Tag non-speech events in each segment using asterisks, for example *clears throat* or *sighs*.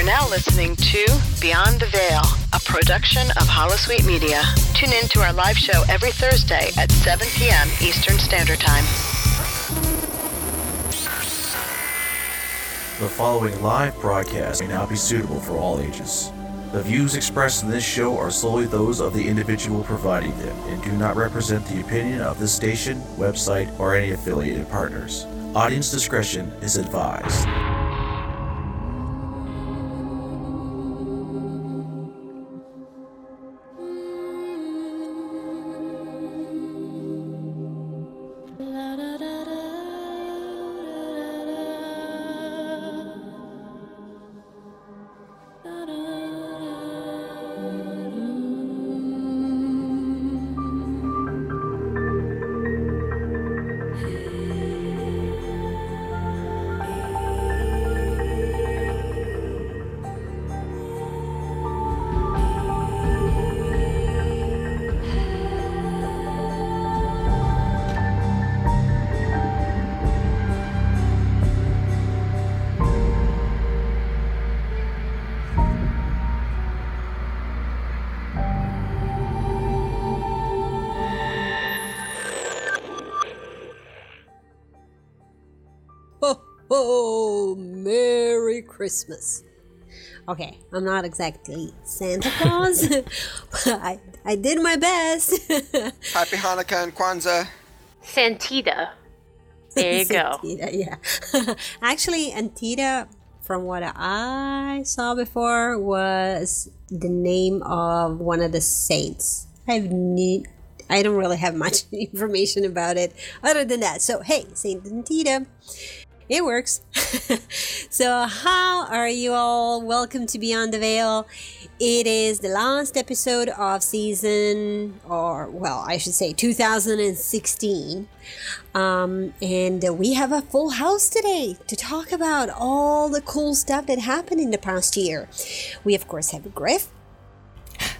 are now listening to Beyond the Veil, a production of Holosuite Media. Tune in to our live show every Thursday at 7 p.m. Eastern Standard Time. The following live broadcast may not be suitable for all ages. The views expressed in this show are solely those of the individual providing them and do not represent the opinion of the station, website, or any affiliated partners. Audience discretion is advised. Christmas. Okay, I'm not exactly Santa Claus, *laughs* but I, I did my best. *laughs* Happy Hanukkah and Kwanzaa. Santita. There you go. Antita, yeah. *laughs* Actually, Antita, from what I saw before, was the name of one of the saints. I have ne- I don't really have much information about it other than that. So, hey, Saint Antita. It works. *laughs* so, how are you all? Welcome to Beyond the Veil. It is the last episode of season, or well, I should say 2016. Um, and we have a full house today to talk about all the cool stuff that happened in the past year. We, of course, have Griff.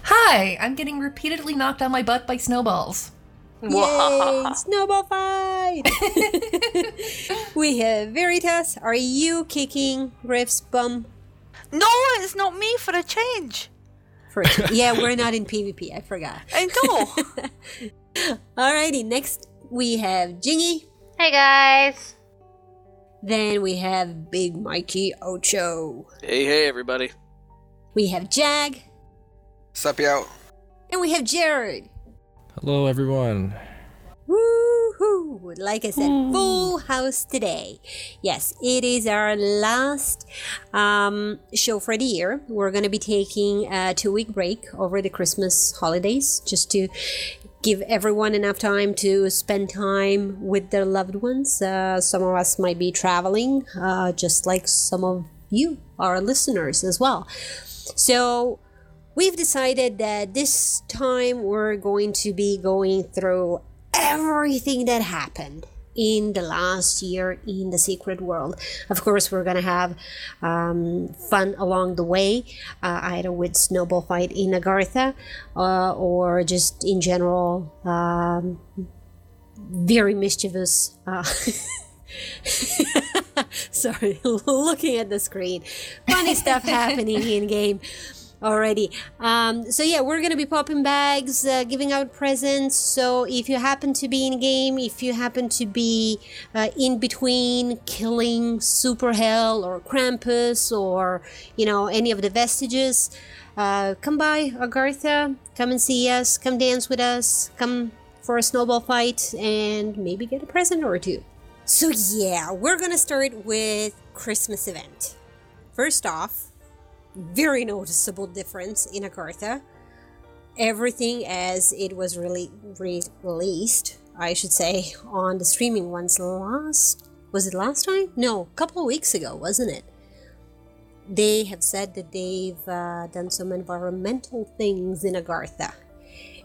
Hi, I'm getting repeatedly knocked on my butt by snowballs. Yay! Snowball fight! *laughs* *laughs* we have Veritas. Are you kicking Griff's bum? No, it's not me for a change. For *laughs* yeah, we're not in PvP. I forgot. I know. Alrighty, next we have Jingy. Hey guys. Then we have Big Mikey Ocho. Hey, hey, everybody. We have Jag. Sup, yo. And we have Jared. Hello, everyone. Woohoo! Like I said, full house today. Yes, it is our last um, show for the year. We're going to be taking a two week break over the Christmas holidays just to give everyone enough time to spend time with their loved ones. Uh, some of us might be traveling, uh, just like some of you, our listeners, as well. So, we've decided that this time we're going to be going through everything that happened in the last year in the secret world. Of course, we're gonna have um, fun along the way, uh, either with snowball fight in Agartha uh, or just in general, um, very mischievous. Uh, *laughs* sorry, *laughs* looking at the screen. Funny stuff happening in game already. Um, so yeah, we're gonna be popping bags, uh, giving out presents. So if you happen to be in game, if you happen to be uh, in between killing Super Hell or Krampus or you know any of the vestiges, uh, come by Agartha, come and see us, come dance with us, come for a snowball fight, and maybe get a present or two. So yeah, we're gonna start with Christmas event. First off, very noticeable difference in Agartha. Everything as it was really re- released, I should say, on the streaming ones last was it last time? No, a couple of weeks ago, wasn't it? They have said that they've uh, done some environmental things in Agartha.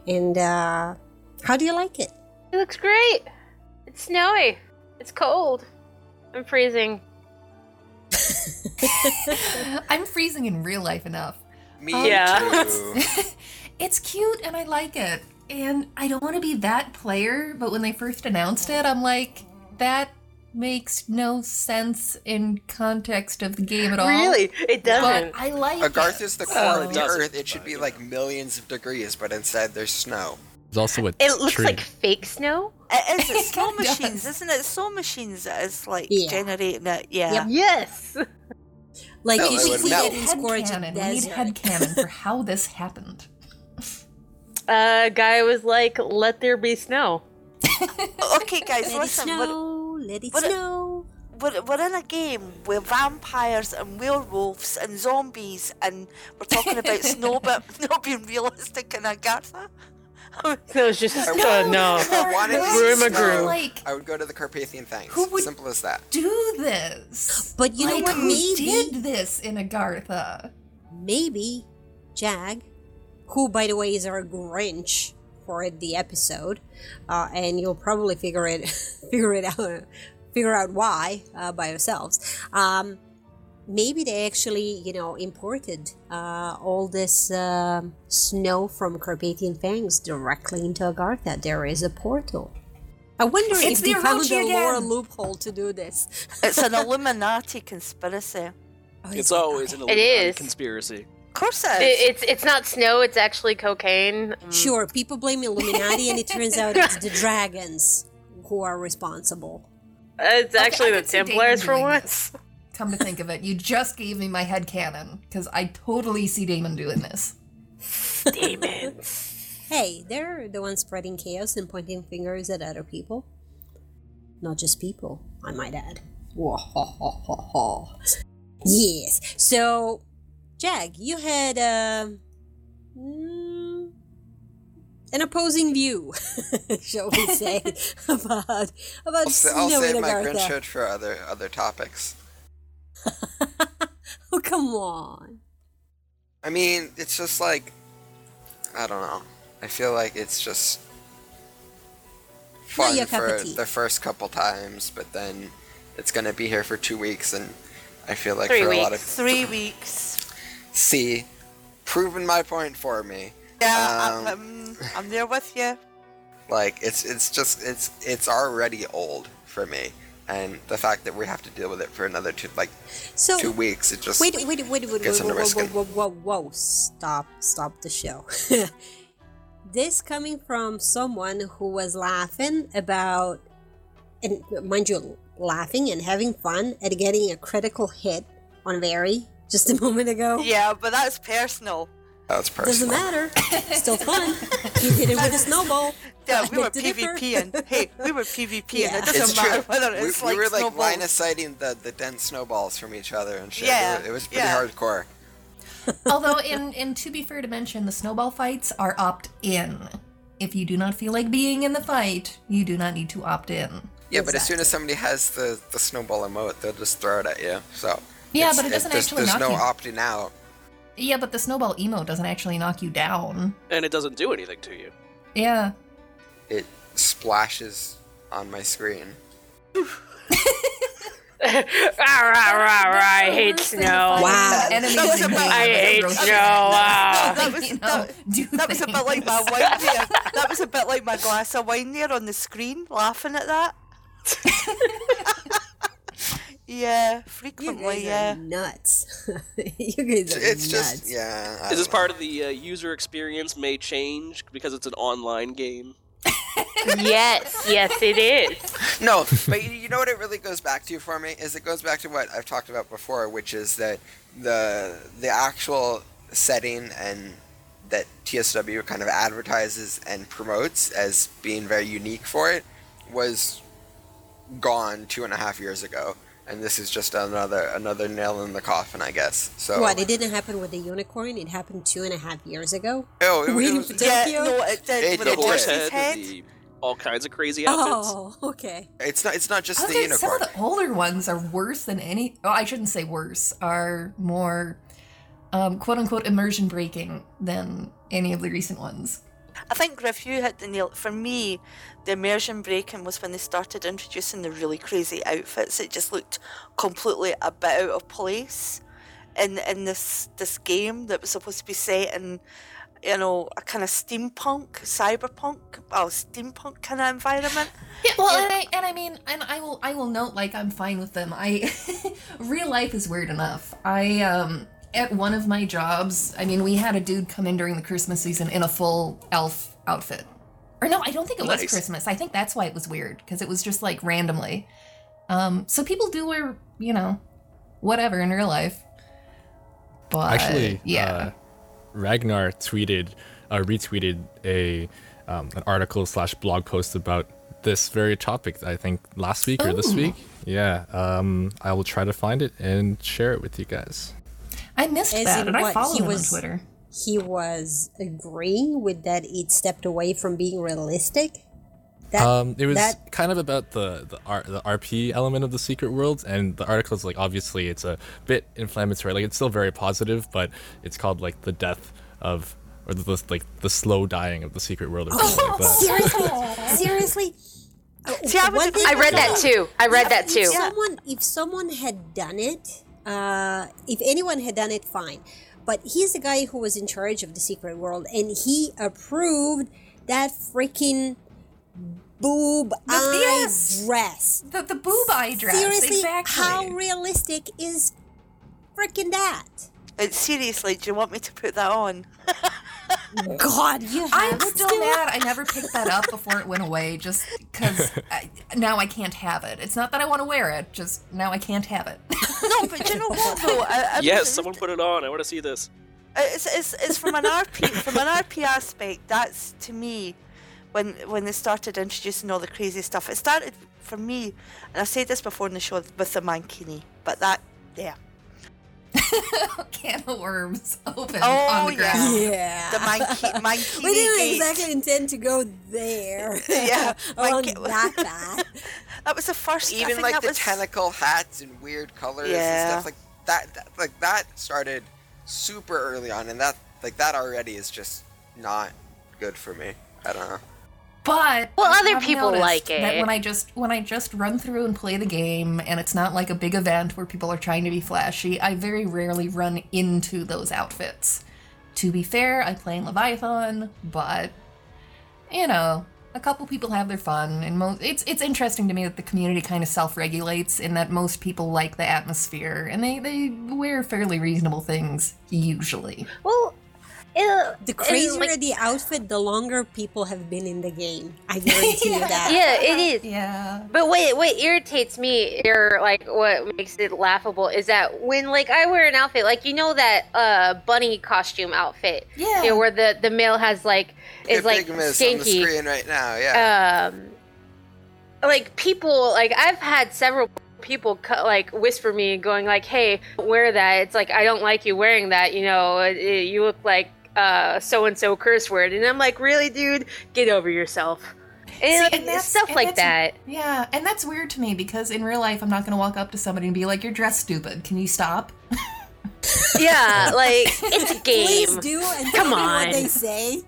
And uh, how do you like it? It looks great. It's snowy. It's cold. I'm freezing. *laughs* I'm freezing in real life enough. Me Yeah. too. *laughs* It's cute and I like it. And I don't want to be that player, but when they first announced it, I'm like, that makes no sense in context of the game at all. Really? It doesn't. I like Agarth it. is the oh. core Oh, of it the doesn't, Earth. It should be like millions of degrees, but instead there's snow. There's also a It looks tree. like fake snow. It is. It's *laughs* snow It does. machines, isn't it? Snow machines that is like Yeah. generating it. Yeah. Yep. Yes. Like No, you it should see it in Scorch Headcanon. We need Desert. headcanon for *laughs* how this happened. Uh, guy was like, "Let there be snow." Okay, guys, Let it listen. We're, snow, let it what it- snow. we're, we're in a game with vampires and werewolves and zombies, and we're talking about *laughs* snow, but not being realistic in Agartha. *laughs* No, it's just uh, no. If I wanted to Room a groom. snow, Like- I would go to the Carpathian Thanks. Who would- Simple as that. Do this. But you know what? Who Maybe- did this in Agartha? Maybe Jag, who by the way is our Grinch for the episode, uh, and you'll probably figure it *laughs* figure it out figure out why uh, by yourselves. Um, maybe they actually you know imported uh, all this um snow from Carpathian Fangs directly into Agartha. There is a portal. I wonder It's if they found a lore loophole to do this. It's *laughs* an Illuminati conspiracy. Oh, It's it? always an Illuminati is. conspiracy. Of course it It, is. it's it's not snow. It's actually cocaine. Mm. Sure, people blame Illuminati, and it turns out it's the dragons who are responsible. Uh, It's actually I the could see Damon Templars for doing once. *laughs* this. Come to think of it, you just gave me my headcanon because I totally see Damon doing this. Damon. *laughs* Hey, they're the ones spreading chaos and pointing fingers at other people. Not just people, I might add. *laughs* Yes. So, Jag, you had um mm, an opposing view, *laughs* shall we say, about about I'll, sa- I'll save my Agartha. Grinchhood for other other topics. *laughs* oh, come on. I mean, it's just like I don't know. I feel like it's just fun your for the first couple times, but then it's gonna be here for two weeks, and I feel like Three for a lot of Three weeks. *laughs* see, proving my point for me. Yeah, Um, I'm, I'm, I'm there with you. *laughs* Like it's it's just it's it's already old for me, and the fact that we have to deal with it for another two like So, two weeks, it just Wait, wait, wait, wait, wait, Gets whoa, under whoa, my whoa, skin. whoa, whoa, whoa, stop, stop the show. *laughs* this coming from someone who was laughing about, and mind you, laughing and having fun at getting a critical hit on Very just a *laughs* moment ago. Yeah, but that's personal. That's perfect. Doesn't matter. Still fun. You hit it with a snowball. Yeah, we were beg to differ. PvPing. Hey, we were PvPing. Yeah. It doesn't It's matter true. whether We, it's we like were like snowballs. line of sighting the, the dense snowballs from each other and shit. Yeah, It was, it was pretty yeah. hardcore. *laughs* Although, in, in to be fair to mention, the snowball fights are opt in. If you do not feel like being in the fight, you do not need to opt in. Yeah, but as soon as somebody has the, the snowball emote, they'll just throw it at you. So Yeah, but it doesn't there's, actually There's knock no you. opting out. Yeah, but the snowball emote doesn't actually knock you down. And it doesn't do anything to you. Yeah. It splashes on my screen. rah, rah, rah, rah, I hate snow. Wow. That was about- I hate snow. That was- that- That was a bit like my wine there. That was a bit like my glass of wine there on the screen, laughing at that. *laughs* *laughs* yeah, You frequently, guys yeah. are nuts. *laughs* you guys are It's nuts. just yeah. I Is this know. part of the uh, user experience may change because it's an online game? yes, yes, it is. No, but you, you know what it really goes back to for me is it goes back to what I've talked about before, which is that the the actual setting and that TSW kind of advertises and promotes as being very unique for it was gone two and a half years ago, and this is just another another nail in the coffin, I guess. So What? It didn't happen with the unicorn. It happened two and a half years ago. Oh, it, it was, Yeah, no, it did. It- with it the did. Horse horse's head, head. the, all kinds of crazy outfits. Oh, okay. it's not it's not just I the was gonna- some of the older ones are worse than any. Oh, I shouldn't say worse. Are more, um, quote unquote, immersion breaking than any of the recent ones. I think Griff, you hit the nail. For me, the immersion breaking was when they started introducing the really crazy outfits. It just looked completely a bit out of place in in this this game that was supposed to be set in, you know, a kind of steampunk, cyberpunk, well, steampunk kind of environment. *laughs* Yeah, well, and I and I mean, and I will I will note like I'm fine with them. I *laughs* real life is weird enough. I um at one of my jobs, I mean, we had a dude come in during the Christmas season in a full elf outfit. Or no, I don't think it was Christmas. I think that's why it was weird because it was just like randomly. Um, so people do wear, you know, whatever in real life. But Actually, yeah. uh, Ragnar tweeted, uh, retweeted a um, an article slash blog post about this very topic. I think last week or this Oh. week. Yeah, um, I will try to find it and share it with you guys. I missed As that, in and I what, followed he him was- on Twitter. He was agreeing with that it stepped away from being realistic. That, Um, it was that kind of about the the, R, the RP element of the secret world, and the article is like obviously it's a bit inflammatory. Like it's still very positive, but it's called like the death of or the like the slow dying of the secret world or something like that. seriously, *laughs* seriously. Uh, See, I was one a- thing I read that too. I read that if too. someone if someone had done it uh, if anyone had done it fine but he's the guy who was in charge of the secret world and he approved that freaking boob eye yes. dress The the boob eye dress. seriously exactly. how realistic is freaking that And seriously, do you want me to put that on? *laughs* *laughs* god you have I'm it still mad I never picked that up before it went away just because now I can't have it. It's not that I want to wear it, just now I can't have it. *laughs* No, but do you know what though? *laughs* I, I Yes, someone put it on. I want to see this. Uh, it's, it's, it's from an RP from an RP aspect. That's to me when when they started introducing all the crazy stuff. It started for me, and I've said this before in the show with the mankini, but that yeah, *laughs* Can of worms open Oh, on the yeah. ground. yeah the manki, mankini *laughs* we didn't gate. exactly intend to go there *laughs* Yeah, on like- that bad That was the first. Even like the was, tentacle hats and weird colors Yeah. and stuff like that, that. Like that started super early on, and that like that already is just not good for me. I don't know. But Well, other people like That it. when I just when I just run through and play the game, and it's not like a big event where people are trying to be flashy, I very rarely run into those outfits. To be fair, I play in Leviathan, but you know, a couple people have their fun, and most it's it's interesting to me that the community kind of self-regulates in that most people like the atmosphere, and they they wear fairly reasonable things usually. Well, it, The crazier like- the outfit, the longer people have been in the game. I *laughs* guarantee you that. yeah, it is. Yeah. But what what irritates me or like what makes it laughable is that when like I wear an outfit like you know that uh bunny costume outfit Yeah. you know, where the the male has like is Get like big miss on the screen right now. Yeah. um like people like I've had several people cu- like whisper me going like hey wear that it's like I don't like you wearing that you know it, it- you look like uh so and so curse word and I'm like really dude get over yourself and, See, and that's- stuff and like that's- that Yeah, and that's weird to me because in real life, I'm not going to walk up to somebody and be like, "You're dressed stupid. Can you stop?" *laughs* Yeah, like *laughs* it's a game. Please do and Come tell me what on. they say.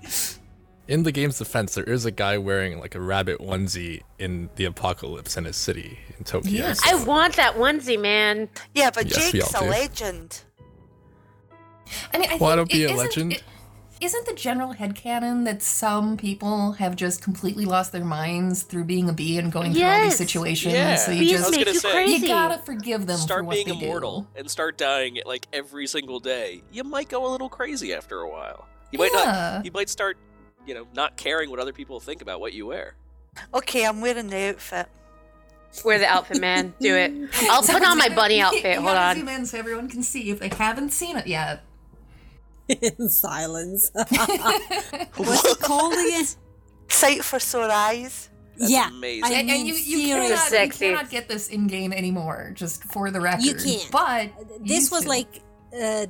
In the game's defense, there is a guy wearing like a rabbit onesie in the apocalypse in a city in Tokyo. Yes. I want that onesie, man. yeah, but Yes, Jake's a do. legend. I mean, I Why think, don't be a legend? it- Isn't the general headcanon that some people have just completely lost their minds through being a bee and going through all these Yes. situations? Yeah. So you Bees just make you say, crazy. you gotta forgive them for Start what being they immortal do. and start dying like every single day. You might go a little crazy after a while. You might Yeah. not. You might start, you know, not caring what other people think about what you wear. Okay, I'm wearing the outfit. Wear the outfit, man. Do it. *laughs* I'll put on my gonna- bunny you outfit. Hold gotta on. zoom in so everyone can see if they haven't seen it yet. *laughs* In silence. *laughs* *laughs* What's it called again? Sight for sore eyes. That's yeah. amazing. I and, and mean, you, you, cannot, you cannot get this in game anymore, just for the record. You can't. But this used was to. like uh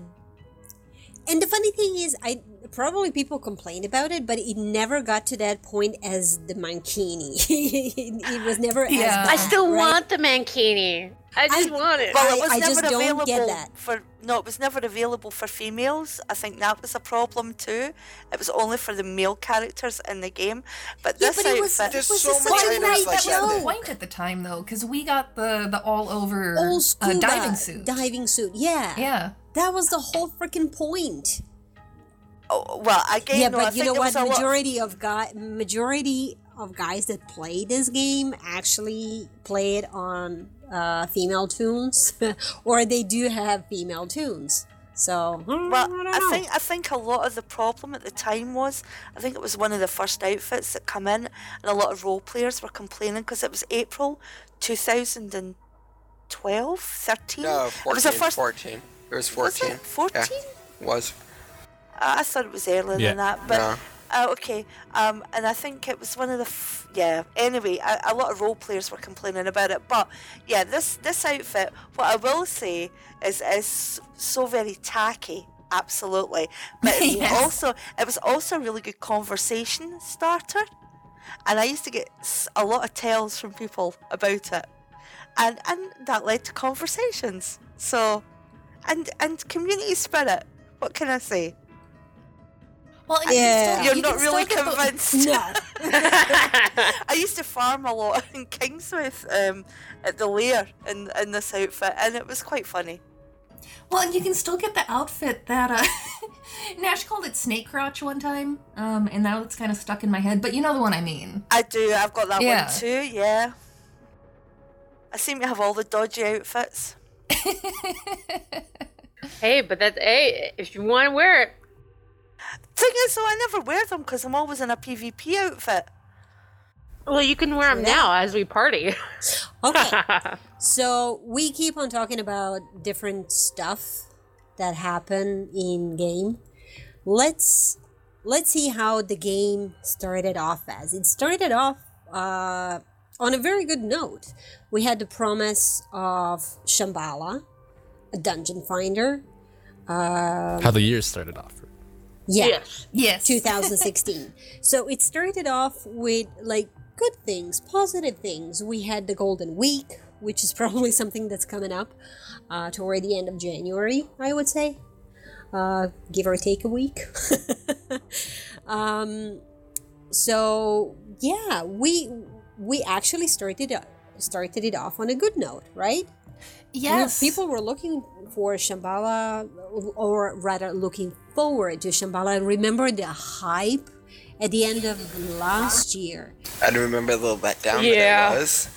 and the funny thing is i probably people complained about it but it never got to that point as the mankini *laughs* it was *sighs* never Yeah. as I still right? want the mankini. I just I- want it. Well, it was I never just don't available get that. for no, it was never available for females. I think that was a problem too. It was only for the male characters in the game. But Yeah, this but it was- outfit, There's it was so much such a nice like that that. was the show. point at the time, though, because we got the the all over old uh, diving suit. diving suit yeah Yeah, that was the whole freaking point Oh, well, again, yeah, no, but I you know what? was a lot of- Majority of guy, majority of guys that play this game actually play it on uh, female toons, *laughs* or they do have female toons. So hmm, Well, I, I think I think a lot of the problem at the time was I think it was one of the first outfits that come in, and a lot of role players were complaining because it was April 2012, 13. No, it 14. was the first. 14. It was Was 14. it 14? Yeah, was. I thought it was earlier Yeah. than that, but No. uh, okay. Um, and I think it was one of the f- yeah. Anyway, a, a lot of role players were complaining about it, but yeah, this this outfit. What I will say is is so very tacky. Absolutely, but it *laughs* Yes. also it was also a really good conversation starter, and I used to get a lot of tells from people about it, and and that led to conversations. So, and and community spirit. What can I say? Well, and you Yeah. still- You're you not really get the- convinced. no. *laughs* I used to farm a lot in Kingsmouth um, at the lair in, in this outfit, and it was quite funny. Well, and you can still get the outfit that uh, *laughs* Nash called it snake crotch one time, um, and now it's kind of stuck in my head. But you know the one I mean. I do, I've got that Yeah. one too, yeah. I seem to have all the dodgy outfits. *laughs* hey, but that's hey, if you want to wear it, Thing is, though, I never wear them because I'm always in a PvP outfit. well, you can wear them Yeah. now as we party. *laughs* Okay. *laughs* So we keep on talking about different stuff that happen in game. Let's let's see how the game started off as. It started off uh, on a very good note. We had the promise of Shambhala, a dungeon finder. Um, How the year started off. Yeah, Yes. *laughs* Yes. 2016. so it started off with like good things, positive things. We had the Golden Week, which is *laughs* probably something that's coming up uh, toward the end of January, I would say, uh, give or take a week. *laughs* um, so yeah, we we actually started uh, started it off on a good note, right? Yes. People were looking for Shambhala, or rather looking forward to Shambhala. Remember the hype at the end of last year? I remember the letdown Yeah. that it was.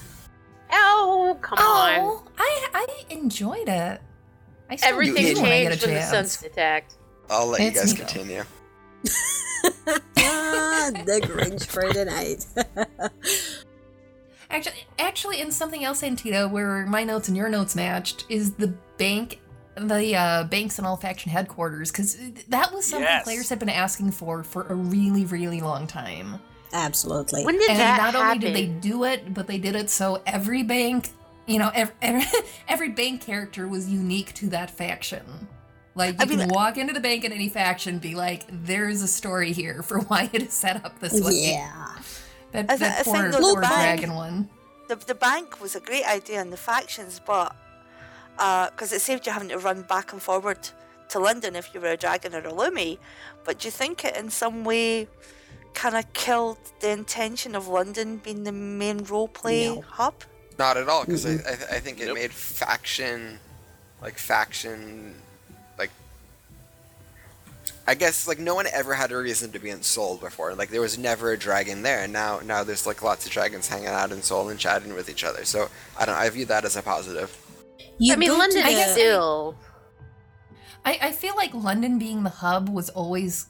Oh, come on. Oh, I I enjoyed it. I still Everything do when I get a changed when the sun's attacked. I'll let It's you guys continue. *laughs* ah, the Grinch for tonight. *laughs* Actually, actually, in something else, Antito, where my notes and your notes matched, is the bank, the uh, banks and all faction headquarters, because that was something Yes. players had been asking for for a really, really long time. Absolutely. When did and that not happen? only did they do it, but they did it so every bank, you know, every, every, *laughs* every bank character was unique to that faction. Like you I mean- can walk into the bank in any faction, be like, "There's a story here for *laughs* why it is set up this way." Yeah. That, I thi- that I think poor, those poor bank- dragon one. The, the bank was a great idea in the factions, but because uh, it saved you having to run back and forward to London if you were a dragon or a Lumi. But do you think it in some way kind of killed the intention of London being the main roleplay No. hub? Not at all, because I, mm-hmm. I, I think it Nope. made faction, like faction, like. I guess like no one ever had a reason to be in Seoul before. Like there was never a dragon there, and now now there's like lots of dragons hanging out in Seoul and chatting with each other. So I don't. I view that as a positive. You I mean, London the- is still. I, I feel like London being the hub was always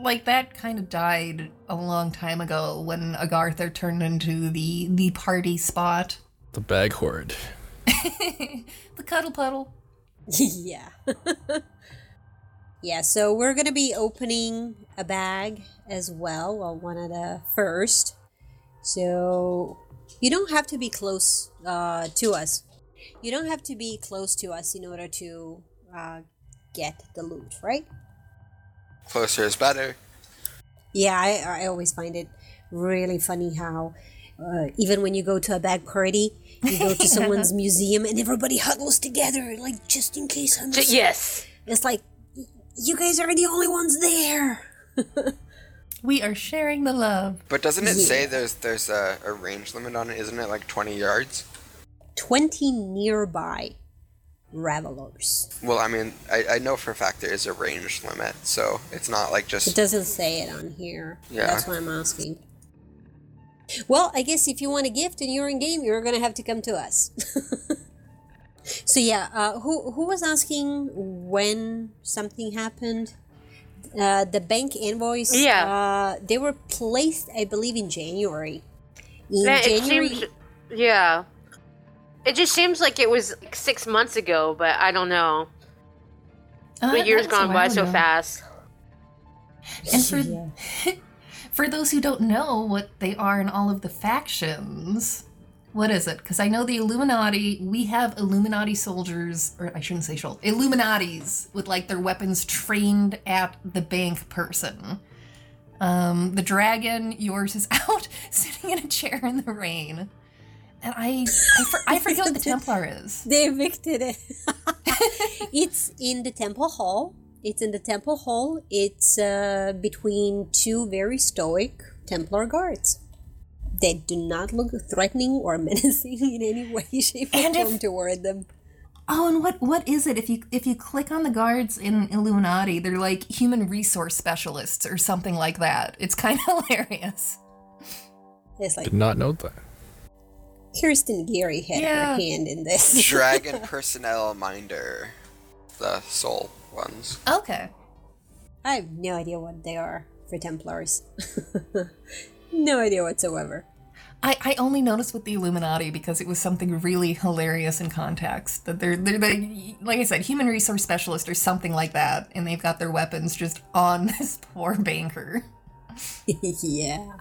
like that kind of died a long time ago when Agartha turned into the the party spot. The bag horde. *laughs* the cuddle puddle. *laughs* yeah. *laughs* yeah, so we're going to be opening a bag as well, well, one of the first. So you don't have to be close uh, to us. You don't have to be close to us in order to uh, get the loot, right? Closer is better. Yeah, I, I always find it really funny how uh, even when you go to a bag party, you go to *laughs* someone's museum and everybody huddles together, like just in case I'm. J- yes. It's like y- you guys are the only ones there. *laughs* We are sharing the love. But doesn't it Yeah. say there's there's a, a range limit on it? Isn't it like 20 yards? Twenty nearby. revelers. Well, I mean, I, I know for a fact there is a range limit, so it's not like just. It doesn't say it on here. Yeah. That's why I'm asking. Well, I guess if you want a gift and you're in game, you're gonna have to come to us. *laughs* so yeah, uh, who who was asking when something happened? Uh, the bank invoice. Yeah. Uh, they were placed, I believe, in January. In Man, it January. seems, yeah. It just seems like it was like six months ago, but I don't know. Uh, the years that gone by so fast. And for Yeah. *laughs* for those who don't know what they are in all of the factions, what is it? Because I know the Illuminati, we have Illuminati soldiers, or I shouldn't say soldiers, Illuminatis with like their weapons trained at the bank person. Um, the dragon, yours is *laughs* out sitting in a chair in the rain. And I, I, for, I forget what the *laughs* Templar is. They evicted it. *laughs* it's in the temple hall. It's in the temple hall. It's uh, between two very stoic Templar guards. They do not look threatening or *laughs* menacing in any way, *laughs* shape, or And form toward them. Oh, and what what is it? If you if you click on the guards in Illuminati, they're like human resource specialists or something like that. It's kind of *laughs* hilarious. It's like Did not know that. Kirsten Geary had Yeah. her hand in this. Dragon personnel minder. The Seoul ones. Okay. I have no idea what they are for Templars. no idea whatsoever. I, I only noticed with the Illuminati because it was something really hilarious in context. That they're they're the like I said, human resource specialist or something like that, and they've got their weapons just on *laughs* this poor banker. *laughs* yeah.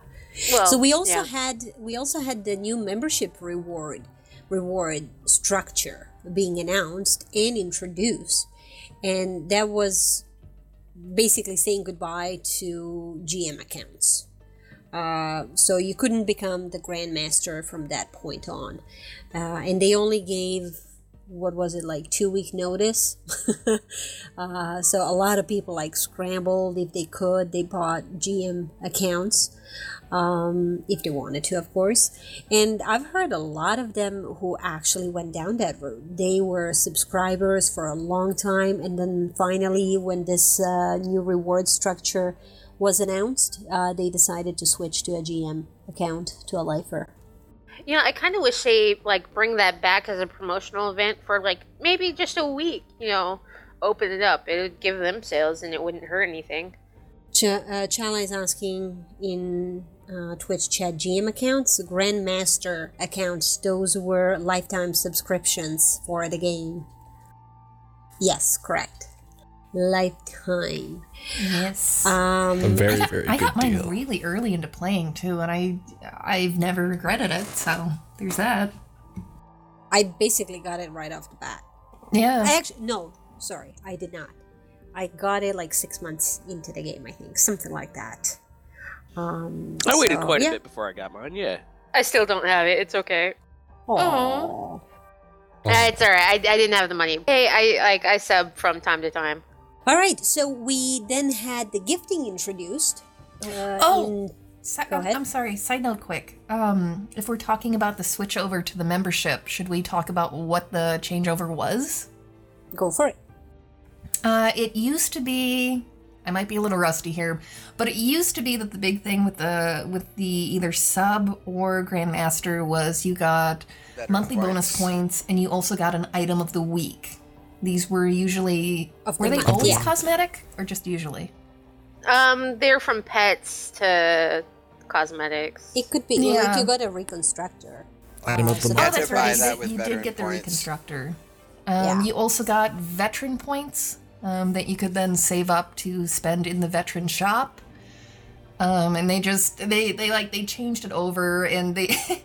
Well, so we also yeah. had we also had the new membership reward reward structure being announced and introduced and that was basically saying goodbye to gm accounts uh, so you couldn't become the grandmaster from that point on uh, and they only gave what was it like two week notice *laughs* uh, so a lot of people like scrambled if they could they bought gm accounts um, if they wanted to, of course. And I've heard a lot of them who actually went down that route. They were subscribers for a long time, and then finally, when this uh, new reward structure was announced, uh, they decided to switch to a GM account to a lifer. You know, I kind of wish they like bring that back as a promotional event for like maybe just a week. You know, open it up. It would give them sales, and it wouldn't hurt anything. Ch- uh, Chala is asking in uh, Twitch chat GM accounts, Grandmaster accounts, those were lifetime subscriptions for the game. Yes, correct. Lifetime. Yes. A Um, very, I got, very I good got mine deal. really early into playing too, and I I've never regretted it. So there's that. I basically got it right off the bat. Yeah. I actually, no, sorry, I did not. I got it like six months into the game, I think, something like that. Um, I waited quite yeah. a bit before I got mine. Yeah. I still don't have it. It's okay. Aw. Uh, it's all right. I, I didn't have the money. Hey, I like I sub from time to time. All right, so we then had the gifting introduced. Uh, Oh. in- Si- Go I'm- ahead. I'm sorry. Side note, quick. Um, if we're talking about the switch over to the membership, should we talk about what the changeover was? go for it. Uh, it used to be. I might be a little rusty here, but it used to be that the big thing with the with the either sub or grandmaster was you got Veteran monthly bonus points. points, and you also got an item of the week. These were usually Of were they month, always yeah. cosmetic or just usually? Um, they're from pets to cosmetics. It could be well, Yeah. if you got a reconstructor. Item Uh, of the so. Oh, that's buy right. You did, you did get the points. reconstructor. Um, Yeah. You also got veteran points um, that you could then save up to spend in the veteran shop. Um, and they just they they like they changed it over and they. *laughs*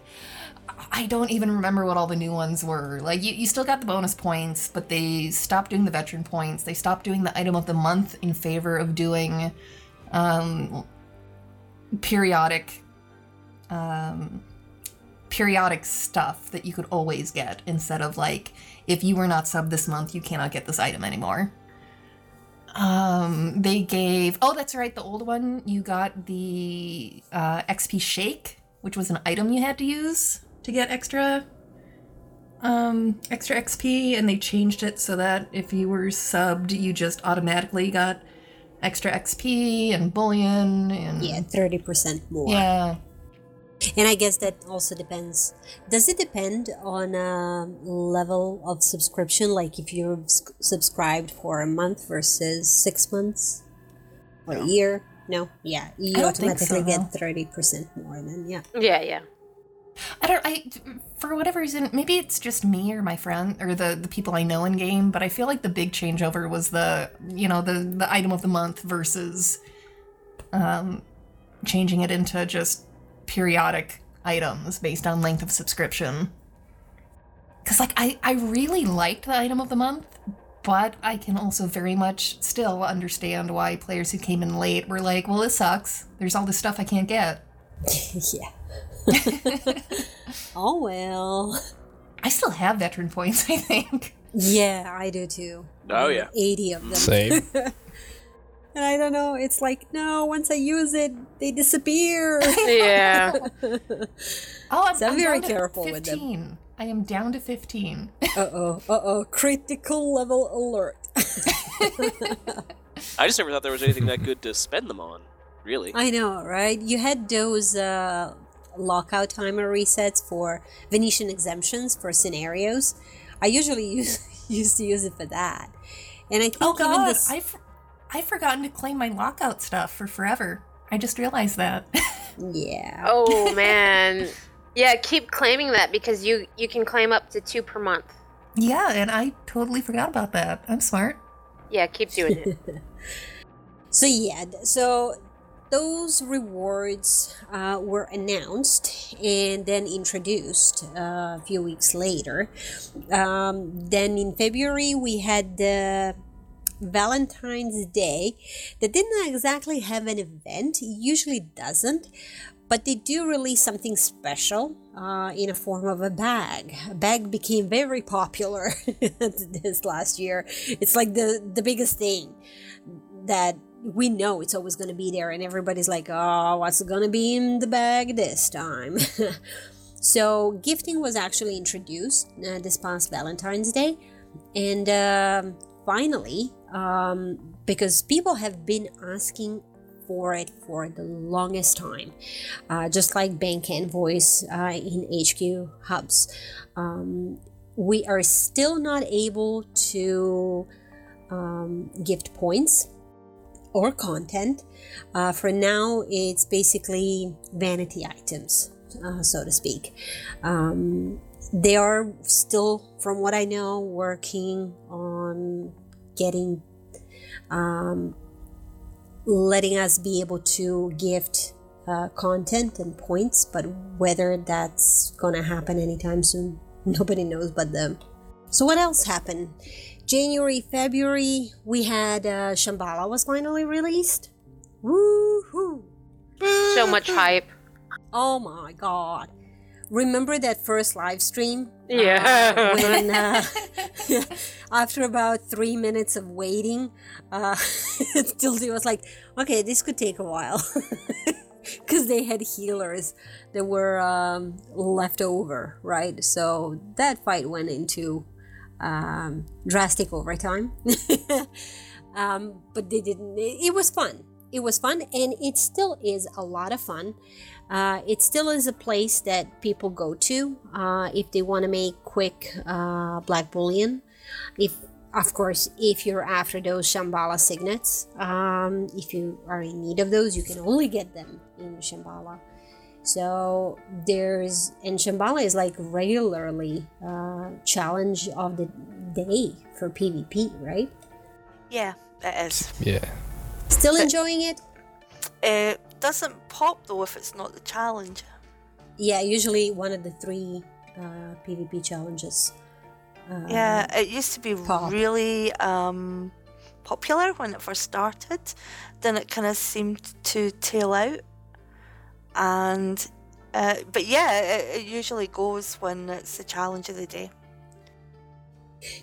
I don't even remember what all the new ones were. Like you, you still got the bonus points, but they stopped doing the veteran points. They stopped doing the item of the month in favor of doing um, periodic um, periodic stuff that you could always get instead of like if you were not sub this month you cannot get this item anymore um they gave oh that's right the old one you got the uh, xp shake which was an item you had to use to get extra um, extra XP, and they changed it so that if you were subbed, you just automatically got extra XP and bullion and Yeah, 30% more. yeah. And I guess that also depends. Does it depend on a level of subscription? Like if you're s- subscribed for a month versus six months or a year? No, yeah, you I automatically so, get thirty percent more. Then yeah, Yeah, yeah. I don't. I for whatever reason, maybe it's just me or my friend or the the people I know in game, but I feel like the big changeover was the you know the the item of the month versus um changing it into just periodic items based on length of subscription. Cause like I I really liked the item of the month, but I can also very much still understand why players who came in late were like, well, this sucks. There's all this stuff I can't get. *laughs* yeah. *laughs* oh well. I still have veteran points, I think. Yeah, I do too. Oh, yeah. eighty of them. Same. *laughs* and I don't know. It's like no. Once I use it, they disappear. Yeah. *laughs* Oh, I'm, So I'm very down to careful with them. 15. I am down to 15. uh oh. Uh oh. Critical level alert. I just never thought there was anything that good to spend them on. Really. I know, right? You had those uh, lockout timer resets for Venetian exemptions for scenarios. I usually *laughs* use used to use it for that, and I think Oh even god, this. I've I've forgotten to claim my lockout stuff for forever. I just realized that. *laughs* yeah. Oh *laughs* man. Yeah, keep claiming that because you you can claim up to two per month. yeah, and I totally forgot about that. I'm smart. Yeah, keep doing it. So yeah, so those rewards uh, were announced and then introduced uh, a few weeks later. Um, then in February we had the Valentine's Day that didn't exactly have an event. It usually doesn't. But they do release something special uh, in a form of a bag. A bag became very popular *laughs* this last year. It's like the, the biggest thing that we know it's always going to be there and everybody's like oh what's going to be in the bag this time? *laughs* So gifting was actually introduced uh, this past valentine's day and um, finally um, because people have been asking for it for the longest time uh, just like bank and voice uh, in hq hubs um, we are still not able to um, gift points or content. Uh, for now, it's basically vanity items, uh, so to speak. Um, they are still, from what I know, working on getting, um, letting us be able to gift uh, content and points, but whether that's gonna happen anytime soon, *laughs* nobody knows but them. So, what else happened? January, February, we had uh, Shambhala was finally released. Woohoo! so much hype. Oh my god. Remember that first live stream? Yeah. *laughs* Uh, when, *laughs* uh, after about three minutes of waiting, uh, *laughs* Tildy was like, okay, this could take a while. Because they had healers that were um, left over, right? So that fight went into um, drastic overtime. *laughs* um, but they didn't, it, it was fun. It was fun, and it still is a lot of fun. Uh, it still is a place that people go to uh, if they want to make quick uh, black bullion. If, of course, if you're after those Shambhala signets, um, if you are in need of those, you can only get them in Shambhala. So there's and Shambhala is like regularly uh, challenge of the day for PvP, right? Yeah, it is. Yeah. Still enjoying it? It doesn't pop though if it's not the challenge. Yeah, usually one of the three uh, PvP challenges. Uh, Yeah, it used to be pop. really um, popular when it first started. Then it kind of seemed to tail out. And, uh, but yeah, it, it usually goes when it's the challenge of the day.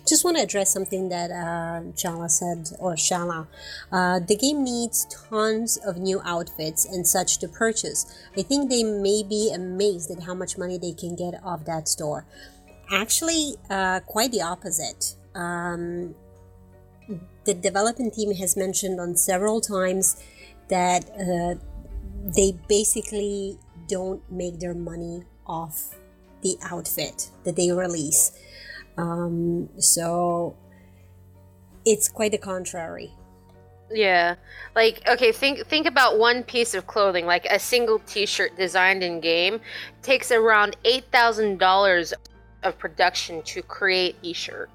Just want to address something that uh, Shala said, or Shala. Uh, the game needs tons of new outfits and such to purchase. I think they may be amazed at how much money they can get off that store. actually, uh, quite the opposite. Um, the development team has mentioned on several times that uh, they basically don't make their money off the outfit that they release. Um, so it's quite the contrary. Yeah. Like okay, think think about one piece of clothing, like a single t-shirt designed in game takes around $8,000 of production to create each shirt.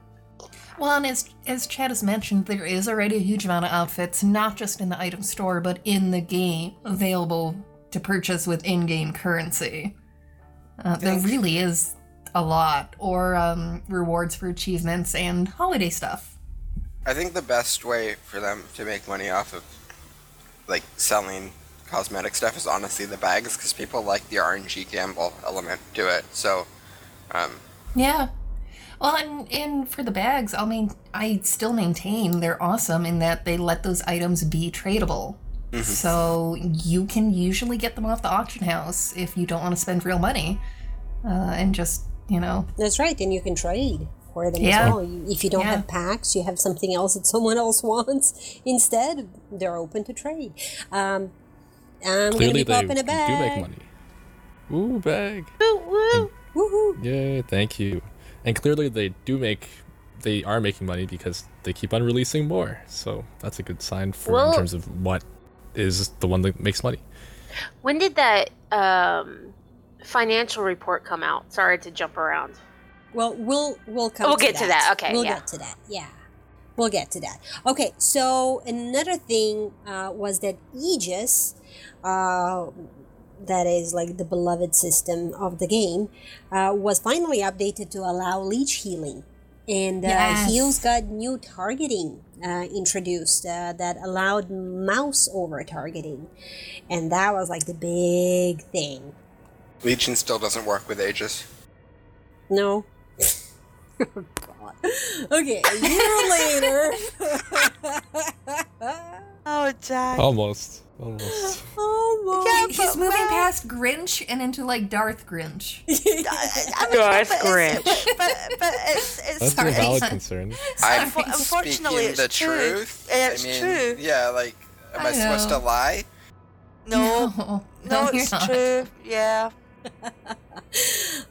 Well, and as, as Chad has mentioned, there is already a huge amount of outfits, not just in the item store, but in the game, available to purchase with in game currency. Uh, there really is a lot, or um, rewards for achievements and holiday stuff. I think the best way for them to make money off of like selling cosmetic stuff is honestly the bags because people like the RNG gamble element to it. So, um, Yeah. Well, and, and for the bags, I mean, I still maintain they're awesome in that they let those items be tradable. So you can usually get them off the auction house if you don't want to spend real money, uh, and just you know, That's right, and you can trade for them Yeah. as well. You- If you don't Yeah. have packs, you have something else that someone else *laughs* wants instead. They're open to trade. Um, I'm going to Clearly, be they popping do a bag. do make money. Ooh, bag. Woo woo. Woohoo! Yay, thank you. And clearly, they do make, they are making money because they keep on releasing more. So that's a good sign for Well- in terms of what is the one that makes money. When did that um, financial report come out? Sorry to jump around. Well, we'll we'll come. We'll to get to that. Okay, we'll yeah. get to that. Yeah, we'll get to that. Okay, so another thing uh, was that Aegis, uh, that is like the beloved system of the game, uh, was finally updated to allow leech healing, and uh, Yes. Heals got new targeting uh, introduced uh, that allowed mouse over targeting, and that was like the big thing. Legion still doesn't work with Aegis. No. oh, *laughs* God. Okay, a year later. *laughs* Oh, Jack. Almost. Almost. *laughs* oh my. Yeah, he's moving well- past Grinch and into like Darth Grinch. *laughs* I, I Darth but it's- Grinch. But, but it's, *laughs* it's That's Sorry. a valid concern. I'm Unfo- unfortunately, speaking it's the true. truth. Yeah, it's I mean, true. Yeah, like, am I, I supposed to lie? no, no, no, you're it's not. true. Yeah.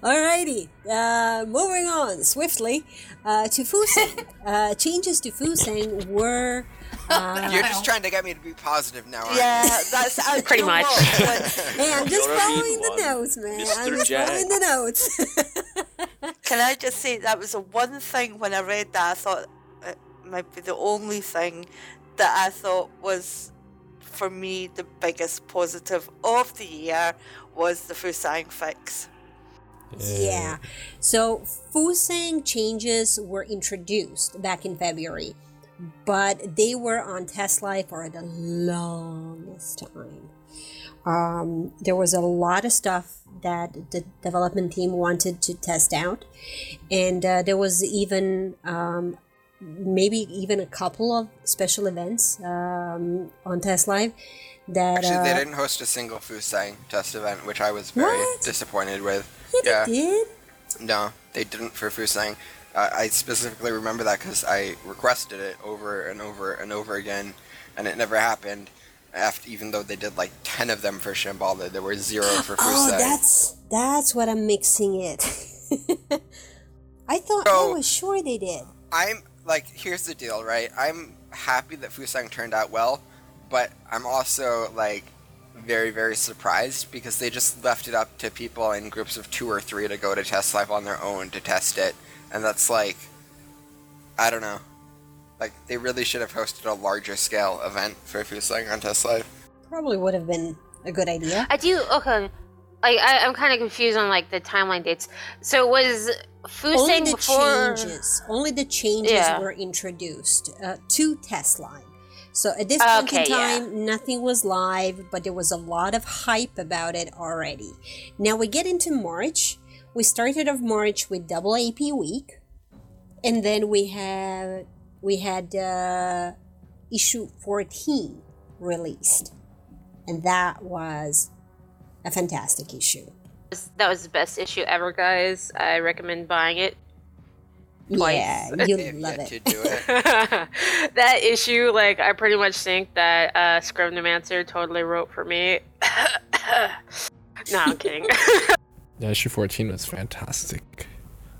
Alrighty, uh, moving on swiftly uh, to Fusang. uh, changes to Fusang were. Uh, You're just trying to get me to be positive now, aren't Yeah, that's I, *laughs* Pretty much. what, hey, I'm just You're following the one, notes, man. I'm just Jack. following the notes. *laughs* Can I just say that was the one thing when I read that I thought it might be the only thing that I thought was for me the biggest positive of the year was the Fusang fix. Yeah. So Fusang changes were introduced back in February, but they were on test live for the longest time. Um, there was a lot of stuff that the development team wanted to test out, and uh, there was even um, maybe even a couple of special events um, on test live that Actually, they uh, didn't host a single Fusang test event, which I was very What? disappointed with. yeah, they did. No, they didn't for Fusang. Uh, I specifically remember that because I requested it over and over and over again, and it never happened. After, even though they did like ten of them for Shambhala, there were zero for Fusang. *gasps* Oh, that's that's what I'm mixing it. *laughs* I thought I was sure they did. I'm like, here's the deal, right? I'm happy that Fusang turned out well, but I'm also like very, very surprised because they just left it up to people in groups of two or three to go to test live on their own to test it, and that's like, I don't know. Like they really should have hosted a larger scale event for Fusang on test live. Probably would have been a good idea. I do okay. Like I, I'm kind of confused on like the timeline dates. So was Only Fusang the before? changes, only the changes Yeah. were introduced uh, to test live. So at this point in Okay, yeah. time, nothing was live, but there was a lot of hype about it already. Now we get into March. We started off March with double AP week, and then we have we had uh, issue 14 released, and that was a fantastic issue. that was the best issue ever, guys. I recommend buying it. Twice. Yeah, *laughs* you yet love it. it. *laughs* that issue, like, I pretty much think that uh, Scrivenomancer totally wrote for me. *laughs* no, I'm kidding. Yeah, issue 14 was fantastic.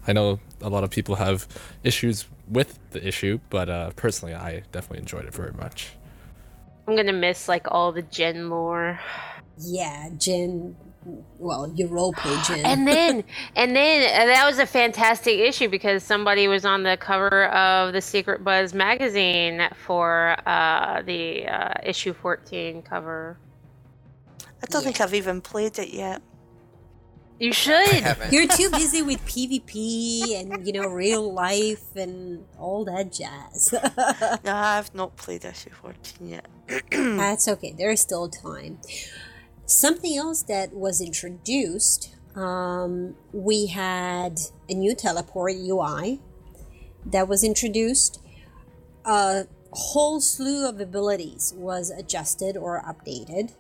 I know a lot of people have issues with the issue, but uh, personally, I definitely enjoyed it very much. I'm gonna miss like all the Gen lore. Yeah, Jen. Well, you roleplay Jen. *gasps* And then, *laughs* and then uh, that was a fantastic issue because somebody was on the cover of the Secret Buzz magazine for uh, the uh, issue 14 cover. I don't think I've even played it yet. You should. You're too busy with PvP and you know real life and all that jazz. *laughs* No, I've not played issue 14 yet. *clears throat* That's okay. There's still time. Something else that was introduced. Um, we had a new teleport UI that was introduced. A whole slew of abilities was adjusted or updated,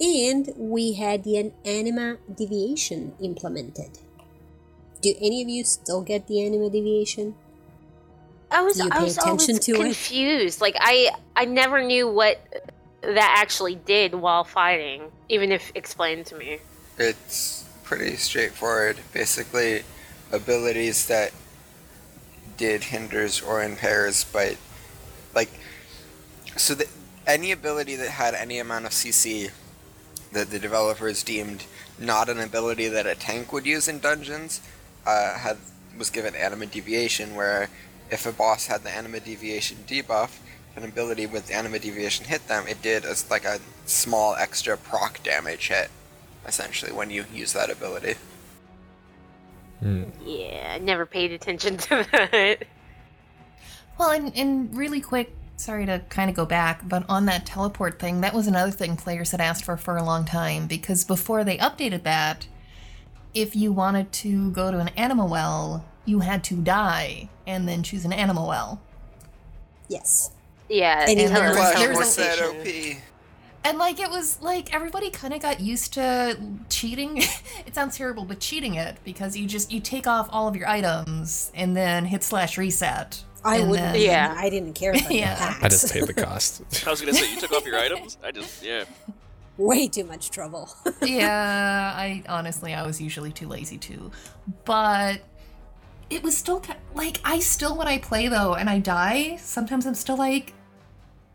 and we had the anima deviation implemented. Do any of you still get the anima deviation? I was, Do you I was attention always to it? confused. Like I, I never knew what that actually did while fighting, even if explained to me. It's pretty straightforward. Basically, abilities that did hinders or impairs, but like, so that any ability that had any amount of CC that the developers deemed not an ability that a tank would use in dungeons, uh, had was given anima deviation. Where if a boss had the anima deviation debuff, if an ability with anima deviation hit them, it did as like a small extra proc damage hit essentially when you use that ability. Yeah, I never paid attention to *laughs* that. Well, and, and really quick, sorry to kind of go back, but on that teleport thing, that was another thing players had asked for for a long time because before they updated that, if you wanted to go to an anima well, you had to die and then choose an anima well. Yes. Yeah, And and there was- Flash there was was that. OP. And like it was like everybody kind of got used to cheating. *laughs* it sounds terrible, but cheating it because you just you take off all of your items and then hit slash reset. I and wouldn't. then- Yeah. I didn't care for *laughs* Yeah. the. I just paid the cost. *laughs* I was gonna say you took off your items. I just yeah. Way too much trouble. *laughs* yeah, I honestly I was usually too lazy to, but it was still like I still when I play though and I die, sometimes I'm still like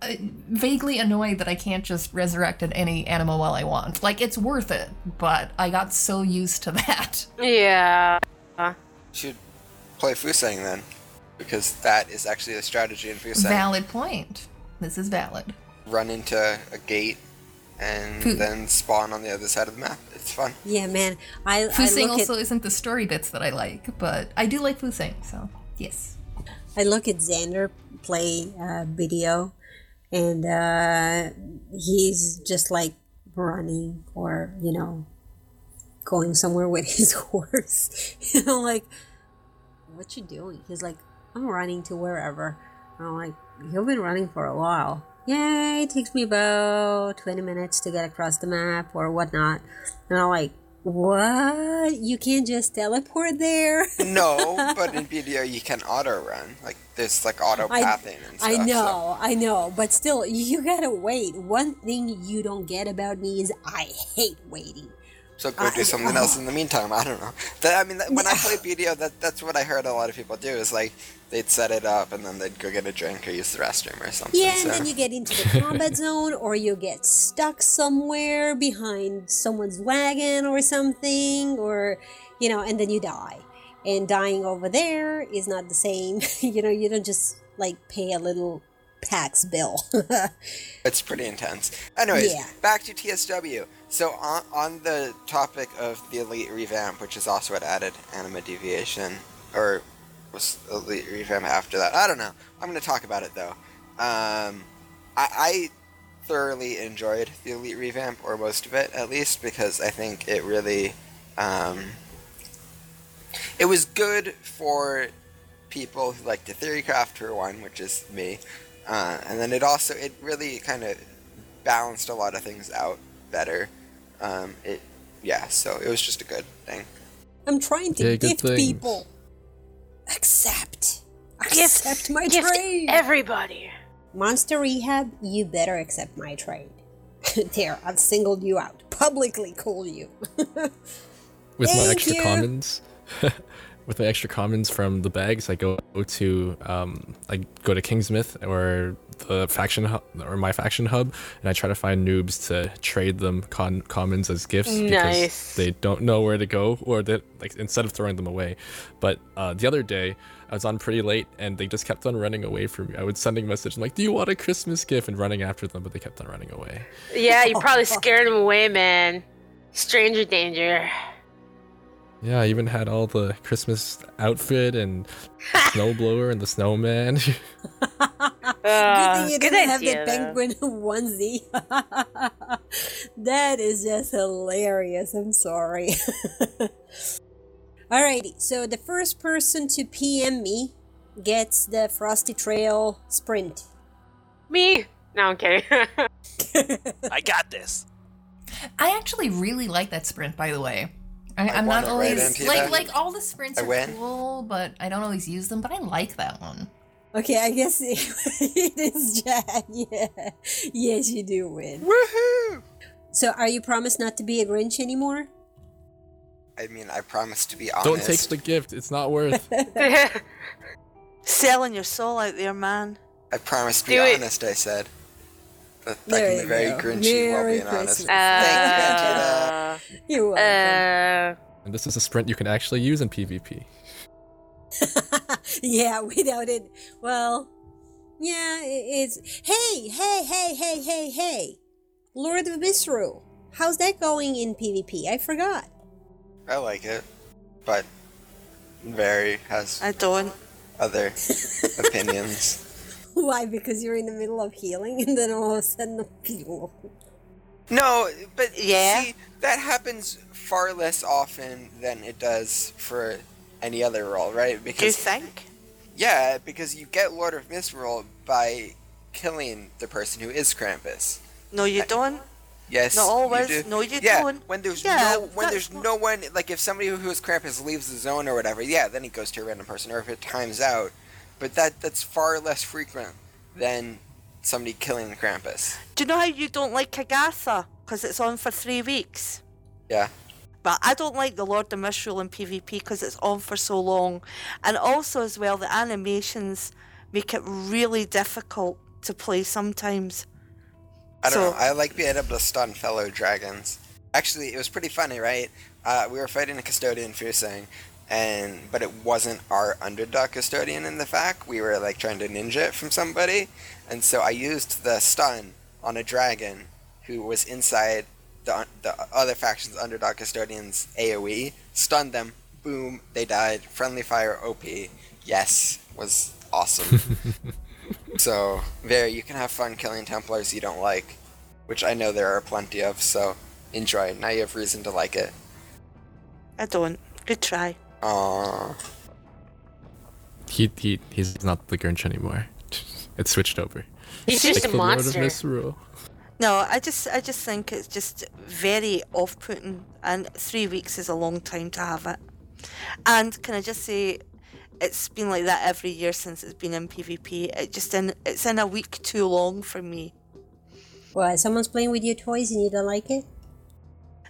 uh, vaguely annoyed that I can't just resurrect at any anima well I want. Like it's worth it, but I got so used to that. Yeah. Should play Fusang then, because that is actually a strategy in Fusang. Valid point. This is valid. Run into a gate and Fu- then spawn on the other side of the map. It's fun. yeah, man. I, I Fusang look also at isn't the story bits that I like, but I do like Fusang, so yes. I look at Xander play uh, video, and uh, he's just like running or you know going somewhere with *laughs* his horse. *laughs* you know, like what you doing? He's like, I'm running to wherever. And I'm like, you've been running for a while. Yeah, it takes me about 20 minutes to get across the map or whatnot. And I'm like, what? You can't just teleport there? *laughs* No, but in BDO you can auto run. Like there's like auto pathing and stuff. I so- know, I know, but still, you gotta wait. One thing you don't get about me is I hate waiting. So go I- do something else *laughs* in the meantime. I don't know. That, I mean, that, when I play BDO, that that's what I heard a lot of people do. Is like they'd set it up and then they'd go get a drink or use the restroom or something. Yeah, so. and then you get into the combat zone, or you get stuck somewhere behind someone's wagon or something, or you know, and then you die. And dying over there is not the same. *laughs* you know, you don't just like pay a little tax bill. *laughs* It's pretty intense. Anyways, Yeah. back to TSW. So on, on the topic of the Elite revamp, which is also what added Anima Deviation, or was Elite revamp after that? I don't know. I'm going to talk about it though. Um, I, I thoroughly enjoyed the Elite revamp, or most of it at least, because I think it really, um, it was good for people who like to theorycraft for one, which is me. Uh, and then it also it really kind of balanced a lot of things out better. Um, it yeah, so it was just a good thing. I'm trying to Yeah, gift things. people. Accept. Gift, Accept my gift trade. everybody. Monster Rehab, you better accept my trade. *laughs* there, I've singled you out. Publicly call you. *laughs* with my extra you. commons *laughs* with my extra commons from the bags i go to um i go to kingsmouth or the faction hub or my faction hub and i try to find noobs to trade them con- commons as gifts Nice. because they don't know where to go or that like instead of throwing them away but uh the other day I was on pretty late and they just kept on running away from me. I was sending messages like, "Do you want a Christmas gift?" and running after them, but they kept on running away. Yeah, you probably scared them away, man. Stranger danger. Yeah, I even had all the Christmas outfit and snowblower and the snowman. Uh, *laughs* Good thing you didn't have idea, the though. penguin *laughs* onesie. *laughs* that is just hilarious. I'm sorry. Alrighty, so the first person to PM me gets the Frosty Trail sprint. Me? No, I'm kidding. I got this. I actually really like that sprint, by the way. I, I'm not it right always like that. like all the sprints I are win. cool, but I don't always use them. But I like that one. Okay, I guess *laughs* it is Jack. *laughs* Yeah. Yes, you do win. Woohoo! So, are you promised not to be a Grinch anymore? I mean, I promise to be honest. Don't take the gift; it's not worth. *laughs* Selling your soul out there, man. I promise to be it. honest. I said. That, that There can you be very go. grinchy while Merry being honest. Christmas. Thank you, Vegeta. You're welcome. uh, and this is a sprint you can actually use in PvP. *laughs* yeah, *laughs* without it, well, yeah, it's. Hey, hey, hey, hey, hey, hey! Lord of Misrule, how's that going in PvP? I forgot. I like it, but very has I don't. other *laughs* opinions. *laughs* Why? Because you're in the middle of healing, and then all of a sudden the people. *laughs* No, but Yeah. see, that happens far less often than it does for any other role, right? Do you think? yeah, because you get Lord of Misrule by killing the person who is Krampus. No, you uh, don't. Yes, Not you always. do. No, you yeah, don't. when there's Yeah, no when there's not- no one like if somebody who is Krampus leaves the zone or whatever, yeah, then he goes to a random person, or if it times out. But that that's far less frequent than somebody killing the Krampus. Do you know how you don't like Agartha? Because it's on for three weeks. Yeah. But I don't like the Lord of Misrule in PvP because it's on for so long. And also, as well, the animations make it really difficult to play sometimes. I don't So- know. I like being able to stun fellow dragons. Actually, it was pretty funny, right? Uh, we were fighting a custodian Fusang, and but it wasn't our underdog custodian in the fact. We were like trying to ninja it from somebody, and so I used the stun on a dragon who was inside the the other faction's underdog custodian's AOE. Stunned them. Boom! They died. Friendly fire OP. Yes, was awesome. *laughs* So there, you can have fun killing Templars you don't like, which I know there are plenty of. So enjoy. Now you have reason to like it. I don't. Good try. Aww. He he he's not the Grinch anymore. *laughs* It's switched over. he's just Like a the Lord of monster. No, I just, I just think it's just very off-putting, and three weeks is a long time to have it. And can I just say, it's been like that every year since it's been in PvP. It just in, it's in a week too long for me. Well, someone's playing with your toys and you don't like it?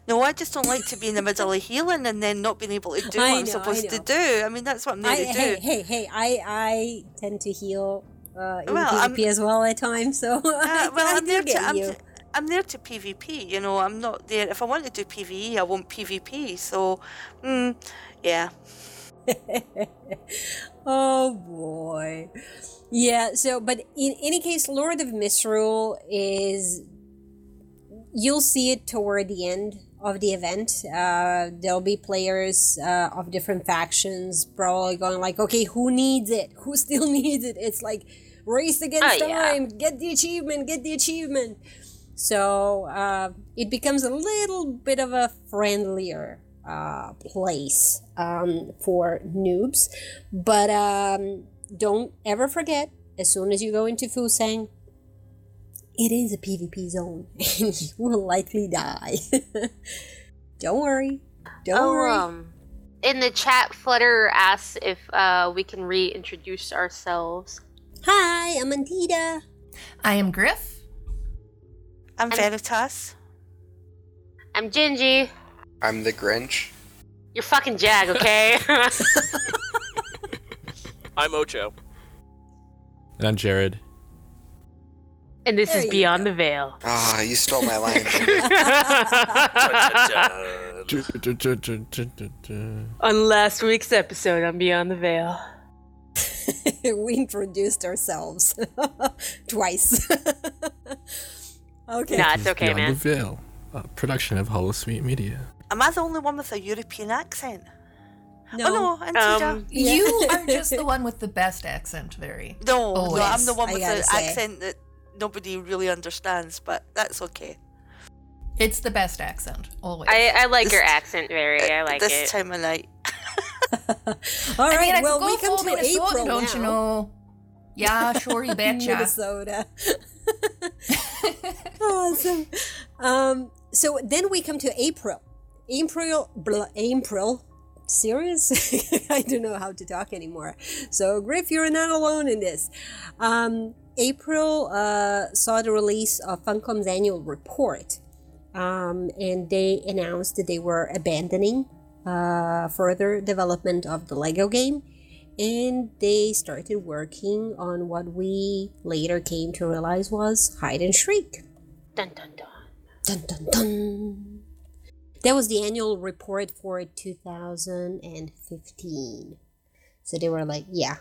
No, I just don't like to be in the middle of healing and then not being able to do *laughs* what I'm supposed to do. I mean, that's what I'm there I, to do. hey, hey, hey! I I tend to heal uh, in Well, PvP I'm- as well at times, so *laughs* Uh, well, I I'm do there to I'm, you. I'm there to PvP. You know, I'm not there. If I want to do PVE, I want PvP. So, mm, yeah. *laughs* oh boy. Yeah, so but in any case, Lord of Misrule is you'll see it toward the end of the event. Uh, there'll be players uh, of different factions probably going like, okay, who needs it? Who *laughs* still needs it? It's like race against Oh, yeah. time. Get the achievement. Get the achievement. So uh, it becomes a little bit of a friendlier uh, place um, for noobs. But um, don't ever forget, as soon as you go into Fusang, it is a PvP zone *laughs* and you will likely die. *laughs* Don't worry. Don't Oh, worry. um, in the chat, Flutter asks if uh, we can reintroduce ourselves. Hi, I'm Antita. I am Griff. I'm Veritas. I'm Gingy. I'm the Grinch. You're fucking Jag, okay? *laughs* I'm Ocho. And I'm Jared. And this There is Beyond go. the Veil. Ah, you stole my line. On last week's episode on Beyond the Veil. *laughs* we introduced ourselves *laughs* twice. *laughs* okay. Nah, it's okay, Beyond man. the Veil, a production of Holosuite Media. Am I the only one with a European accent? No. Oh no, Antida. Um, Yeah. You are just the one with the best accent, very. no, no, I'm the one with the say. accent that nobody really understands, but that's okay. It's the best accent, always. I, I like This- your accent, very. I like this it. This time of night. *laughs* All I right. mean, I well, could go we come to Minnesota, April don't now. you know? Yeah, sure, you *laughs* betcha. Minnesota. *laughs* awesome. Um, so then we come to April. April. Bl- April. Serious? *laughs* I don't know how to talk anymore. So, Griff, you're not alone in this. Um, April uh, saw the release of Funcom's annual report, um, and they announced that they were abandoning uh, further development of the Lego game and they started working on what we later came to realize was hide and shriek. Dun dun dun. Dun dun dun. That was the annual report for 2015. So they were like, yeah.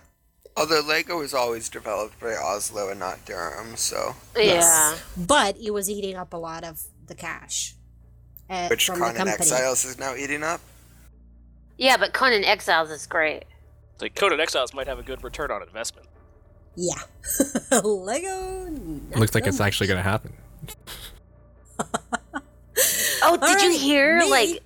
Although Lego was always developed by Oslo and not Durham, so Yeah. But it was eating up a lot of the cash. Uh, which from the Conan company. Exiles is now eating up. Yeah, but Conan Exiles is great. Like Conan Exiles might have a good return on investment. Yeah. *laughs* Lego. not Looks like it's so actually going to happen. *laughs* Oh, did you hear? me- Like,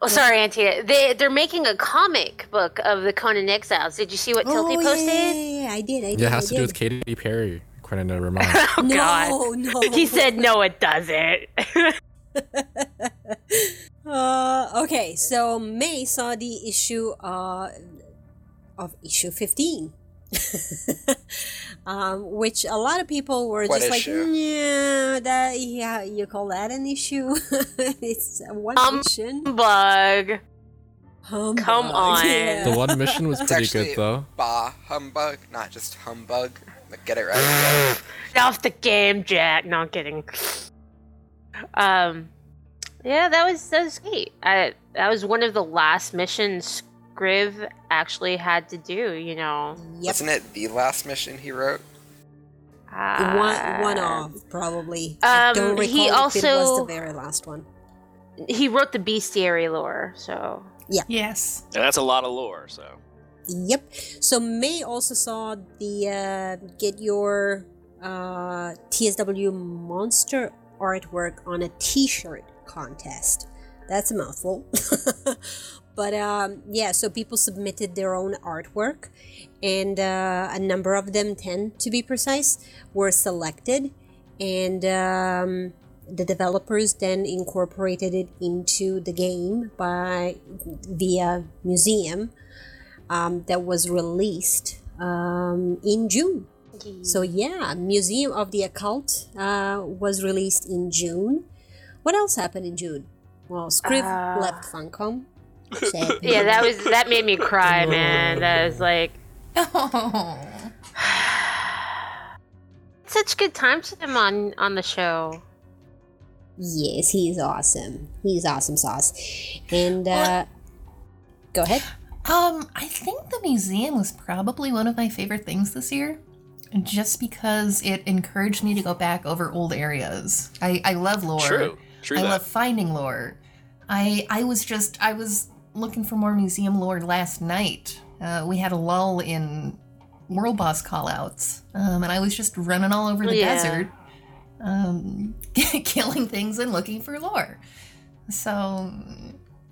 oh, sorry, Auntie. They they're making a comic book of the Conan Exiles. Did you see what Tilty oh, posted? Yeah, yeah, yeah, I did. I did. Yeah, it has I to do with did. Katy Perry, according to *laughs* Ramon. Oh no, God. no. *laughs* He said no, it doesn't. *laughs* uh, okay, so May saw the issue uh, of issue 15. *laughs* um, which a lot of people were What just issue? like, yeah, that yeah, you call that an issue? *laughs* it's one Um, mission. Bug. Humbug, come *laughs* on. yeah. the one mission was pretty good, though. Bah humbug, not just humbug. Like, get it right. Off the game, Jack. No, I'm kidding. Um, yeah, that was that was great. I that was one of the last missions Scriv actually had to do. You know, Yep. Wasn't it the last mission he wrote? uh, One, one off, probably. I Um, don't recall he if it was the very last one. He wrote the bestiary lore, so yeah. yes. And that's a lot of lore, so. Yep. So May also saw the uh, get your uh, TSW monster artwork on a T-shirt contest. That's a mouthful. *laughs* but um, yeah, so people submitted their own artwork, and uh, a number of them, ten to be precise, were selected, and um, the developers then incorporated it into the game by via museum um, that was released um, in June. So yeah, Museum of the Occult uh, was released in June. What else happened in June? Well, Scriv Uh, left Funcom. Sad. yeah, that was that made me cry, man. That was like Oh. *laughs* such good times with him on on the show. yes, he's awesome. He's awesome sauce. And uh, go ahead. Um, I think the museum was probably one of my favorite things this year. Just because it encouraged me to go back over old areas. I, I love lore. True. True I that. love finding lore. I I was just I was looking for more museum lore last night. Uh, we had a lull in world boss callouts, um, and I was just running all over the Yeah. desert, um, *laughs* killing things and looking for lore. So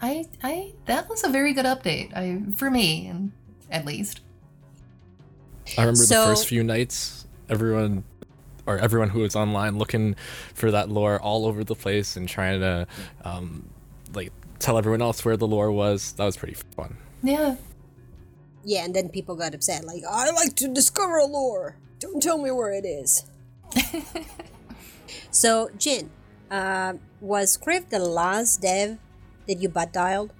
I I that was a very good update. I for me, and at least. I remember So- the first few nights, everyone or everyone who was online looking for that lore all over the place and trying to um, like tell everyone else where the lore was. That was pretty fun. Yeah. Yeah, and then people got upset, like, I like to discover a lore. Don't tell me where it is. *laughs* so, Jin, uh, was Scriv the last dev that you butt dialed?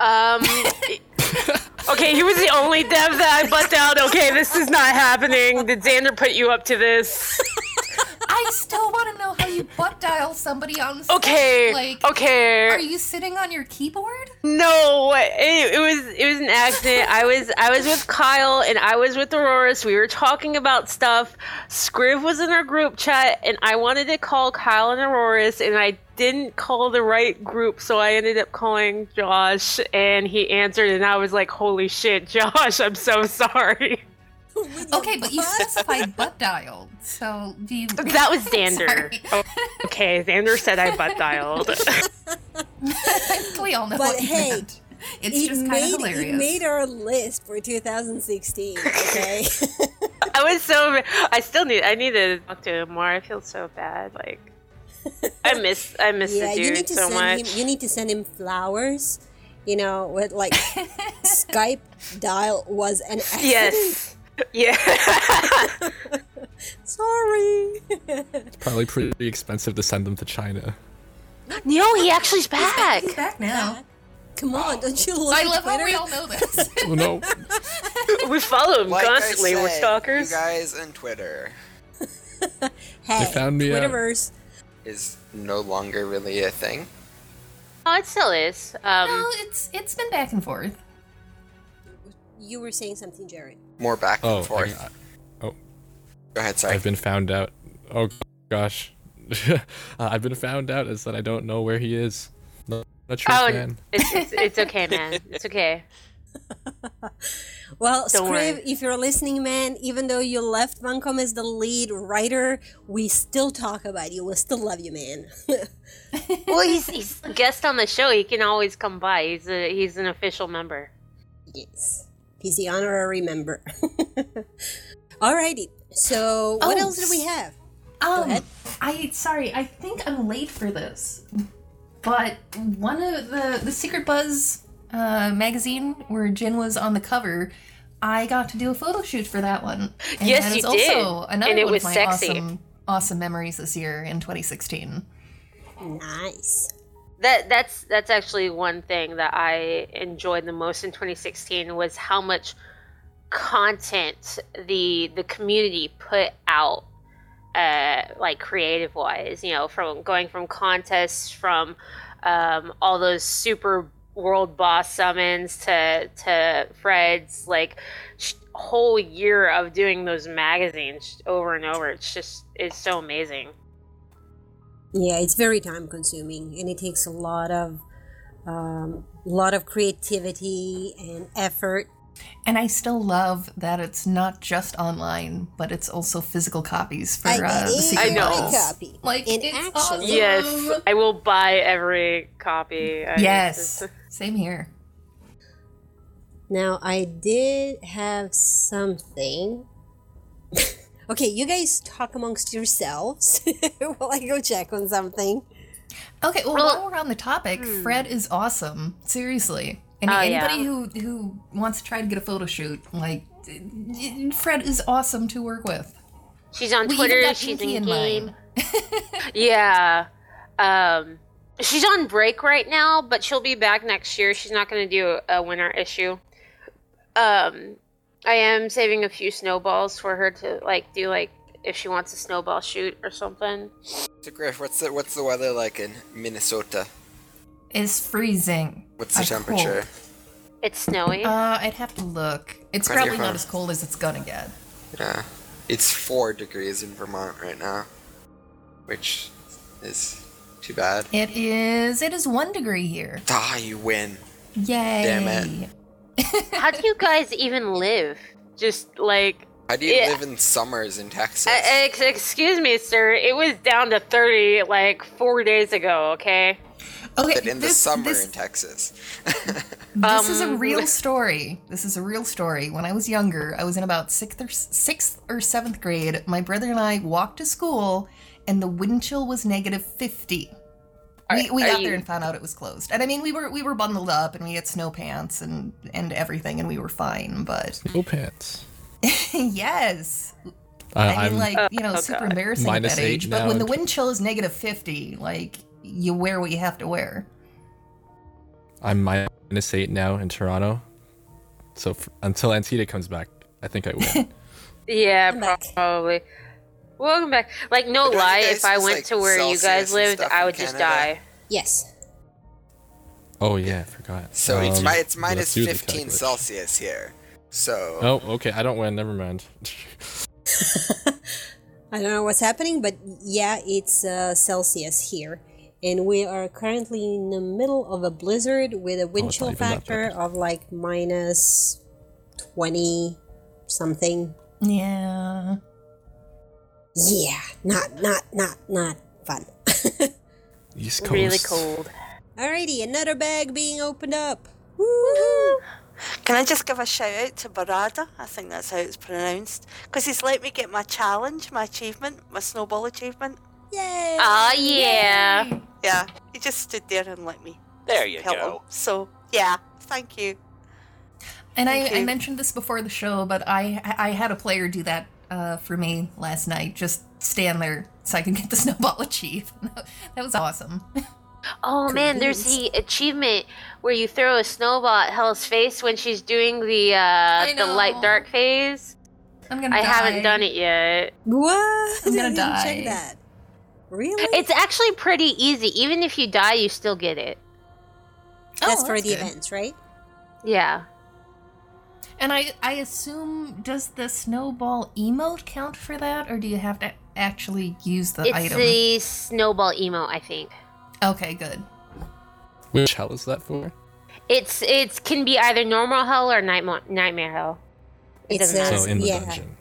Um. *laughs* okay, he was the only dev that I butt dialed. Okay, this is not happening. Did Xander put you up to this? *laughs* I still want to know how you butt dial somebody on stage. Okay. Like, okay. are you sitting on your keyboard? No, it, it was it was an accident. I was I was with Kyle and I was with Auroras. We were talking about stuff. Scriv was in our group chat, and I wanted to call Kyle and Auroras, and I didn't call the right group, so I ended up calling Josh, and he answered, and I was like, "Holy shit, Josh! I'm so *laughs* sorry." Okay, but you specified *laughs* butt dialed, so do you? That was *laughs* Xander. Oh, okay, Xander said I butt dialed. *laughs* we all know But what you hey, meant. It's it just kind made, of hilarious. It made our list for 2016, okay? I was so. I still need. I need to talk to him more. I feel so bad. Like, I miss. I miss yeah, the dude you need to so send much. him. You need to send him flowers. You know, with like Skype dial was an accident. Yes. Yeah. *laughs* Sorry. It's probably pretty expensive to send them to China. no, he actually's back. He's back now. Come on, don't you look I at love how Twitter? we all know this. *laughs* Oh no. We follow him Like constantly. I We're stalkers. You guys and Twitter *laughs* Hey, found me out. Twitterverse. is no longer really a thing. Oh, it still is. Um, no, it's it's been back and forth. You were saying something, Jared. More back Oh, and forth. I- Go ahead, sorry. I've been found out. Oh gosh. uh, *laughs* I've been found out is that I don't know where he is. Not, not sure, oh, man. it's, it's it's okay, man. It's okay. *laughs* Well, Don't Scriv, worry. if you're listening, man, even though you left Funcom as the lead writer, we still talk about you. We still love you, man. *laughs* Well, he's he's a guest on the show. He can always come by. He's a he's an official member. yes. He's the honorary member. *laughs* Alrighty. So, what Oh, else do we have? Um, ahead. I sorry, I think I'm late for this, but one of the the Secret Buzz uh, magazine where Jin was on the cover, I got to do a photo shoot for that one. And Yes, that is you did. also another And it one was of my sexy. awesome awesome memories this year in 2016. Nice. That that's that's actually one thing that I enjoyed the most in 2016 was how much content the the community put out uh like creative wise you know from going from contests from um all those super world boss summons to to fred's like sh- whole year of doing those magazines over and over. It's just it's so amazing Yeah, it's very time consuming and it takes a lot of um, a lot of creativity and effort. And I still love that it's not just online, but it's also physical copies for I, uh, the I Secret know. a Buzz. copy. Like, and it's actually, awesome. Yes, I will buy every copy. I- Yes, *laughs* same here. Now I did have something. *laughs* okay, you guys talk amongst yourselves *laughs* while I go check on something. Okay, well, Well- while we're on the topic, Fred is awesome. Seriously. And Oh, anybody yeah. who who wants to try to get a photo shoot, like Fred is awesome to work with. She's on We Twitter. got She's in in game. *laughs* Yeah. Um, she's on break right now, but she'll be back next year. She's not going to do a winter issue. Um, I am saving a few snowballs for her to like do like if she wants a snowball shoot or something. So Griff, what's the what's the weather like in Minnesota? It's freezing. What's the Like temperature? It's snowy. Uh, I'd have to look. It's Kind probably not as cold as it's gonna get. Yeah, it's four degrees in Vermont right now, which is too bad. It is. It is one degree here. Ah, you win. Yay! Damn it. How do you guys even live? Just like How do you Yeah. live in summers in Texas? Uh, ex- excuse me, sir. It was down to 30 like four days ago, okay? Okay, but in the summer this, in Texas. *laughs* This is a Um, real *laughs* story. This is a real story. When I was younger, I was in about sixth or sixth or seventh grade. My brother and I walked to school, and the wind chill was negative fifty. We, we got you- there and found out it was closed. And I mean, we were we were bundled up and we had snow pants and and everything, and we were fine. But No pants. *laughs* yes, I, I I'm mean, like you know, oh, super God. embarrassing at that age. But when the wind chill is negative fifty, like you wear what you have to wear. I'm minus eight now in Toronto. So f- until Antita comes back, I think I will. *laughs* Yeah, probably. Welcome back. Like no But don't you lie, guys if I use, went like, to where you Celsius guys and lived, stuff I in would just Canada? die. Yes. oh yeah, I forgot. So it's Um, mi- it's let's minus do the 15 calculation. Celsius here. So Oh, okay. I don't win. Never mind. *laughs* *laughs* I don't know what's happening, but yeah, it's uh, Celsius here. And we are currently in the middle of a blizzard with a wind Oh, it's chill even that factor bad. of like minus 20 something. Yeah. Yeah, not, not, not, not fun. *laughs* East Coast. Really cold. Alrighty, another bag being opened up. Woo! Can I just give a shout out to Barada? I think that's how it's pronounced. Because he's let me get my challenge, my achievement, my snowball achievement. Yay! Oh yeah. Yeah, he just stood there and let me There you help him. go. So, yeah, thank you. And I, Thank I you. mentioned this before the show, but I I had a player do that uh, for me last night. Just stand there so I can get the *laughs* snowball achieve. *laughs* that was awesome. *laughs* Oh man, there's the achievement where you throw a snowball at Hell's face when she's doing the uh the light dark phase. I'm gonna. I die. haven't done it yet. What? I'm gonna die. Check that. Really? It's actually pretty easy. Even if you die, you still get it. That's Oh, for the good. events, right? Yeah. And I I assume does the snowball emote count for that, or do you have to actually use the it's item? the snowball emo, I think. Okay, good. Which hell is that for? It's it's can be either normal hell or nightmare nightmare hell. It It doesn't says- matter. So in the yeah. dungeon.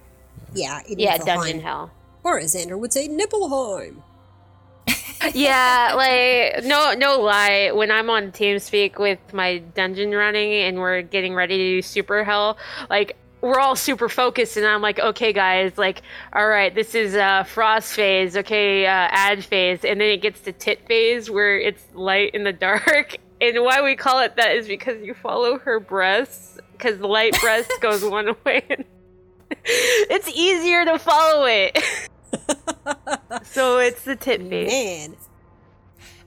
Yeah. in Yeah, Niflheim. dungeon hell. Or as Xander would say, Nibelheim. Yeah, like no no lie. When I'm on TeamSpeak with my dungeon running and we're getting ready to do super hell, like we're all super focused and I'm like, okay guys, like all right, this is uh frost phase, okay, uh ad phase, and then it gets to tit phase where it's light in the dark. *laughs* And why we call it that is because you follow her breasts because light breast goes *laughs* one way. And *laughs* it's easier to follow it. So it's the tit phase. Man.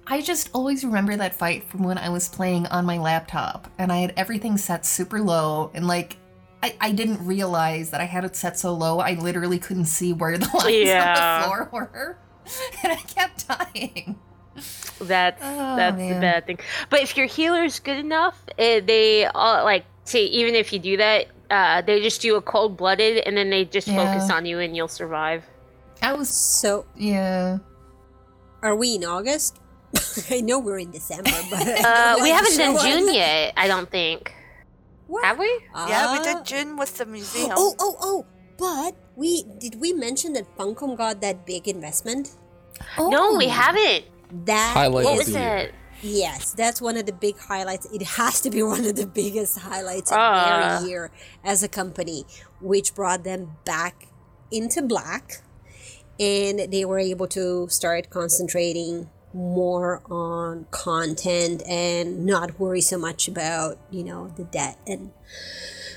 I just always remember that fight from when I was playing on my laptop and I had everything set super low and like I, I didn't realize that I had it set so low I literally couldn't see where the *laughs* lines Yeah. on the floor were. *laughs* And I kept dying. That's Oh, that's the man. bad thing. But if your healer's good enough, eh, they all like to even if you do that, uh, they just do a cold blooded and then they just focus on you and you'll survive. I was So, yeah. are we in August? *laughs* I know we're in December, but Uh, we haven't the done June on- yet. I don't think. What? Have we? yeah, we did June with the museum. Oh, oh, oh! But we did we mention that Funcom got that big investment? No, we Oh. haven't. That Highlight What of was the year. it? Yes, that's one of the big highlights. It has to be *laughs* one of the biggest highlights of Ah. their year as a company, which brought them back into black, and they were able to start concentrating more on content and not worry so much about you know the debt and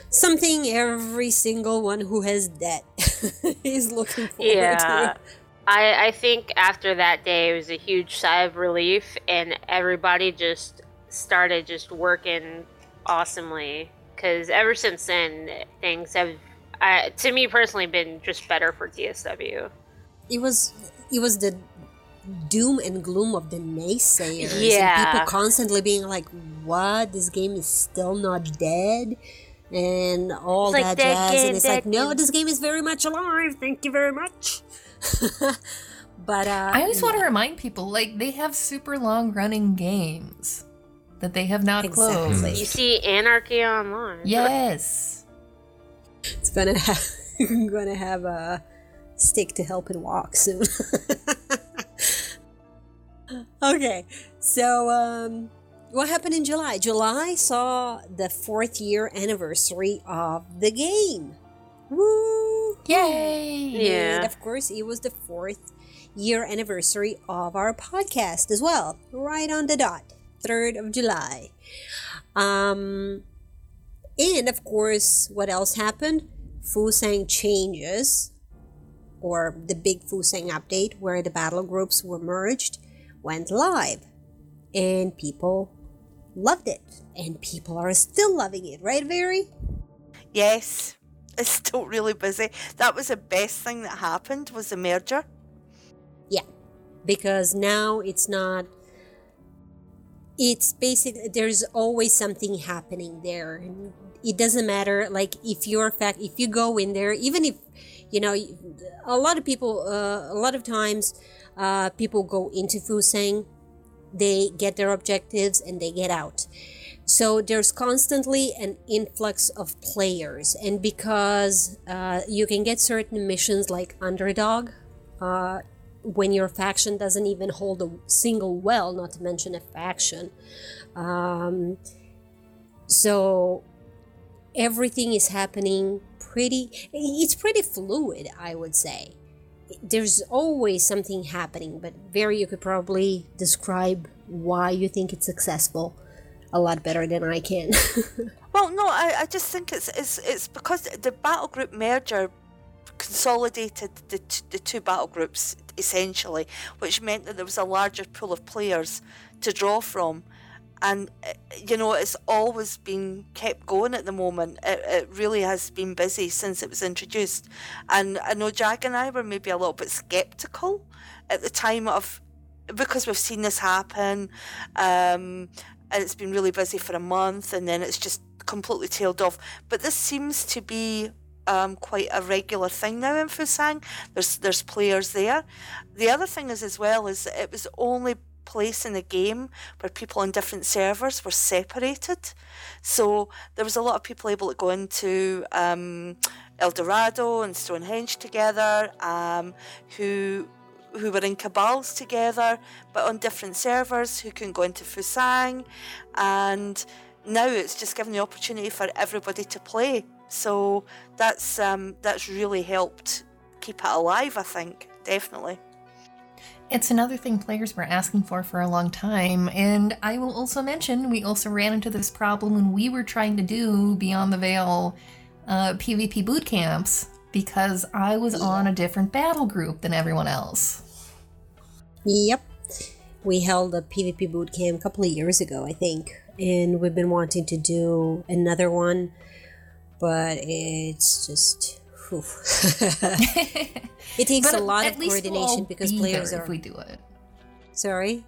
something every single one who has debt *laughs* is looking forward Yeah. to. I, I think after that day, it was a huge sigh of relief, and everybody just started just working awesomely. Because ever since then, things have, uh, to me personally, been just better for TSW. It was it was the doom and gloom of the naysayers and Yeah. people constantly being like what this game is still not dead and all It's that like, jazz game, and it's like dead no this game is very much alive thank you very much *laughs* but uh I always want to remind people like they have super long running games that they have not Exactly. closed. You see Anarchy Online. Yes. it's gonna have *laughs* gonna have a stick to help and walk soon *laughs* okay so um what happened in july july saw the fourth year anniversary of the game Woo! Yay. Yeah. And of course, it was the fourth year anniversary of our podcast as well, right on the dot, 3rd of July. Um, and of course, what else happened? Fusang changes, or the big Fusang update where the battle groups were merged, went live. And people loved it. And people are still loving it, right, Very? Yes, *laughs* it's still really busy. That was the best thing that happened was the merger. Yeah, because now it's not. It's basically there's always something happening there. It doesn't matter. Like if you're fact, if you go in there, even if you know, a lot of people, uh, a lot of times, uh, people go into Fusang, they get their objectives and they get out. So there's constantly an influx of players, and because uh, you can get certain missions like underdog, uh, when your faction doesn't even hold a single well, not to mention a faction. Um, so everything is happening pretty, it's pretty fluid, I would say. There's always something happening, but Very, you could probably describe why you think it's successful a lot better than I can. *laughs* Well, no, I, I just think it's, it's it's because the battle group merger consolidated the, t- the two battle groups essentially, which meant that there was a larger pool of players to draw from. And, uh, you know, it's always been kept going at the moment. It, it really has been busy since it was introduced. And I know jack and I were maybe a little bit skeptical at the time of, because we've seen this happen. Um, and it's been really busy for a month and then it's just completely tailed off. But this seems to be um, quite a regular thing now in Fusang. There's there's players there. The other thing is as well is it was only place in the game where people on different servers were separated. So there was a lot of people able to go into um, El Dorado and Stonehenge together, um, who who were in cabals together, but on different servers, who can go into Fusang, and now it's just given the opportunity for everybody to play. So that's um, that's really helped keep it alive. I think definitely. It's another thing players were asking for for a long time, and I will also mention we also ran into this problem when we were trying to do Beyond the Veil uh, PvP boot camps because I was on a different battle group than everyone else. Yep. We held a PvP boot camp a couple of years ago, I think, and we've been wanting to do another one, but it's just. Whew. *laughs* it takes But a lot of least we'll coordination because be players are. if we do it. Sorry?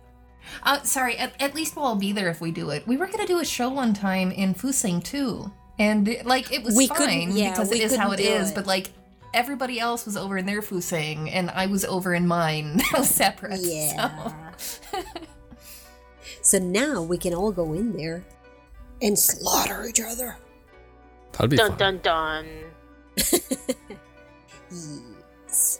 Uh, sorry, at, at least we'll all be there if we do it. We were gonna do a show one time in Fusang too, and like it was We fine yeah, because we it is how it couldn't do is. it. But like everybody else was over in their Fusang, and I was over in mine, *laughs* separate. Yeah. So. *laughs* So now we can all go in there and slaughter each other. That'd be Dun fun. dun dun. *laughs* Yes.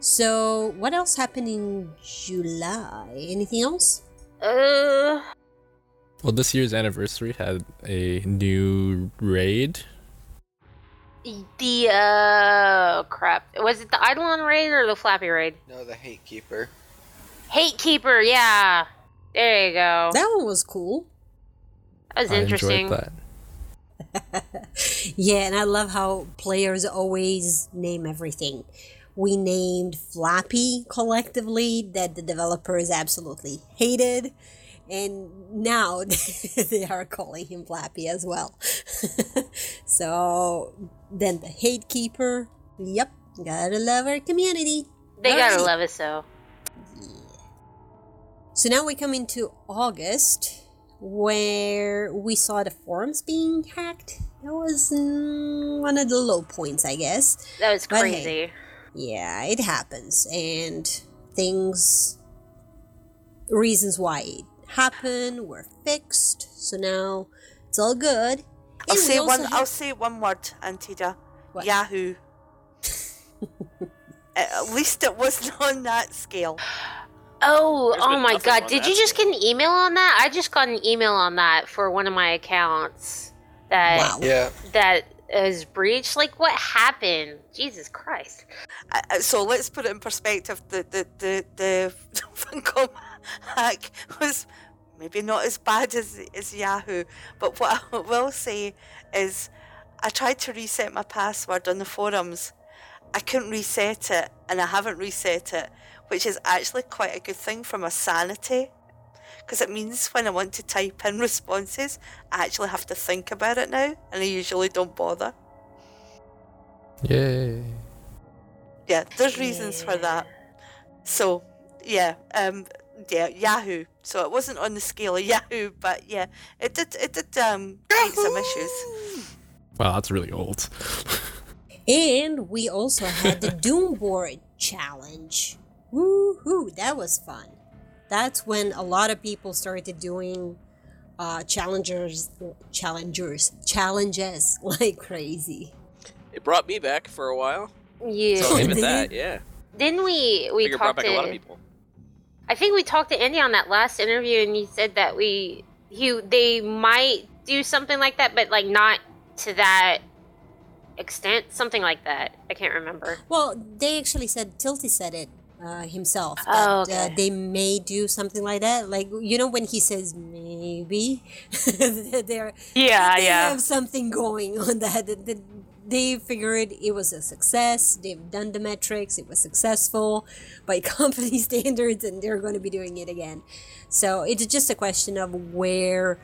So, what else happened in July? Anything else? Uh, Well, this year's anniversary had a new raid. the uh crap. Was it the Eidolon raid or the Flappy raid? No, the Hate Keeper. Hate Keeper. Yeah. There you go. That one was cool. That was I interesting. enjoyed that. *laughs* Yeah, and I love how players always name everything. We named Flappy collectively that the developers absolutely hated, and now *laughs* they are calling him Flappy as well. *laughs* so then the Hate Keeper. Yep, gotta love our community. They gotta love us so. So now we come into August, where we saw the forums being hacked. That was mm, one of the low points, I guess. That was But hey. crazy. Yeah, it happens, and things, reasons why it happened were fixed. So now it's all good. I'll And say one. have- I'll say one word, Antita. What? Yahoo. At *laughs* at least it wasn't *laughs* on that scale. Oh, There's oh my god. Did you just get an email on that? I just got an email on that for one of my accounts that Wow. Yeah. that is breached. Like, what happened? Jesus Christ! Uh, uh, so let's put it in perspective. The the the the *laughs* Funcom hack was maybe not as bad as as Yahoo, but what I *laughs* will say is, I tried to reset my password on the forums. I couldn't reset it, and I haven't reset it, which is actually quite a good thing for my sanity. Because it means when I want to type in responses, I actually have to think about it now, and I usually don't bother. Yay. Yeah, there's reasons for that. So, yeah, um, yeah, Yahoo. So it wasn't on the scale of Yahoo, but yeah, it did, it did um, create some issues. Wow, that's really old. *laughs* And we also had the *laughs* Doom Board challenge. Woohoo, that was fun. That's when a lot of people started doing uh, challengers, challengers, challenges *laughs* like crazy. It brought me back for a while. Yeah. So I'll leave it that, yeah. Didn't we? I We think it brought talked back to. a lot of people. I think we talked to Andy on that last interview, and he said that we he they might do something like that, but like not to that extent. Something like that. I can't remember. Well, they actually said Tilty said it uh, himself. That, Oh, uh, they may do something like that. Like you know when he says maybe, *laughs* they're Yeah, they yeah. have something going on that. They figured it was a success. They've done the metrics. It was successful by *laughs* company standards, and they're going to be doing it again. So it's just a question of where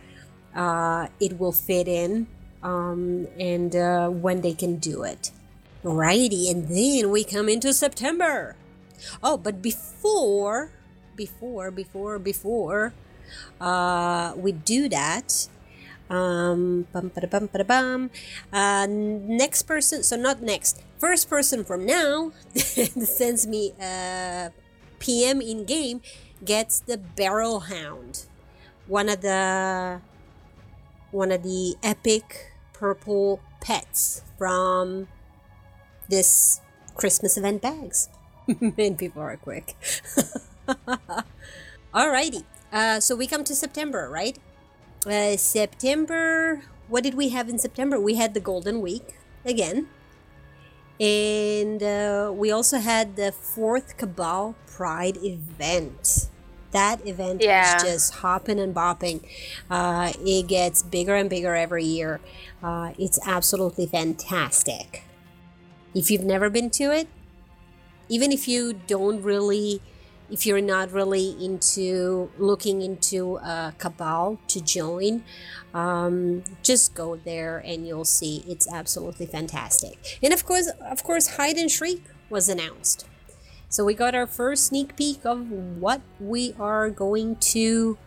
uh, it will fit in um, and uh, when they can do it. Righty, and then we come into September. Oh, but before, before, before, before, uh, we do that. Um, bum, bum, bum. Uh, next person, so not next, first person from now *laughs* sends me a PM in game gets the Barrel Hound, one of the one of the epic purple pets from this Christmas event bags. *laughs* and people are quick. *laughs* Alrighty. Uh, so we come to September, right? Uh, September. What did we have in September? We had the Golden Week again. And uh, we also had the fourth Cabal Pride event. That event Yeah. is just hopping and bopping. Uh, it gets bigger and bigger every year. Uh, it's absolutely fantastic. If you've never been to it, even if you don't really if you're not really into looking into a cabal to join um, just go there and you'll see it's absolutely fantastic. And of course of course hide and shriek was announced. So we got our first sneak peek of what we are going to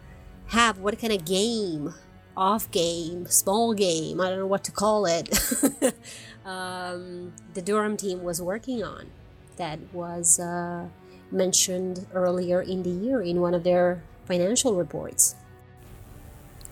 have what kind of game off game small game i don't know what to call it *laughs* um, the durham team was working on that was uh, mentioned earlier in the year in one of their financial reports.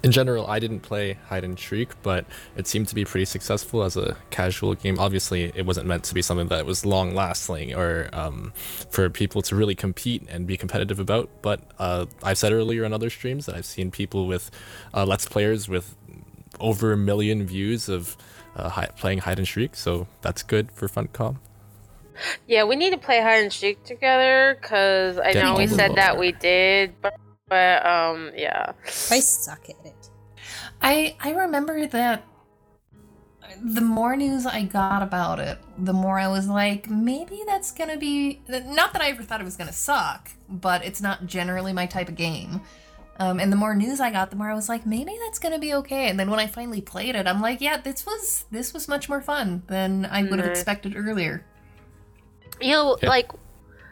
In general, I didn't play hide and shriek, but it seemed to be pretty successful as a casual game. Obviously, it wasn't meant to be something that was long lasting or um, for people to really compete and be competitive about. But uh, I've said earlier on other streams that I've seen people with uh, Let's Players with over a million views of uh, hi- playing hide and shriek, so that's good for Funcom. Yeah, we need to play hide and seek together because I Get know we said that we did, but, but um, yeah. I suck at it. I I remember that the more news I got about it, the more I was like, maybe that's gonna be not that I ever thought it was gonna suck, but it's not generally my type of game. Um, and the more news I got, the more I was like, maybe that's gonna be okay. And then when I finally played it, I'm like, yeah, this was this was much more fun than I would have Mhm. expected earlier. You know, Yeah. like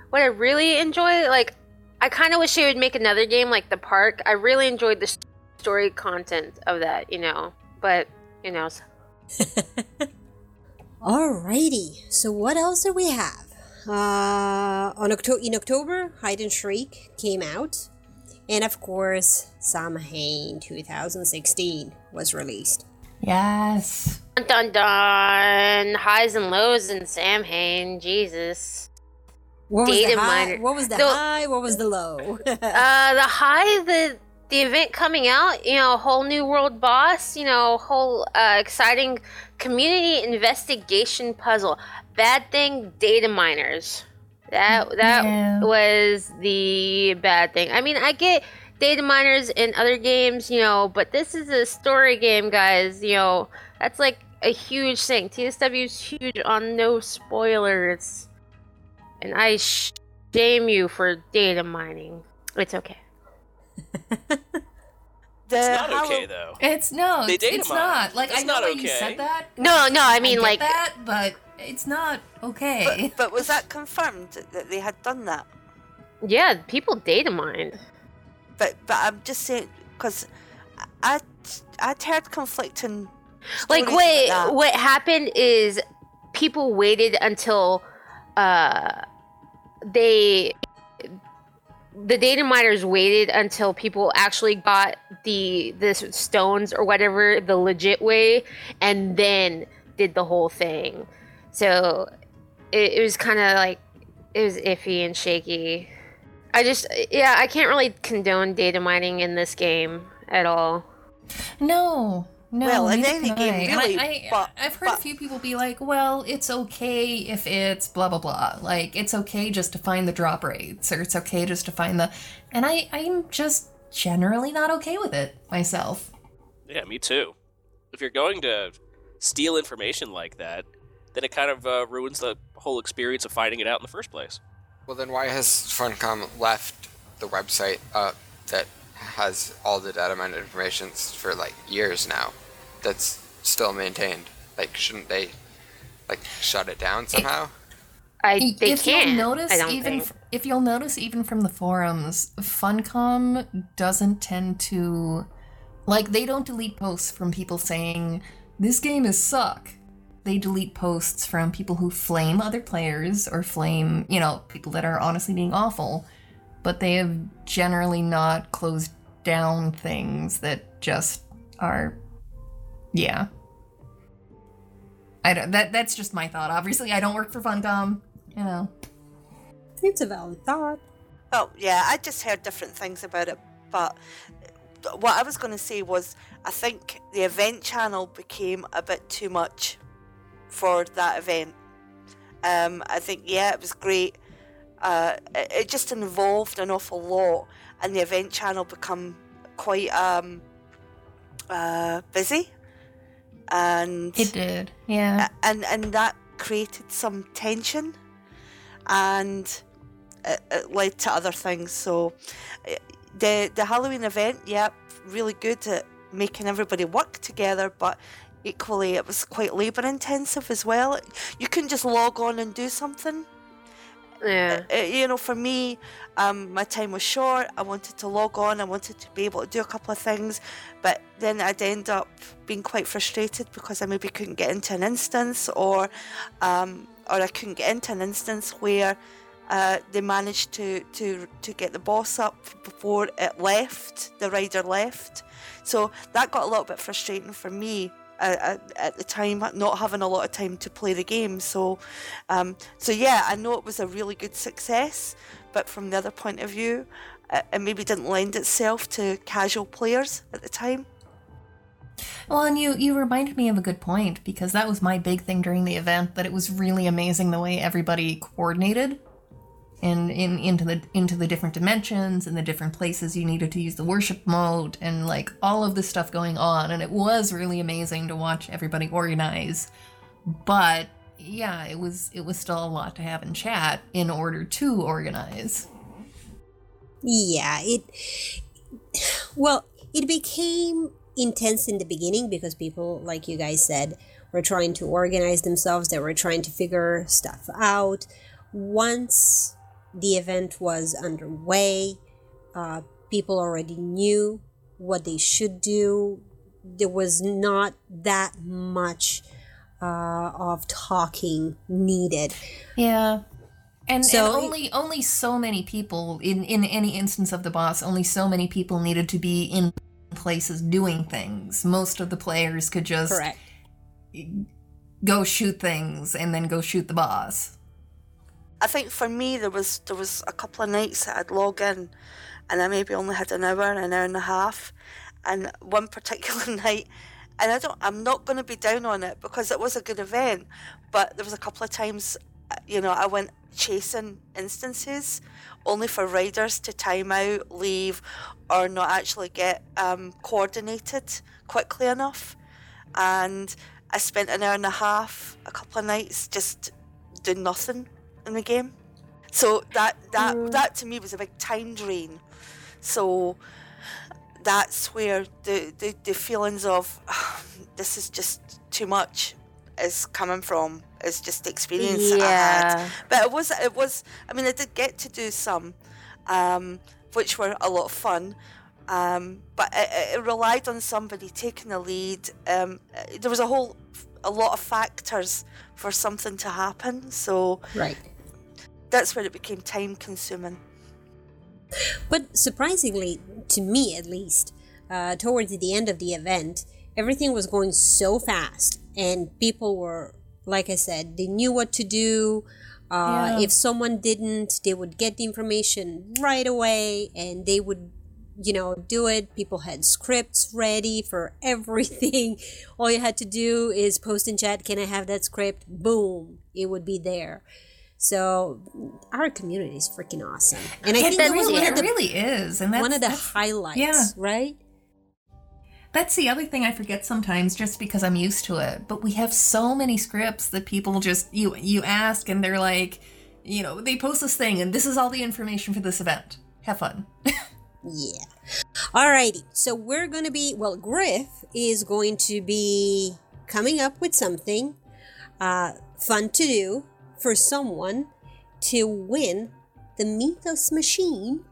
what I really enjoy, like I kind of wish they would make another game like The Park. I really enjoyed the story content of that, you know. But you know, s- *laughs* Alrighty, so what else do we have? Uh, on Octo- in October, Hide and Shriek came out, and of course, Samhain 2016 was released. Yes. Dun dun dun, highs and lows in Samhain. Jesus. What was the high? What was the So- high? What was the low? *laughs* Uh, the high, the the event coming out, you know, whole new world boss, you know, whole uh, exciting community investigation puzzle. Bad thing, data miners. That that Yeah. was the bad thing. I mean, I get data miners in other games, you know, but this is a story game, guys. You know, that's like a huge thing. TSW is huge on no spoilers, and I shame you for data mining. It's okay. *laughs* The It's not Hallow- okay though. It's no, They it's, data it's mine. not. Like It's I know not why you okay. said that. No, no, I mean get like that, but it's not okay. But, but was that *laughs* confirmed that they had done that? yeah, people data mine. But but I'm just saying because I I'd heard conflicting. Like stories what about what happened is people waited until uh they the data miners waited until people actually got the the stones or whatever the legit way and then did the whole thing. So it, it was kind of like it was iffy and shaky. I just yeah i can't really condone data mining in this game at all. No, no. Well, in neither any can game, I. And really, I, I, but- I've heard a few people be like, "Well, it's okay if it's blah blah blah. Like, it's okay just to find the drop rates, or it's okay just to find the." And I, I'm just generally not okay with it myself. Yeah, me too. If you're going to steal information like that, then it kind of uh, ruins the whole experience of finding it out in the first place. Well, then why has Funcom left the website up that has all the data mine information for like years now? That's still maintained. Like, shouldn't they like shut it down somehow? i they if can't you'll notice, i don't even think f- if you'll notice, even from the forums, Funcom doesn't tend to like they don't delete posts from people saying this game is suck. They delete posts from people who flame other players or flame, you know, people that are honestly being awful. But they have generally not closed down things that just are, yeah. I don't, that that's just my thought. Obviously, I don't work for Funcom. You know. It's a valid thought. Well, yeah, I just heard different things about it, but what I was going to say was I think the event channel became a bit too much for that event. Um, I think yeah, it was great. Uh, it, it just involved an awful lot, and the event channel become quite um, uh, busy, and It did. Yeah. and and that created some tension and it, it led to other things so eh, the the halloween event yep really good at making everybody work together but equally it was quite labor intensive as well you couldn't just log on and do something yeah uh, you know, for me, um, my time was short. I wanted to log on. I wanted to be able to do a couple of things, but then I'd end up being quite frustrated because I maybe couldn't get into an instance, or um, or I couldn't get into an instance where uh, they managed to, to to get the boss up before it left. The rider left, so that got a little bit frustrating for me. uh, at, at the time, not having a lot of time to play the game. So, um, so yeah, I know it was a really good success, but from the other point of view, uh, it maybe didn't lend itself to casual players at the time. Well, and you you reminded me of a good point because that was my big thing during the event that it was really amazing the way everybody coordinated and in into the into the different dimensions and the different places you needed to use the worship mode and like all of this stuff going on and it was really amazing to watch everybody organize. But yeah, it was it was still a lot to have in chat in order to organize. Yeah, it. Well, it became intense in the beginning because people, like you guys said, were trying to organize themselves. They were trying to figure stuff out. Once the event was underway, uh, people already knew what they should do. There was not that much uh, of talking needed. Yeah. And, So- and only only so many people in in any instance of the boss, only so many people needed to be in places doing things. Most of the players could just Correct. go shoot things and then go shoot the boss. I think for me there was there was a couple of nights that I'd log in and I maybe only had an hour, an hour and a half. And one particular *laughs* night, and I don't, I'm not going to be down on it because it was a good event, but there was a couple of times, uh, you know, I went chasing instances only for riders to time out, leave, or not actually get um, coordinated quickly enough. And I spent an hour and a half, a couple of nights, just doing nothing in the game. So that that that to me was a big time drain. So that's where the the, the feelings of *sighs* this is just too much is coming from. is just the experience that I had. But it was it was I mean I did get to do some um, which were a lot of fun. Um, but it, it- it relied on somebody taking the lead. Um, there was a whole a lot of factors for something to happen. So Right. that's where it became time consuming. But surprisingly, to me at least, uh, towards the end of the event, everything was going so fast, and people were, like I said, they knew what to do. Uh, Yeah. If someone didn't, they would get the information right away, and they would, you know, do it. People had scripts ready for *laughs* everything. All you had to do is post in chat, "Can I have that script?" Boom, it would be there. So our community is freaking awesome, and I It, think that really, it the really is, and that's, one of the highlights, yeah. right? that's the other thing I forget sometimes, just because I'm used to it. But we have so many scripts that people just you you ask, and they're like, you know, they post this thing, and this is all the information for this event. Have fun. *laughs* Yeah. Alrighty. So we're gonna be well, Griff is going to be coming up with something uh, fun to do for someone to win the Mythos machine.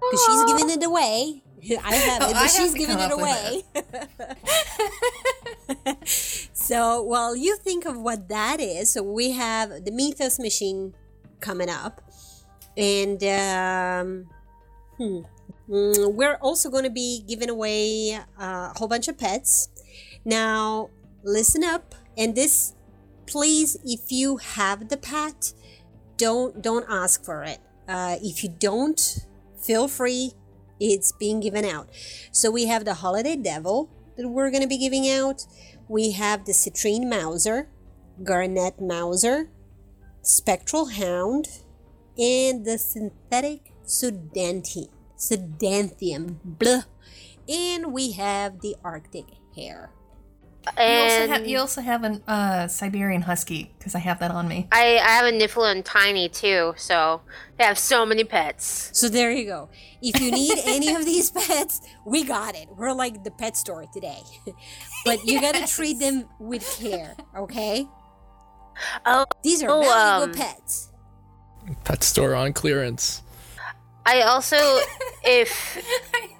Because she's giving it away. *laughs* I have it, but *laughs* she's giving it away. *laughs* so while you think of what that is, so we have the Mythos machine coming up. And um, hmm, Mm, we're also going to be giving away uh, a whole bunch of pets. Now, listen up, and this, please, if you have the pet, don't don't ask for it. Uh, if you don't, feel free. It's being given out. So we have the Holiday Devil that we're going to be giving out. We have the Citrine Mauser, Garnet Mauser, Spectral Hound, and the Synthetic Sudantium. Sedanthium. Blah. And we have the Arctic Hare. You, also And have, you also have a uh, Siberian Husky because I have that on me. I, I have a Niffler and Tiny too, so they have so many pets. So there you go. If you need *laughs* any of these pets, we got it. We're like the pet store today. *laughs* but you got to treat them with care, okay? Oh, These are Oh, valuable um, pets. Pet store on clearance. I also, if *laughs*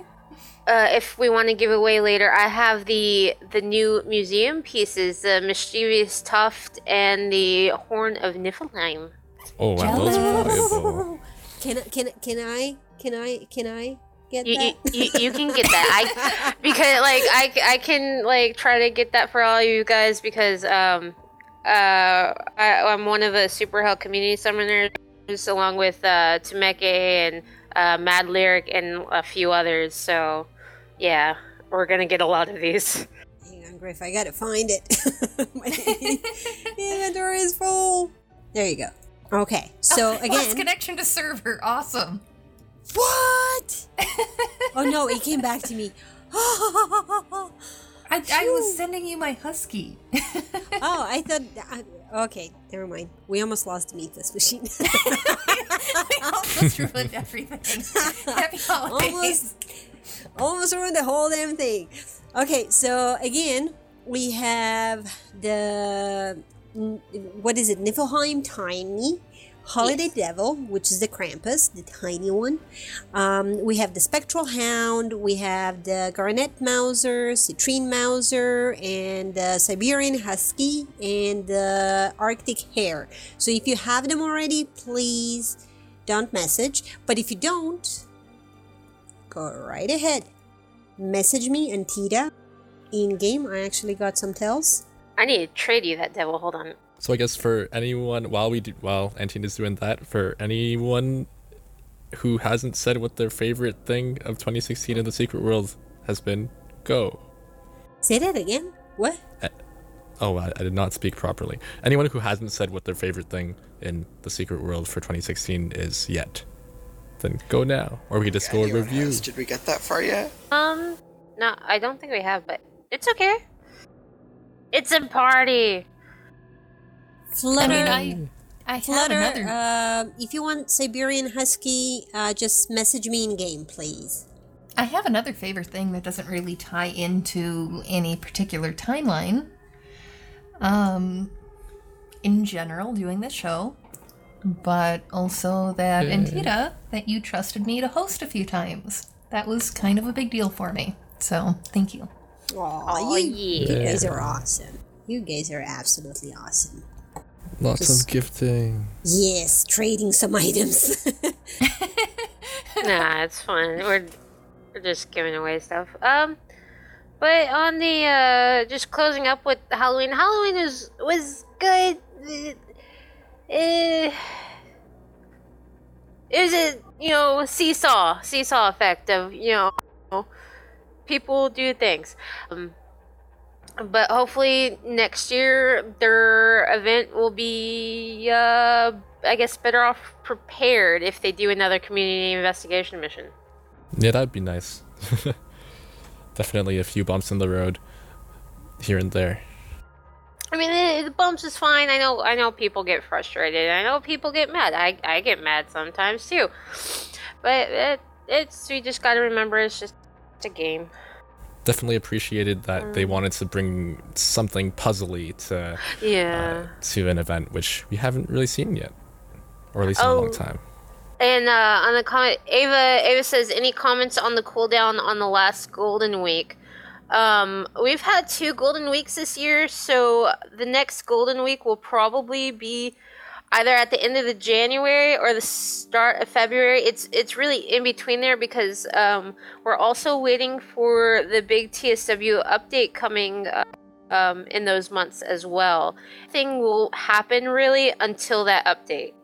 uh, if we want to give away later, I have the the new museum pieces, the mischievous tuft and the horn of Niflheim. Oh wow, those are valuable. Can I- can I- can I can I can I get You, you, that? you, you can get that. I *laughs* because like I, I can like try to get that for all you guys because um uh I, I'm one of the Super Hell community summoners along with uh Temeke and uh, Mad Lyric and a few others. So yeah, we're gonna get a lot of these. Hang on, Griff. I gotta find it. *laughs* My inventory is full. There you go. Okay. So oh, *laughs* Lost again, connection to server. Awesome. what? *laughs* oh no! It came back to me. oh, I, I was sending you my husky. Oh, I thought. I, okay, never mind. We almost lost to Mythos machine. we almost ruined everything. Happy holidays. almost, almost ruined the whole damn thing. Okay, so again, we have the what is it? Niflheim Tiny. Holiday Devil, which is the Krampus, the tiny one. Um, we have the Spectral Hound, we have the Garnet Mauser, Citrine Mauser, and the Siberian Husky, and the Arctic Hare. So if you have them already, please don't message. But if you don't, go right ahead. Message me and Tita in game. I actually got some tells. I need to trade you that devil. Hold on. So I guess for anyone, while we do, while Antine is doing that, for anyone who hasn't said what their favorite thing of 2016 in the secret world has been, go. Say that again. What? Oh, I, I did not speak properly. Anyone who hasn't said what their favorite thing in the secret world for 2016 is yet, then go now. Or we could just go Anyone review. has- Did we get that far yet? Um, no, I don't think we have, but it's okay. It's a party. Flutter. I mean, I, I have Flutter, another. uh, if you want Siberian Husky, uh, just message me in game, please. I have another favorite thing that doesn't really tie into any particular timeline. Um, in general, doing this show, but also that Antita that you trusted me to host a few times. That was kind of a big deal for me. So thank you. Aw, Oh, you, yeah. you guys are awesome. You guys are absolutely awesome. Lots Just- of gifting. Yes, trading some *laughs* items. nah, it's fun. We're we're just giving away stuff. Um, but on the uh, just closing up with Halloween. Halloween is was good. It, it, it was a you know seesaw seesaw effect of you know people do things. Um, but hopefully next year their event will be uh, I guess better off prepared if they do another community investigation mission. Yeah, that'd be nice. *laughs* Definitely a few bumps in the road here and there. I mean, the, the bumps is fine. I know. I know people get frustrated. I know people get mad. I, I get mad sometimes too. But it, it's we just got to remember it's just a game. Definitely appreciated that they wanted to bring something puzzly to Yeah. to an event which we haven't really seen yet, or at least in a long Oh. time. And uh, on the comment, Ava Ava says, any comments on the cooldown on the last Golden Week? Um, we've had two Golden Weeks this year, so the next Golden Week will probably be either at the end of the January or the start of February. It's it's really in between there because um, we're also waiting for the big TSW update coming. Uh, um, in those months as well. Thing will happen really until that update.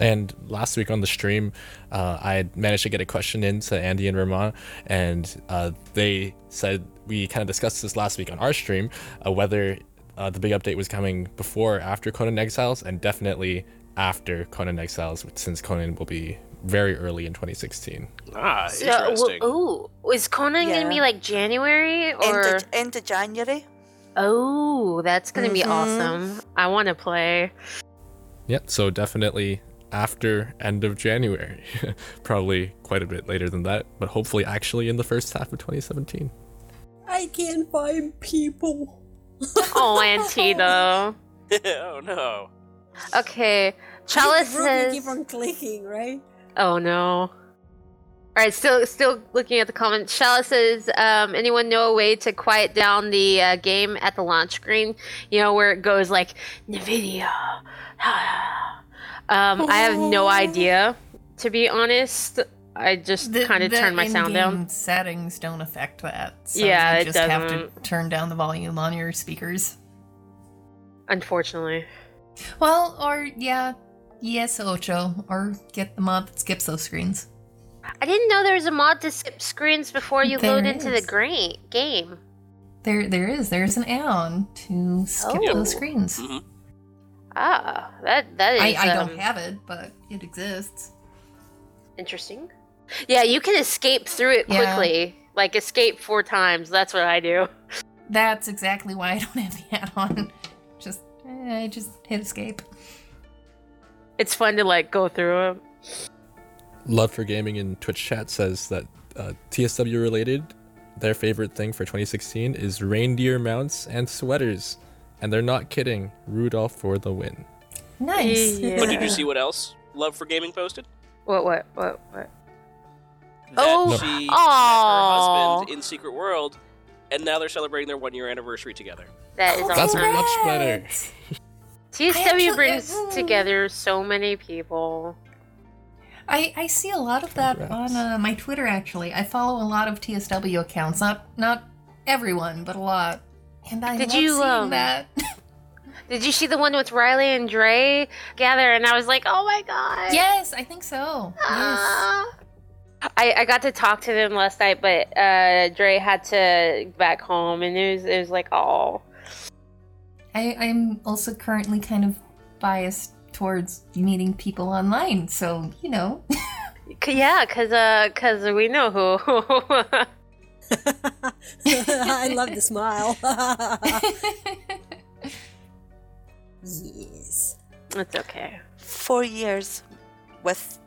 And last week on the stream, uh, I had managed to get a question in to Andy and Ramon, and uh, they said we kind of discussed this last week on our stream uh, whether uh, the big update was coming before or after Conan Exiles, and definitely after Conan Exiles, since Conan will be very early in 2016. Ah, So, interesting. w- ooh, is Conan Yeah. gonna be like January End or? of, end of January. Oh, that's gonna be Mhm. awesome. I want to play. Yep, so definitely after end of January. *laughs* Probably quite a bit later than that, but hopefully actually in the first half of 2017. I can't find people. *laughs* Oh, Antita. *laughs* oh no. Okay, Chalice Brooke, you says. keep on clicking, right? Oh no. All right, still still looking at the comments. Chalice says, um, anyone know a way to quiet down the uh, game at the launch screen? You know where it goes like Nvidia. Um, I have no idea, to be honest. I just kind of the turned my sound down. Settings don't affect that. So Yeah, you it just have to turn down the volume on your speakers. Unfortunately. Well, or yeah, yes, Ocho, or get the mod that skips those screens. I didn't know there was a mod to skip screens before you There load into the is. gra- game. There, there is. There's an add-on to skip Oh. those screens. Mhm. Ah, that that is. I, I don't um, have it, but it exists. Interesting. Yeah, you can escape through it quickly. Yeah. quickly. Like escape four times. That's what I do. *laughs* That's exactly why I don't have the add-on. Just, eh, I just hit escape. It's fun to like go through it. Love for Gaming in Twitch chat says that uh, TSW related, their favorite thing for 2016 is reindeer mounts and sweaters. And they're not kidding. Rudolph for the win. Nice. Yeah. But did you see what else Love for Gaming posted? What? What? What? What? That Oh, she met her husband in Secret World, and now they're celebrating their one year anniversary together. That is That's awesome. much better. *laughs* TSW brings uh, together so many people. I, I see a lot of that Congrats. on uh, my Twitter. Actually, I follow a lot of TSW accounts. Not not everyone, but a lot. And I Did you, um, that. *laughs* Did you see the one with Riley and Dre together? And I was like, oh my god. Yes, I think so. Yes. Ah. I, I got to talk to them last night, but uh, Dre had to back home, and it was it was like, oh, I, I'm also currently kind of biased towards meeting people online, so you know. *laughs* Yeah, cause uh, cause we know who. *laughs* *laughs* I love the smile. yes. it's okay. Four years with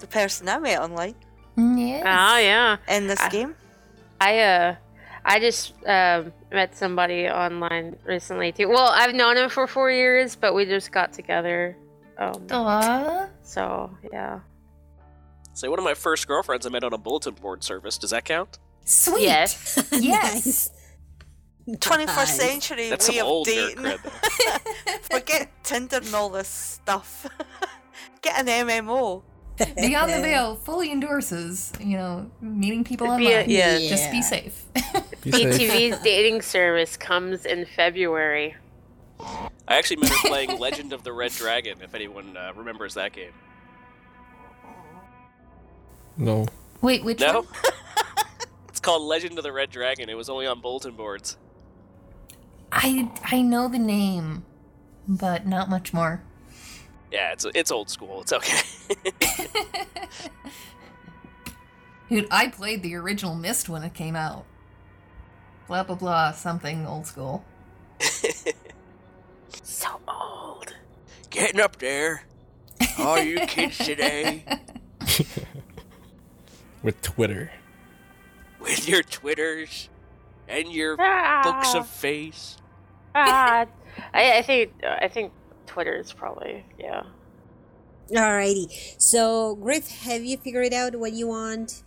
the person I met online yes. Oh yeah, in this Ah. game. I uh, I just um met somebody online recently too. Well, I've known him for four years, but we just got together. Um, Aw. so yeah. Say, one of my first girlfriends I met on a bulletin board service. Does that count? Sweet. Yes. *laughs* Yes. 21st Nice. century That's way of dating. Forget Tinder and all this stuff. *laughs* Get an MMO. *laughs* Beyond the Veil fully endorses, you know, meeting people Be a- online. yeah. Just be Yeah. safe. Be safe. BTV's dating service comes in February. I actually remember playing Legend of the Red Dragon. If anyone uh, remembers that game. No. Wait, which No. one? It's called Legend of the Red Dragon. It was only on bulletin boards. I I know the name, but not much more. Yeah, it's it's old school. It's okay. *laughs* Dude, I played the original Myst when it came out. Blah blah blah, something old school. *laughs* So old. Getting up there. All you kids today *laughs* With Twitter. With your Twitters and your Ah, books of face. ah. I, I think I think Twitter is probably yeah. Alrighty. So, Griff, have you figured out what you want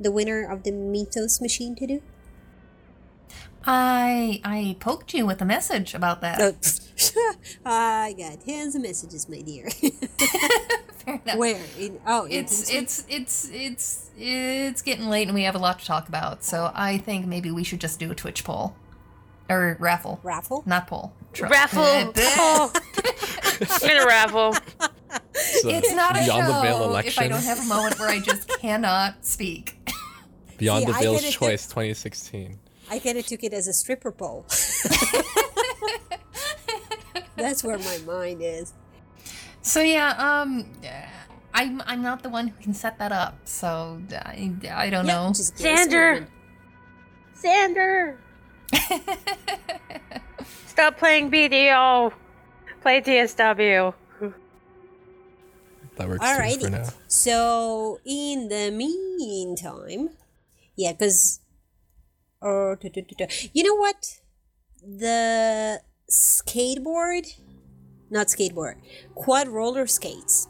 the winner of the Mythos machine to do? I I poked you with a message about that. Oh, *laughs* I got tons of messages, my dear. *laughs* Fair enough. Where? In, oh, in It's TeamSpeak? it's it's it's it's getting late and we have a lot to talk about. So I think maybe we should just do a Twitch poll or raffle, raffle. not poll. Tr- Raffle. Eh, oh. I'm gonna raffle. So, It's not a Beyond the Veil show if. I don't have a moment where I just *laughs* cannot speak. Beyond See, the I Veil's get. Choice 2016. I kind of took it as a stripper pole. *laughs* That's where my mind is. So yeah, um, I'm I'm not the one who can set that up. So I, I don't Yeah, know. just guess Xander. Xander. *laughs* Stop playing BDO. Play TSW. That works too for Alrighty. now. So, in the meantime, yeah, because, uh, tu- tu- tu- tu- you know what? The skateboard, not skateboard, quad roller skates.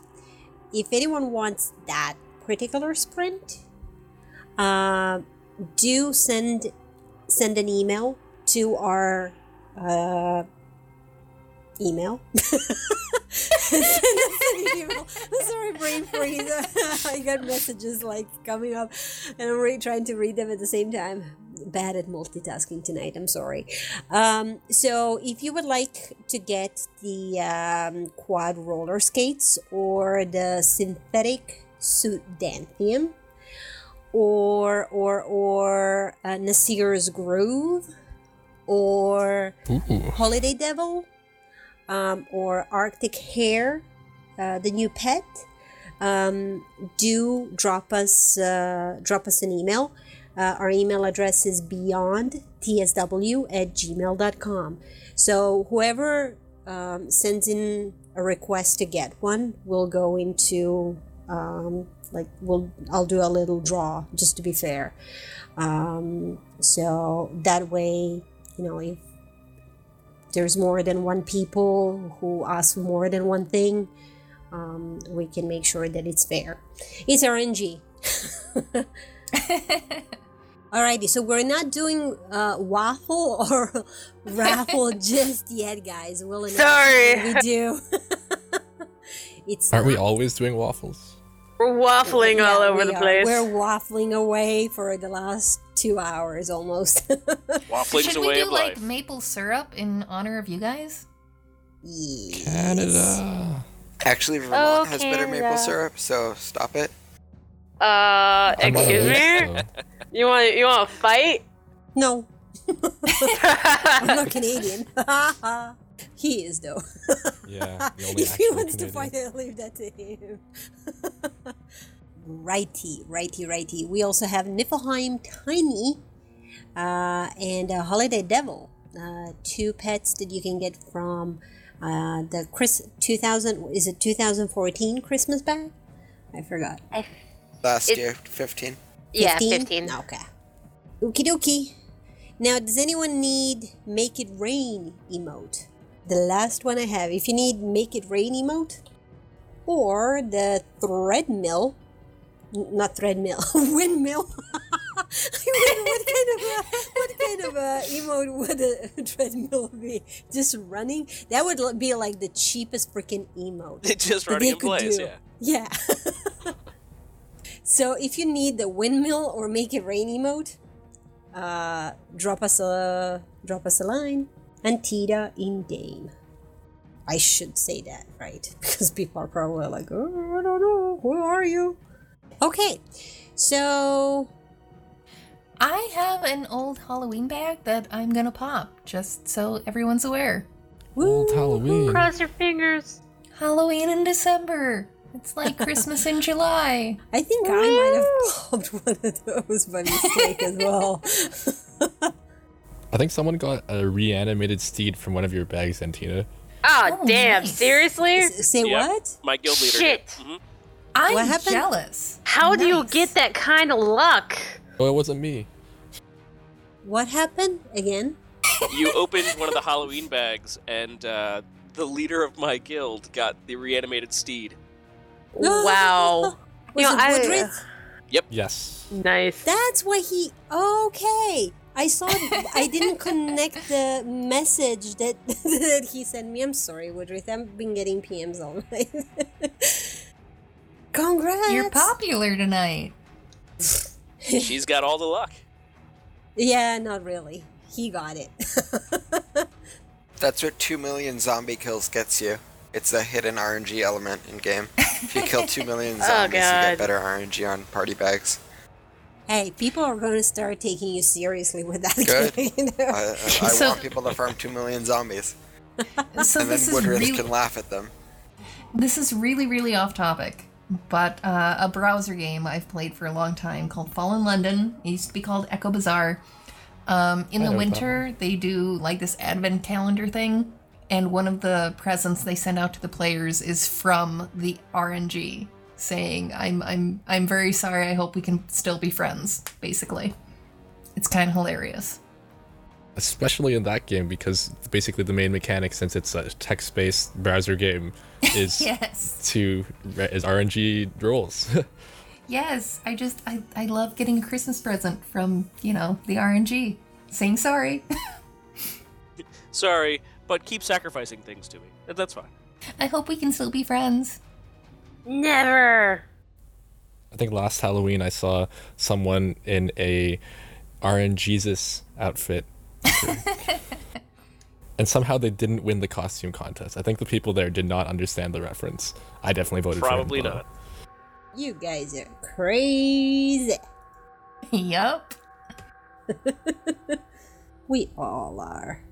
If anyone wants that particular sprint, uh, do send send an email to our uh, email. *laughs* Email. Sorry, brain freeze. *laughs* I got messages like coming up, and I'm really trying to read them at the same time. Bad at multitasking tonight. I'm sorry. Um, so, if you would like to get the um, quad roller skates or the synthetic suit Danthium, or or or uh, Nasir's Groove, or Ooh. Holiday Devil, um, or Arctic Hare, uh, the new pet, um, do drop us uh, drop us an email. Uh, our email address is beyondtsw at gmail.com. So whoever um, sends in a request to get one will go into um, like we'll I'll do a little draw just to be fair. Um, so that way, you know, if there's more than one people who ask for more than one thing, um, we can make sure that it's fair. It's RNG. *laughs* *laughs* Alrighty, so we're not doing uh, waffle *laughs* or raffle *laughs* just yet, guys. We'll announce Sorry. we do. *laughs* it's Aren't we always doing waffles? We're waffling Yeah, all over the are. place. We're waffling away for the last two hours almost. Waffling's Should we do of like life. maple syrup in honor of you guys? Yes. Canada. Actually, Vermont has better maple syrup, so stop it. Uh, I'm excuse me. *laughs* You want you want to fight? No, *laughs* I'm not Canadian. *laughs* he is though. Yeah, if he actual wants to fight, I'll leave that to him. righty, righty, righty. We also have Niflheim Tiny uh, and uh, Holiday Devil, uh, two pets that you can get from uh, the Chris 2000. Is it 2014 Christmas bag? I forgot. Last It- year, 15. Yeah, fifteen. Okay. Okie dokie. Now, does anyone need Make It Rain emote? The last one I have. If you need Make It Rain emote, or the Thread Mill, not Thread Mill, *laughs* Windmill. *laughs* what kind of a, what kind of a emote would a *laughs* treadmill be? Just running? That would be like the cheapest freaking emote. It's just running in could place, do. yeah. Yeah. So if you need the windmill or make it rain emote, uh, drop us a drop us a line. Antita in game. I should say that right *laughs* because people are probably like, oh, I don't know, who are you? Okay, so I have an old Halloween bag that I'm gonna pop, just so everyone's aware. Old Halloween. Cross your fingers. Halloween in December. It's like Christmas in July. *laughs* I think I might have popped *laughs* one of those by mistake as well. *laughs* I think someone got a reanimated steed from one of your bags, Antita. Oh, Oh, damn! nice. Seriously? S- Say Yep. what? My guild leader. Shit. Did. Mhm. I'm jealous. How do you get that kind of luck? Oh, it wasn't me. What happened again? You opened one of the Halloween bags, and uh, the leader of my guild got the reanimated steed. Wow. *laughs* Was You know, it I- Woodruff? Yes. Nice. That's why he. Okay, I saw. *laughs* I didn't connect the message that *laughs* that he sent me. I'm sorry, Woodruff. I've been getting PMs all night. Congrats. You're popular tonight. She's got all the luck. Yeah, not really. He got it. That's what 2 million zombie kills gets you. It's a hidden RNG element in game. If you kill 2 million *laughs* zombies, you get better RNG on party bags. hey, people are going to start taking you seriously with that. *laughs* Good. you know? I, I, I *laughs* So- want people to farm 2 million zombies. So and this then is Woodruff really can laugh at them. this is really really off topic, but uh, a browser game I've played for a long time called Fallen London. It used to be called Echo Bazaar. Um, in I the winter, they do like this advent calendar thing, and one of the presents they send out to the players is from the RNG, saying, "I'm I'm I'm very sorry. I hope we can still be friends." Basically, it's kind of hilarious. Especially in that game because basically the main mechanic, since it's a text-based browser game, *laughs* is Yes. to is RNG rolls. *laughs* Yes, I just I, I love getting a Christmas present from, you know, the RNG. Saying sorry. *laughs* Sorry, but keep sacrificing things to me. That's fine. I hope we can still be friends. Never. I think last Halloween I saw someone in a RNGesus outfit. *laughs* and somehow they didn't win the costume contest. I think the people there did not understand the reference. I definitely voted Probably for him. though. not. You guys are crazy. yup. *laughs* We all are.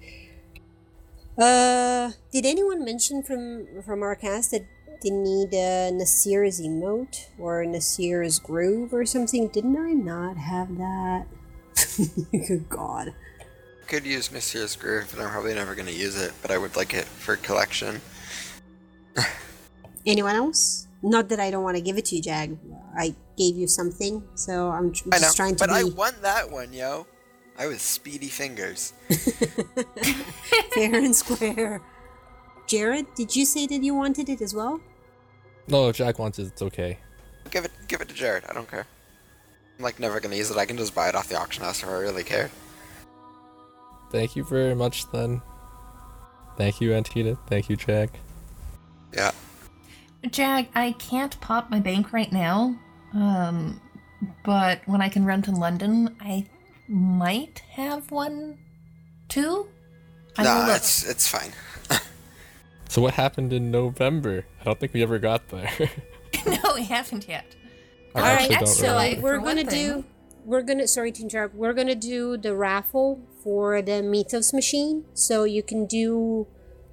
Uh, did anyone mention from from our cast that they need a Nasir's emote or Nasir's groove or something? Didn't I not have that? *laughs* Good God. Could use Nasir's Groove, but I'm probably never going to use it, but I would like it for collection. *laughs* Anyone else? Not that I don't want to give it to you, Jag. I gave you something, so I'm tr- I know, just trying to but I be won that one, yo. I was speedy fingers. *laughs* fair and square. Jared, did you say that you wanted it as well? No, if Jack wants it, it's okay. Give it, give it to Jared. I don't care. I'm like never gonna use it. I can just buy it off the auction house if I really care. Thank you very much, then. Thank you, Antita. Thank you, Jack. Yeah. Jack, I can't pop my bank right now. Um but when I can run to London, I might have one too. I will Nah, look. it's it's fine. *laughs* So what happened in November? I don't think we ever got there. *laughs* no, we haven't yet. I All right, so remember. we're gonna do. We're gonna. Sorry to interrupt. We're gonna do the raffle for the Mythos machine. So you can do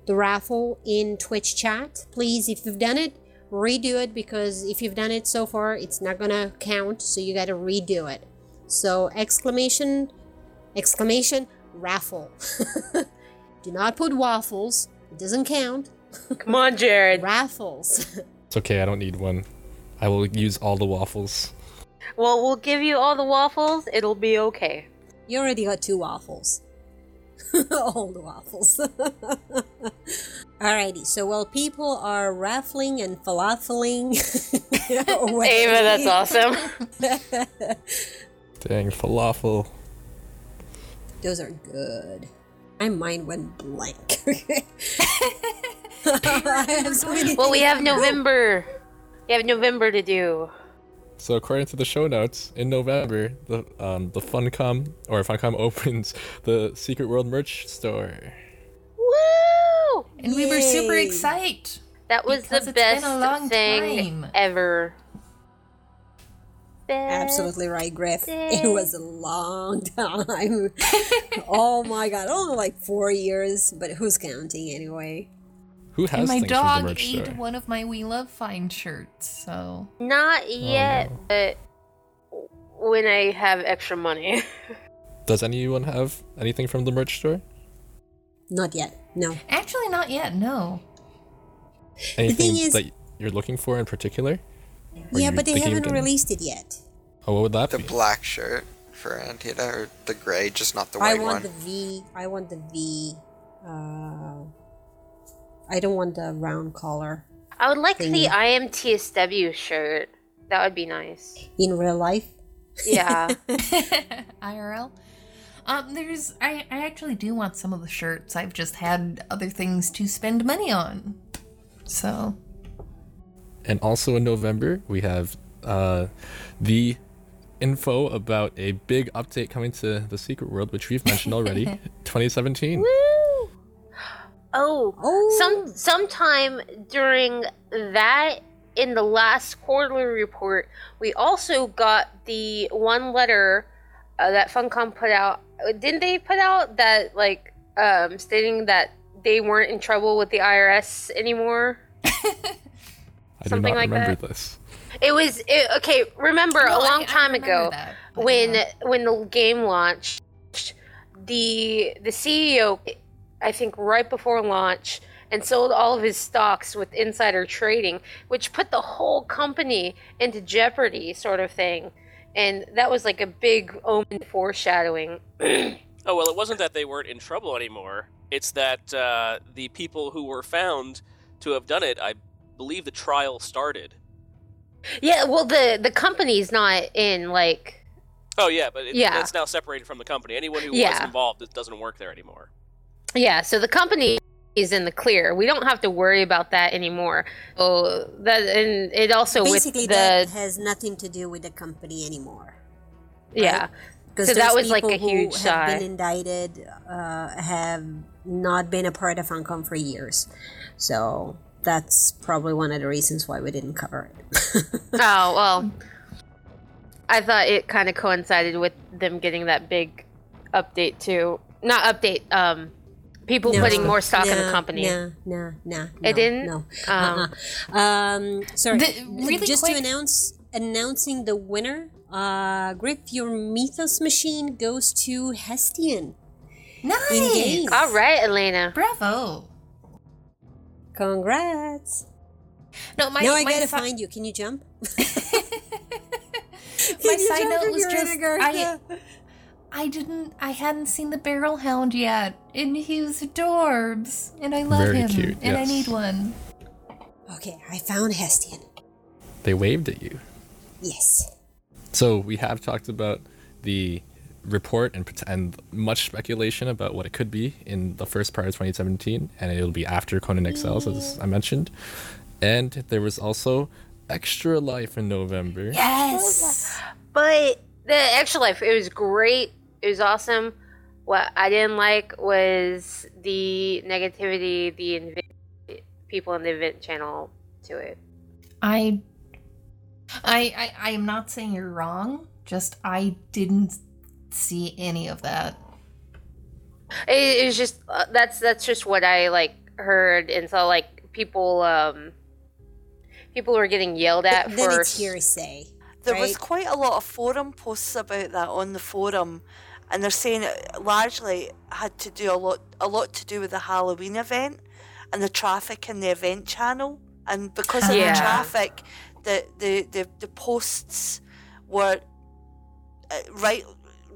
the raffle in Twitch chat, please. If you've done it, redo it because if you've done it so far, it's not gonna count. So you gotta redo it. So exclamation, exclamation, raffle. *laughs* do not put waffles. It doesn't count. Come on, Jared. Raffles. *laughs* It's okay, I don't need one. I will use all the waffles. Well, we'll give you all the waffles. It'll be okay. You already got two waffles. *laughs* All the waffles. Alrighty, so while people are raffling and falafeling away, Ava, that's awesome. Dang, falafel. Those are good. My mind went blank. *laughs* *laughs* So well, we have November. We have November to do. So according to the show notes, in November, the um the Funcom or Funcom *laughs* opens the Secret World merch store. Woo! And we were super excited. That was Because the best a thing time. ever. Best Absolutely right, Griff. It was a long *laughs* time. oh my god, only like four years, but who's counting anyway? Who has And my things from the dog merch ate store? one of my We Love Fine shirts, so Not oh, yet, no. but when I have extra money. *laughs* Does anyone have anything from the merch store? Not yet. No. actually not yet. No. Anything is- that you're looking for in particular? Or yeah, but they haven't can- released it yet. Oh, what would that The be? The black shirt for Antietam, or the gray, just not the one. I want one. the V. I want the V. Uh, I don't want the round collar. I would like the Thingy. IMTSW shirt. That would be nice. In real life, Yeah. *laughs* *laughs* IRL. Um, there's I, I actually do want some of the shirts. I've just had other things to spend money on. So And also in November, we have uh, the info about a big update coming to the Secret World, which we've mentioned already, *laughs* 2017. Woo! Oh, Oh. some sometime during that in the last quarterly report, we also got the one letter uh, that Funcom put out. Uh, Didn't they put out that like um, stating that they weren't in trouble with the IRS anymore? *laughs* I do Something not like remember that. this. It was it, okay. Remember No, a I- long I time remember ago that, when yeah. when the game launched, the the CEO, I think right before launch, and sold all of his stocks with insider trading, which put the whole company into jeopardy, sort of thing. And that was like a big omen foreshadowing. *clears throat* Oh well, it wasn't that they weren't in trouble anymore. It's that uh, the people who were found to have done it, I believe the trial started. yeah, well, the the company's not in like Oh yeah, but it, Yeah. it's now separated from the company. Anyone who was involved it doesn't work there anymore. Yeah, so the company is in the clear. We don't have to worry about that anymore. So that and it also basically with that has nothing to do with the company anymore. yeah. Because So that was like a people who huge have been indicted uh, have not been a part of Funcom for years, so that's probably one of the reasons why we didn't cover it. *laughs* Oh well, I thought it kind of coincided with them getting that big update too. Not update. Um, people No, putting more stock in the company. No, no, no. It no, didn't? No. Um, Uh-uh. Um, sorry. The- really Just quick- to announce announcing the winner. Uh, Griff, your Mythos machine goes to Hestian. nice. In-game. All right, Elena. Bravo. Congrats. No, my now I my gotta si- find you. Can you jump? *laughs* my you side jump note was your just vinegar? I I didn't I hadn't seen the barrel hound yet, and he was adorbs, and I love Very him, cute, and I need one. Okay, I found Hestian. They waved at you. Yes. So we have talked about the report and, pret- and much speculation about what it could be in the first part of 2017, and it'll be after Conan Exiles, as I mentioned. And there was also Extra Life in November. Yes. But the extra life, it was great. It was awesome. What I didn't like was the negativity, the inv- people in the event channel to it. I, I, I, I am not saying you're wrong. Just I didn't see any of that. It, it was just uh, that's that's just what I like heard, and so like people um people were getting yelled at then for it's hearsay. There was quite a lot of forum posts about that on the forum, and they're saying it largely had to do a lot, a lot to do with the Halloween event and the traffic in the event channel. And because of Yeah. the traffic, the the, the, the posts were uh, right,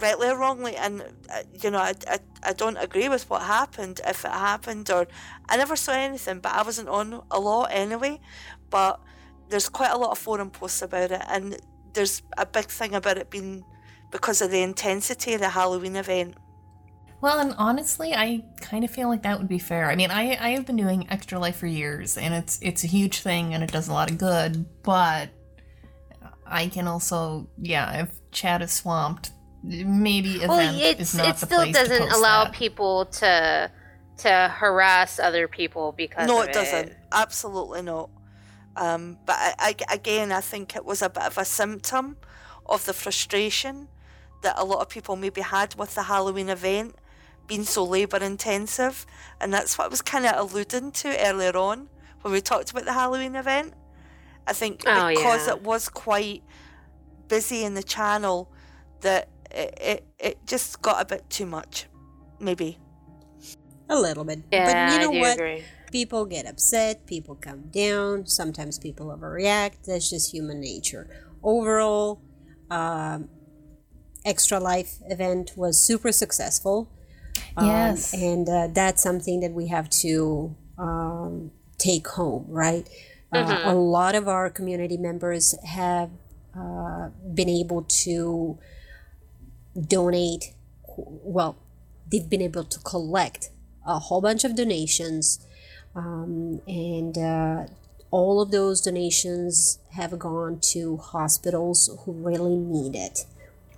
rightly or wrongly, and uh, you know, I, I, I don't agree with what happened if it happened, or I never saw anything, but I wasn't on a lot anyway. But there's quite a lot of forum posts about it, and there's a big thing about it being because of the intensity of the Halloween event. Well, and honestly, I kind of feel like that would be fair. I mean, I I have been doing Extra Life for years, and it's it's a huge thing, and it does a lot of good. But I can also, yeah, if chat is swamped, maybe event well, is it's not it the still place doesn't post allow that. people to to harass other people because no, of it doesn't. Absolutely not. Um, but I, I, again, I think it was a bit of a symptom of the frustration that a lot of people maybe had with the Halloween event being so labour intensive, and that's what I was kind of alluding to earlier on when we talked about the Halloween event. I think Oh, because yeah. it was quite busy in the channel, that it, it, it just got a bit too much, maybe. A little bit. Yeah, but you know I do what? agree. People get upset, people come down, sometimes people overreact. That's just human nature. Overall, um, Extra Life event was super successful. Um, Yes. and uh, that's something that we have to um, take home, right? Uh, a lot of our community members have uh, been able to donate, well, they've been able to collect a whole bunch of donations, um, and uh, all of those donations have gone to hospitals who really need it.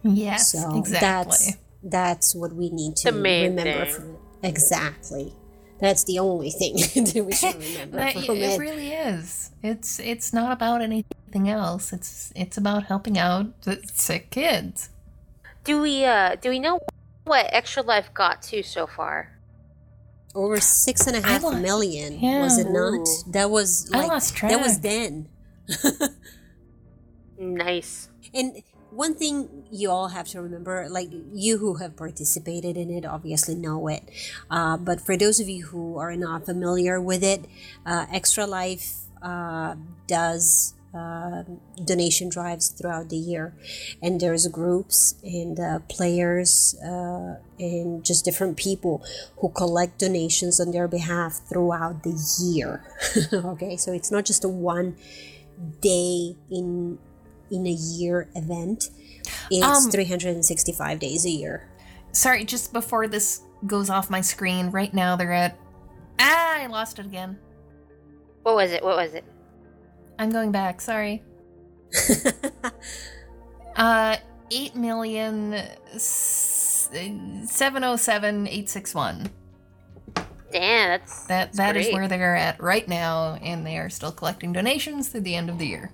Yes, So exactly. that's that's what we need to remember from it. Exactly. That's the only thing *laughs* that we should *laughs* remember That- from it it. really is. It's it's not about anything else. It's it's about helping out the sick kids. Do we uh do we know what Extra Life got to so far? Over six and a half lo- million, Yeah. was it not? Ooh. That was I like lost that was then. *laughs* Nice. And one thing you all have to remember, like you who have participated in it, obviously know it. Uh, but for those of you who are not familiar with it, uh, Extra Life uh, does uh, donation drives throughout the year, and there's groups and uh, players uh, and just different people who collect donations on their behalf throughout the year. *laughs* okay, so it's not just a one day in in a year event. It's Um, 365 days a year. Sorry, just before this goes off my screen, right now they're at Ah, I lost it again. What was it? What was it? I'm going back, sorry. *laughs* Uh eight million seven oh seven eight six one. Damn, that's That that's that is great. where they're at right now, and they are still collecting donations through the end of the year.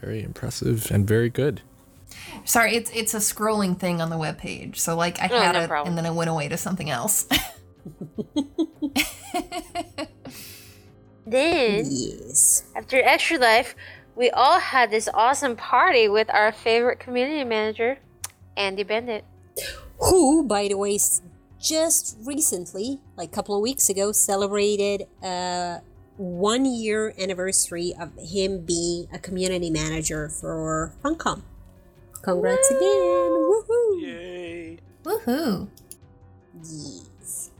Very impressive and very good. Sorry, it's it's a scrolling thing on the webpage. So like I Oh, had no it problem. and then it went away to something else. *laughs* *laughs* Then yes. after Extra Life, we all had this awesome party with our favorite community manager, Andy Bennett. Who, by the way, just recently, like a couple of weeks ago, celebrated a one year anniversary of him being a community manager for Funcom. Congrats again! Woohoo! Yay! Woohoo! Yes.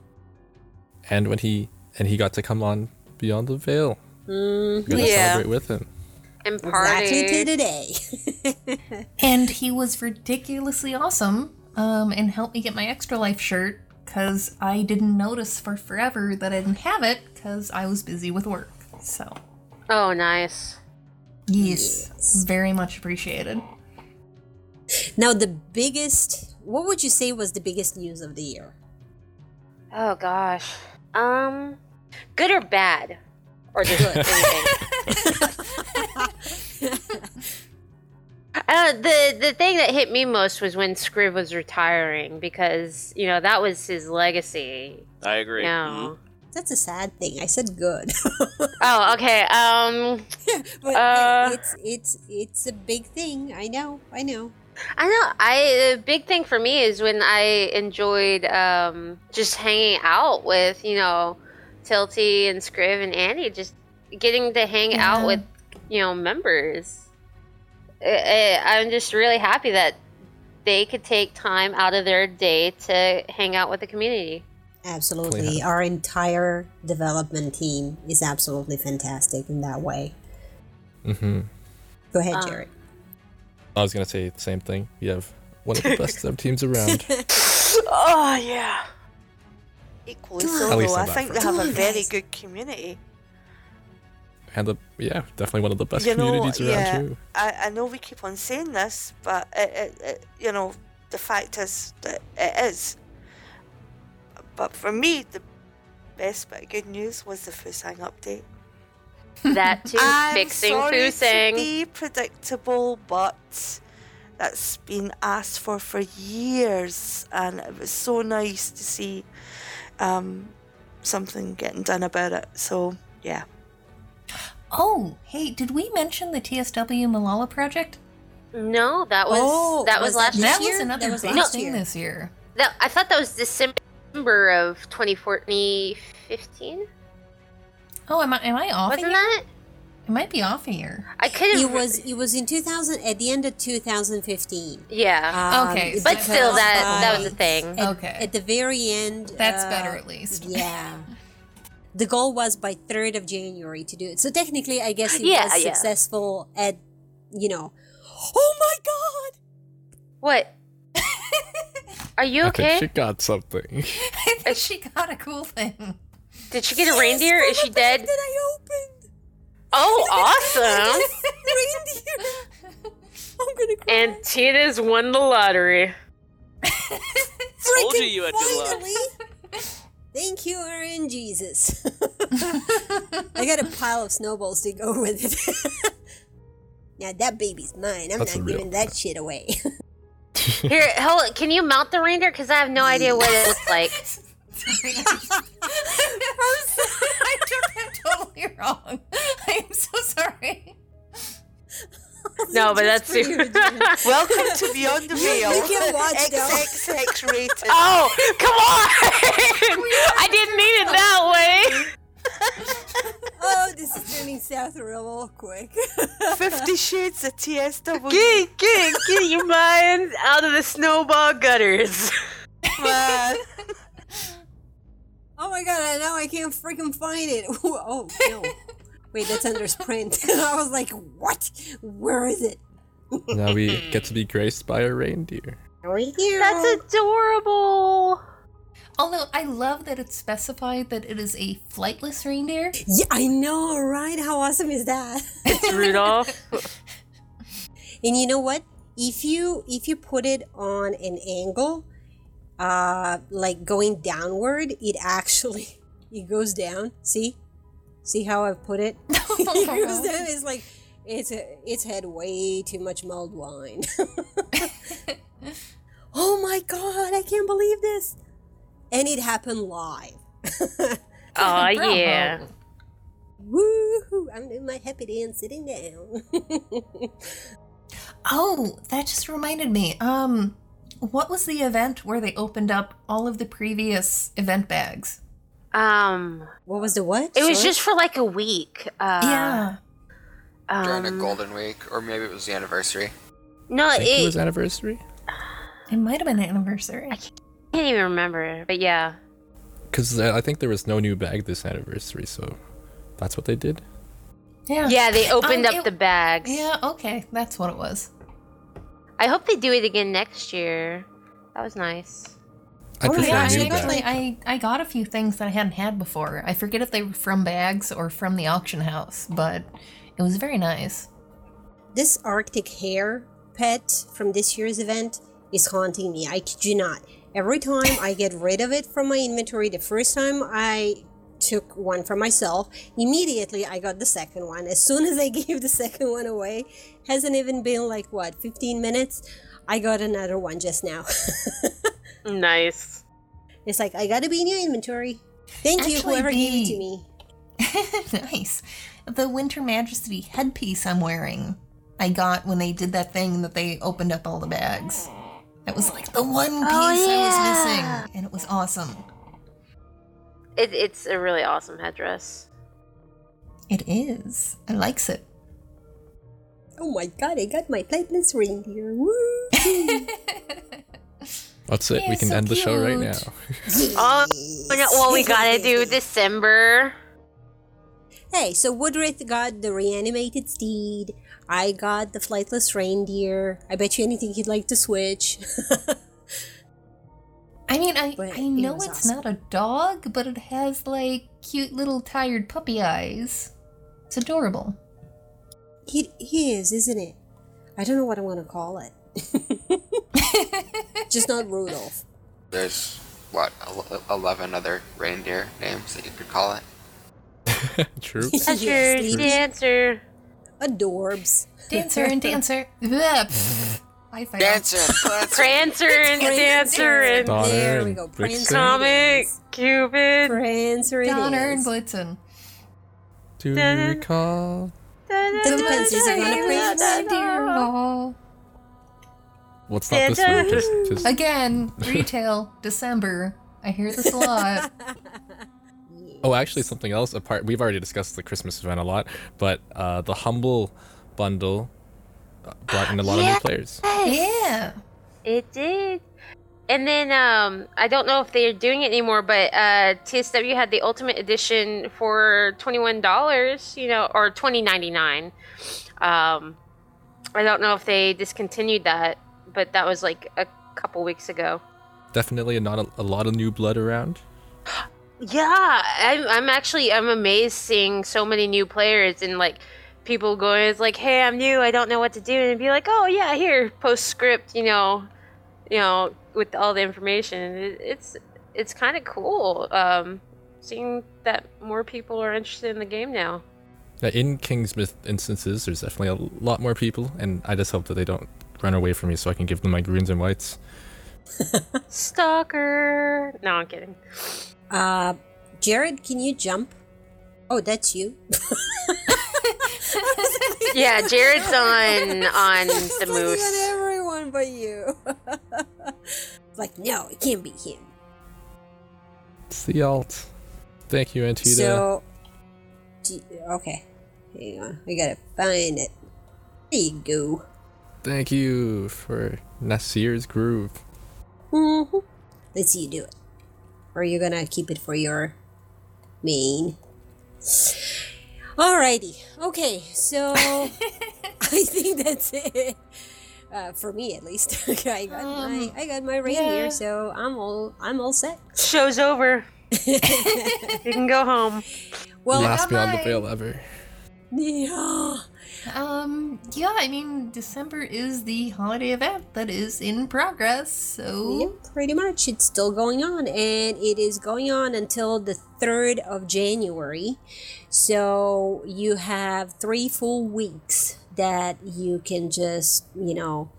And when he and he got to come on Beyond the Veil. Mm, We got to Yeah. celebrate with him. And party. exactly to today. *laughs* And he was ridiculously awesome um, and helped me get my Extra Life shirt because I didn't notice for forever that I didn't have it because I was busy with work. So, Oh, nice. yes, Yes. very much appreciated. now, the biggest, what would you say was the biggest news of the year? Oh gosh. Um, Good or bad? Or just *laughs* anything? Uh, the the thing that hit me most was when Scriv was retiring because you know that was his legacy. I agree. You Mhm. That's a sad thing. I said good. *laughs* Oh, okay. Um, *laughs* but Uh, it's it's it's a big thing. I know. I know. I know. I the big thing for me is when I enjoyed um just hanging out with you know Tilty and Scriv and Annie, just getting to hang out with you know members. I, I, I'm just really happy that they could take time out of their day to hang out with the community. Absolutely. Yeah. Our entire development team is absolutely fantastic in that way. Mm-hmm. Go ahead, Um, Jared. I was gonna say the same thing. We have one of the *laughs* best dev teams around. *laughs* Oh yeah. Equally Come so, though. I think front. they have a very good community. and the yeah, definitely one of the best You know, communities around yeah. too. I, I know we keep on saying this, but it, it, it, you know, the fact is that it is. But for me, the best bit of good news was the Fusang update. *laughs* That too. I'm Fixing sorry to Fusang. be predictable, but that's been asked for for years, and it was so nice to see um, something getting done about it. So yeah, Oh, hey, did we mention the TSW Malala project? No, that was Oh, that was, was last that that was another That was big last thing year. this year. That, I thought that was December of 2014, 2015. Oh, am I am I off? a Wasn't year? that? It might be off a year. I could have. It was it was in 2000 at the end of 2015. Yeah. Um, Okay, but still, because that that was by- a thing. At, Okay. At the very end. That's uh, better at least. Yeah. The goal was by 3rd of January to do it. So technically, I guess it Yeah, was yeah. successful at, you know. Oh my god! What? *laughs* Are you I think okay? she got something. I think she got a cool thing. Did she get a reindeer? Is she dead? That I opened! Oh, awesome! *laughs* Reindeer! I'm gonna cry. and Tina's won the lottery. *laughs* Told you you had good luck. finally. Thank you, RNGesus. *laughs* I got a pile of snowballs to go with it. now that baby's mine. I'm That's not giving that shit away. Here, hold. Can you mount the reindeer? Because I have no idea what it looks like. Sorry, I just- I'm sorry, I took that totally wrong. I am so sorry. No, but that's Just super. Welcome to Beyond the *laughs* Veil. You can watch now. XXX rated. oh, come on! *laughs* I didn't mean it that way. *laughs* oh, this is turning south real quick. Fifty Shades of TSW. Get, get, get your mind out of the snowball gutters. man. Oh my god, now I can't freaking find it. *laughs* Oh, no. *laughs* Wait, that's under sprint. *laughs* I was like, what? Where is it? now we get to be graced by a reindeer. Right here. That's adorable. Although I love that it's specified that it is a flightless reindeer. Yeah, I know, right? How awesome is that? It's Rudolph. And you know what? If you if you put it on an angle, uh, like going downward, it actually *laughs* it goes down. See, see how I've put it? *laughs* *laughs* it goes down. It's like it's a, it's had way too much mulled wine. oh my god! I can't believe this, and it happened live. Oh Bravo. yeah. Woo! I'm doing my happy dance sitting down. Oh, that just reminded me. Um, what was the event where they opened up all of the previous event bags? Um, what was the what? it was Sorry? just for like a week. Uh, yeah. Um, During a golden week, or maybe it was the anniversary. no, I think it it, was anniversary. It might have been an anniversary. I can't even remember. But yeah. Because I think there was no new bag this anniversary, so that's what they did. Yeah. Yeah, they opened Um, up it- the bags. Yeah, okay. That's what it was. I hope they do it again next year. That was nice. I Oh Yeah, a I gosh, new I got actually. I, I got a few things that I hadn't had before. I forget if they were from bags or from the auction house, but it was very nice. this Arctic hare pet from this year's event is haunting me. I kid you not. Every time I get rid of it from my inventory, the first time I took one for myself. Immediately, I got the second one. As soon as I *laughs* gave the second one away, hasn't even been like what 15 minutes. I got another one just now. *laughs* Nice. it's like I gotta be in your inventory. Thank you, Actually, whoever gave it to me. *laughs* nice. The Winter Majesty headpiece I'm wearing, I got when they did that thing that they opened up all the bags. That was like the one oh, piece I was missing, and it was awesome. It, it's a really awesome headdress. It is. I likes it. Oh my god, I got my plateless reindeer. Woo! *laughs* That's it. Yeah, we can so end the show right now. *laughs* Oh, no, well, we gotta do December. Hey, so Woodruff got the reanimated steed. I got the flightless reindeer. I bet you anything he'd like to switch. *laughs* I mean, I, But I know was it's awesome. not a dog, but it has like cute little tired puppy eyes. It's adorable. He, he is, isn't it? I don't know what I want to call it. *laughs* Just not Rudolph. There's what eleven other reindeer names that you could call it. *laughs* True. That's *laughs* Yes, dancer. Adorbs. Dancer and dancer. I failed. Dancer, Prancer. Prancer and dancer and Donner There we go. Blitzen. Prancer. Comic. Cupid. Prancer it Donner and. Blitzen. Do you recall? That depends. Is it gonna prance? My dear Hall. What's not this one? Just, just Again, *laughs* retail, December. I hear this a lot. *laughs* Oh, actually, something else apart. We've already discussed the Christmas event a lot, but uh, the Humble bundle uh, brought in a lot of new players. yeah. It did. And then um, I don't know if they're doing it anymore, but uh, TSW had the Ultimate Edition for twenty one dollars, you know, or twenty ninety nine. Um, I don't know if they discontinued that, but that was like a couple weeks ago. Definitely not a, a lot of new blood around. Yeah, I'm, I'm actually I'm amazed seeing so many new players and like people going it's like, hey, I'm new, I don't know what to do, and be like, oh yeah, here, postscript, you know, you know, with all the information. It, it's it's kind of cool um, seeing that more people are interested in the game now. In Kingsmouth instances, there's definitely a lot more people, and I just hope that they don't run away from me so I can give them my greens and whites. *laughs* Stalker. No, I'm kidding. Uh, Jared, can you jump? Oh, that's you. *laughs* Yeah, Jared's *laughs* on on the moose. at everyone but you. *laughs* Like, no, it can't be him. It's the alt. Thank you, Antita. So, do- okay, hang on, I gotta find it. There you go. Thank you for Nasir's groove. hmm Let's see you do it. Or are you gonna keep it for your main? Alrighty. Okay, so *laughs* I think that's it. Uh, for me at least. *laughs* I got my I got my reindeer, yeah. so I'm all I'm all set. Show's over. *laughs* you can go home. Well, Last beyond the bye. veil ever. yeah. Um, yeah, I mean, December is the holiday event that is in progress, so. Yep, pretty much. It's still going on, and it is going on until the 3rd of January. So you have three full weeks that you can just, you know,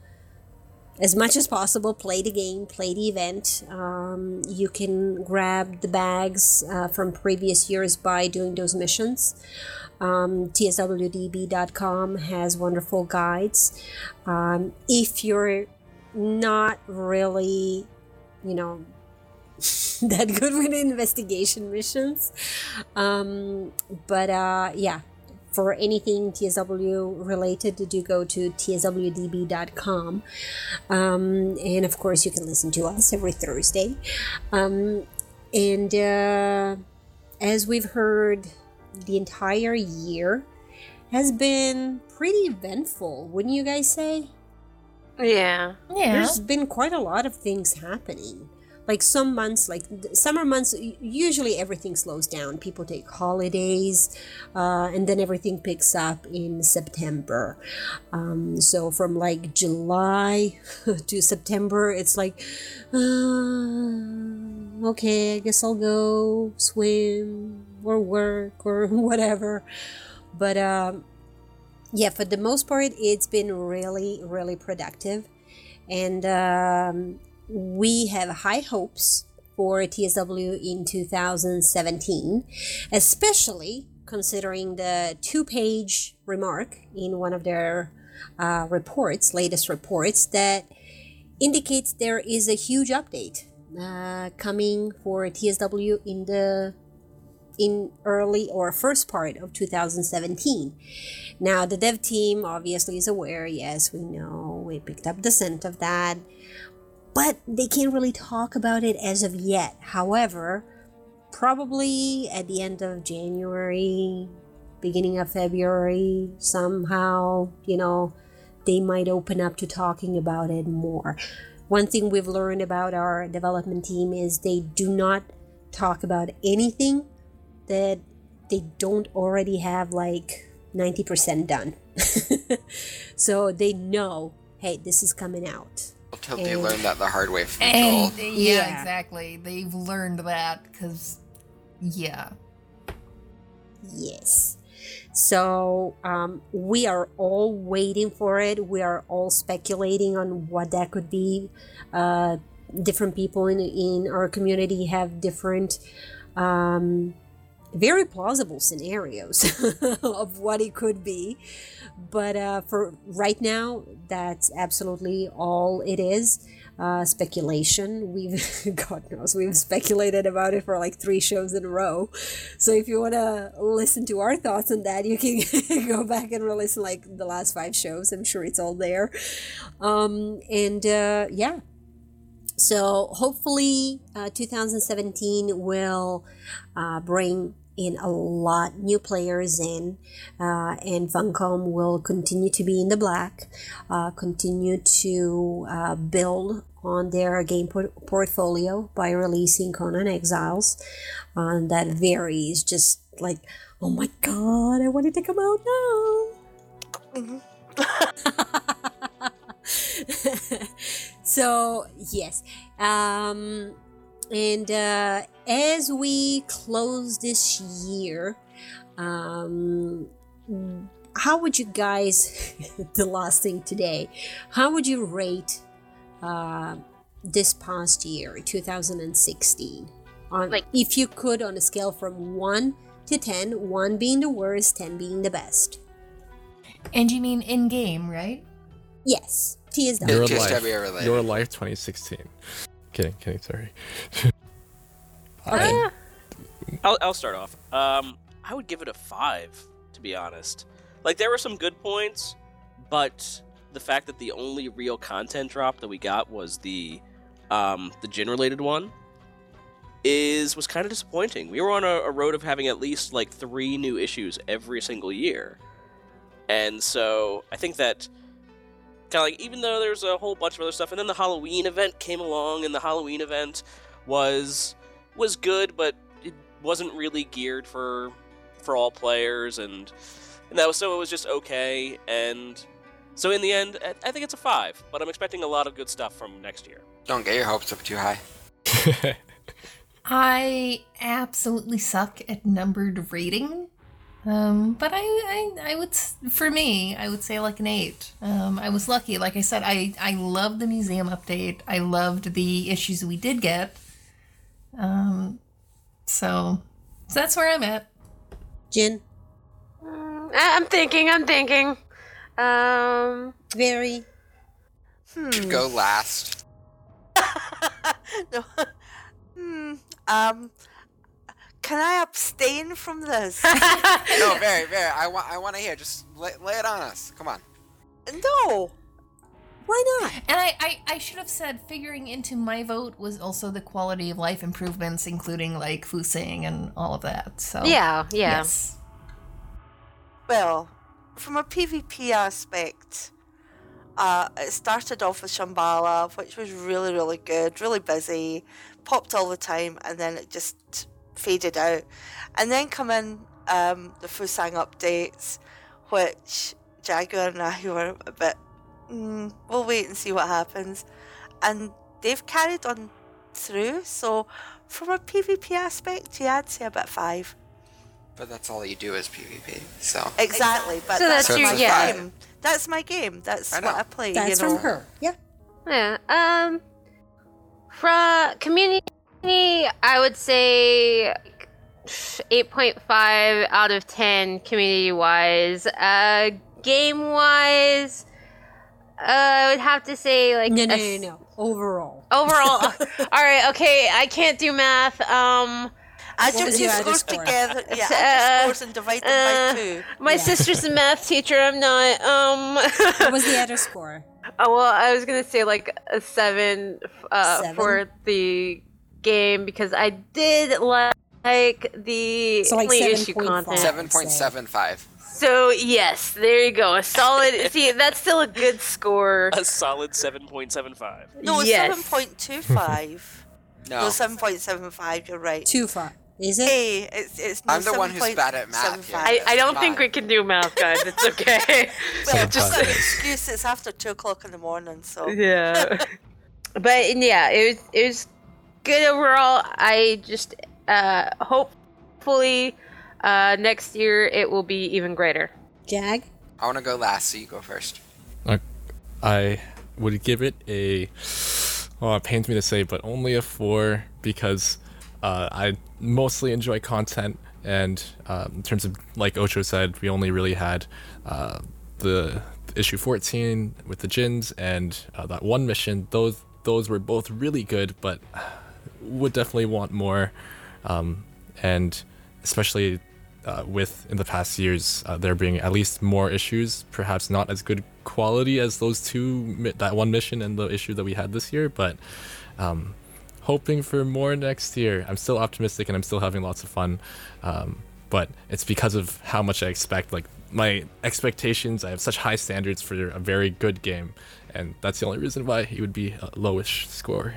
as much as possible, play the game, play the event. Um, you can grab the bags uh, from previous years by doing those missions. Um, TSWDB.com has wonderful guides. Um, if you're not really, you know, *laughs* that good with investigation missions. Um, but uh, yeah, for anything TSW related, do go to tswdb.com. Um, and of course, you can listen to us every Thursday. Um, and uh, as we've heard, the entire year has been pretty eventful, wouldn't you guys say? Yeah. Yeah. There's been quite a lot of things happening. Like some months, like summer months, usually everything slows down. People take holidays, uh, and then everything picks up in September. Um, so from like July *laughs* to September, it's like, uh, okay, I guess I'll go swim, or work or *laughs* whatever. But um, yeah, for the most part, it's been really, really productive. And um, we have high hopes for TSW in 2017, especially considering the two page remark in one of their uh, reports, latest reports, that indicates there is a huge update uh, coming for TSW in the in early or first part of 2017. Now, the dev team obviously is aware. Yes, we know we picked up the scent of that, but they can't really talk about it as of yet. However, probably at the end of January, beginning of February, somehow, you know, they might open up to talking about it more. One thing we've learned about our development team is they do not talk about anything that they don't already have like 90% done. *laughs* so they know, hey, this is coming out. Until they And- learn that the hard way from And Joel. yeah, Yeah. exactly. They've learned that because, yeah. Yes. So um, we are all waiting for it. We are all speculating on what that could be. Uh, different people in in our community have different, um, very plausible scenarios *laughs* of what it could be. But uh, for right now, that's absolutely all it is. Uh, speculation. We've, *laughs* God knows, we've speculated about it for like three shows in a row. So if you want to listen to our thoughts on that, you can *laughs* go back and listen like the last five shows. I'm sure it's all there. Um, and uh, yeah. So hopefully, uh, 2017 will uh, bring in a lot new players in, uh, and Funcom will continue to be in the black, uh, continue to uh, build on their game por- portfolio by releasing Conan Exiles. Uh, that varies, just like, oh my god, I want it to come out now. *laughs* *laughs* so yes um and uh, as we close this year um how would you guys *laughs* the last thing today how would you rate uh, this past year 2016 on Like- if you could on a scale from 1 to 10 1 being the worst 10 being the best And you mean in game, right? yes tsw is just life. your related. Your life 2016. Kidding, kidding, sorry. *laughs* okay Ah, I'll, I'll start off. Um, I would give it a five, to be honest. Like there were some good points, but the fact that the only real content drop that we got was the um, the gin related one is was kind of disappointing. We were on a, a road of having at least like three new issues every single year, and so I think that kind of like even though there's a whole bunch of other stuff, and then the Halloween event came along, and the Halloween event was was good, but it wasn't really geared for for all players, and and that was so it was just okay. And so in the end, I, I think it's a five, but I'm expecting a lot of good stuff from next year. Don't get your hopes up too high. *laughs* I absolutely suck at numbered rating. Um, but I, I, I would, for me, I would say like an eight. Um, I was lucky. Like I said, I, I loved the museum update. I loved the issues we did get. Um, so, so that's where I'm at. Jin, mm, I- I'm thinking. I'm thinking. Um, very. Could go last. *laughs* no. *laughs* hmm. Um. Can I abstain from this? *laughs* No, very, very. I want, I want to hear. Just lay, lay it on us. Come on. no. Why not? And I, I, I should have said figuring into my vote was also the quality of life improvements, including like Fusang and all of that. So yeah, yeah. yes. Well, from a PvP aspect, uh, it started off with Shambhala, which was really, really good, really busy, popped all the time, and then it just faded out. And then come in um, the Fusang updates, which Jaguar and I were a bit, mm, we'll wait and see what happens. And they've carried on through, so from a PvP aspect, yeah, I'd say about five. But that's all you do is PvP. So Exactly, but So that's, that's my your- yeah. game. That's my game. That's I what. I play. That's you know. from her. Yeah. Yeah. Um. From community, I would say eight point five out of ten. Community wise, uh, game wise, uh, I would have to say like No, no, a no, no. Overall. Overall, *laughs* all right, okay, I can't do math. Um, Add What your two your added scores score? together. *laughs* Yeah, Uh, add your scores and divide them uh, by two. my Yeah. sister's a *laughs* math teacher. I'm not. Um, What was the other score? Oh, well, I was gonna say like a seven, uh, Seven? for the game because I did like the So, like, only issue 7.5. content. seven point seven five. So yes, there you go. A solid. *laughs* see, that's still a good score. A solid 7.75. No, Yes. seven point two five. *laughs* No, No, seven point seven five. You're right. Too far. Is it? Hey, it's it's. No, I'm the one who's bad at math here. 7.75. I, I don't Fine. think we can do math, guys. *laughs* It's okay. Well, Just- got an excuse. It's after two o'clock in the morning, so. yeah. But yeah, it was it was good overall. I just uh hopefully uh next year it will be even greater. Jag? I want to go last, so you go first. I would give it a. Oh, it pains me to say, but only a four because uh, I mostly enjoy content, and uh, in terms of like Ocho said, we only really had uh, the issue 14 with the gins and uh, that one mission. Those those were both really good, but would definitely want more, um, and especially uh, with in the past years uh, there being at least more issues, perhaps not as good quality as those two that one mission and the issue that we had this year, but um, hoping for more next year. I'm still optimistic and I'm still having lots of fun, um, but it's because of how much I expect. Like my expectations, I have such high standards for a very good game, and that's the only reason why it would be a lowish score.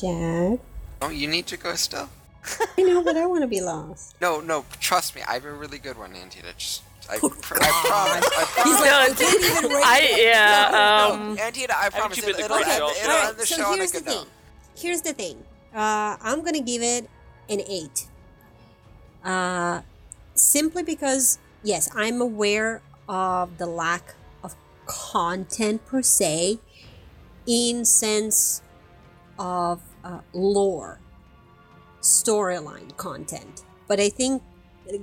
Jag? Oh, you need to go still. I know, but I want to be lost. *laughs* No, no, trust me, I have a really good one, Antita. Just, I, pr- I promise. I promise. He's like, No, I can't even wait. I yeah. Um. no, Antita, I promise you it, it'll, end, Great it'll Falls? end Alright, the so show on a here's the good thing. note. Here's the thing. Uh, I'm gonna give it an eight. Uh, simply because yes, I'm aware of the lack of content per se, in sense of uh, lore, storyline content. But I think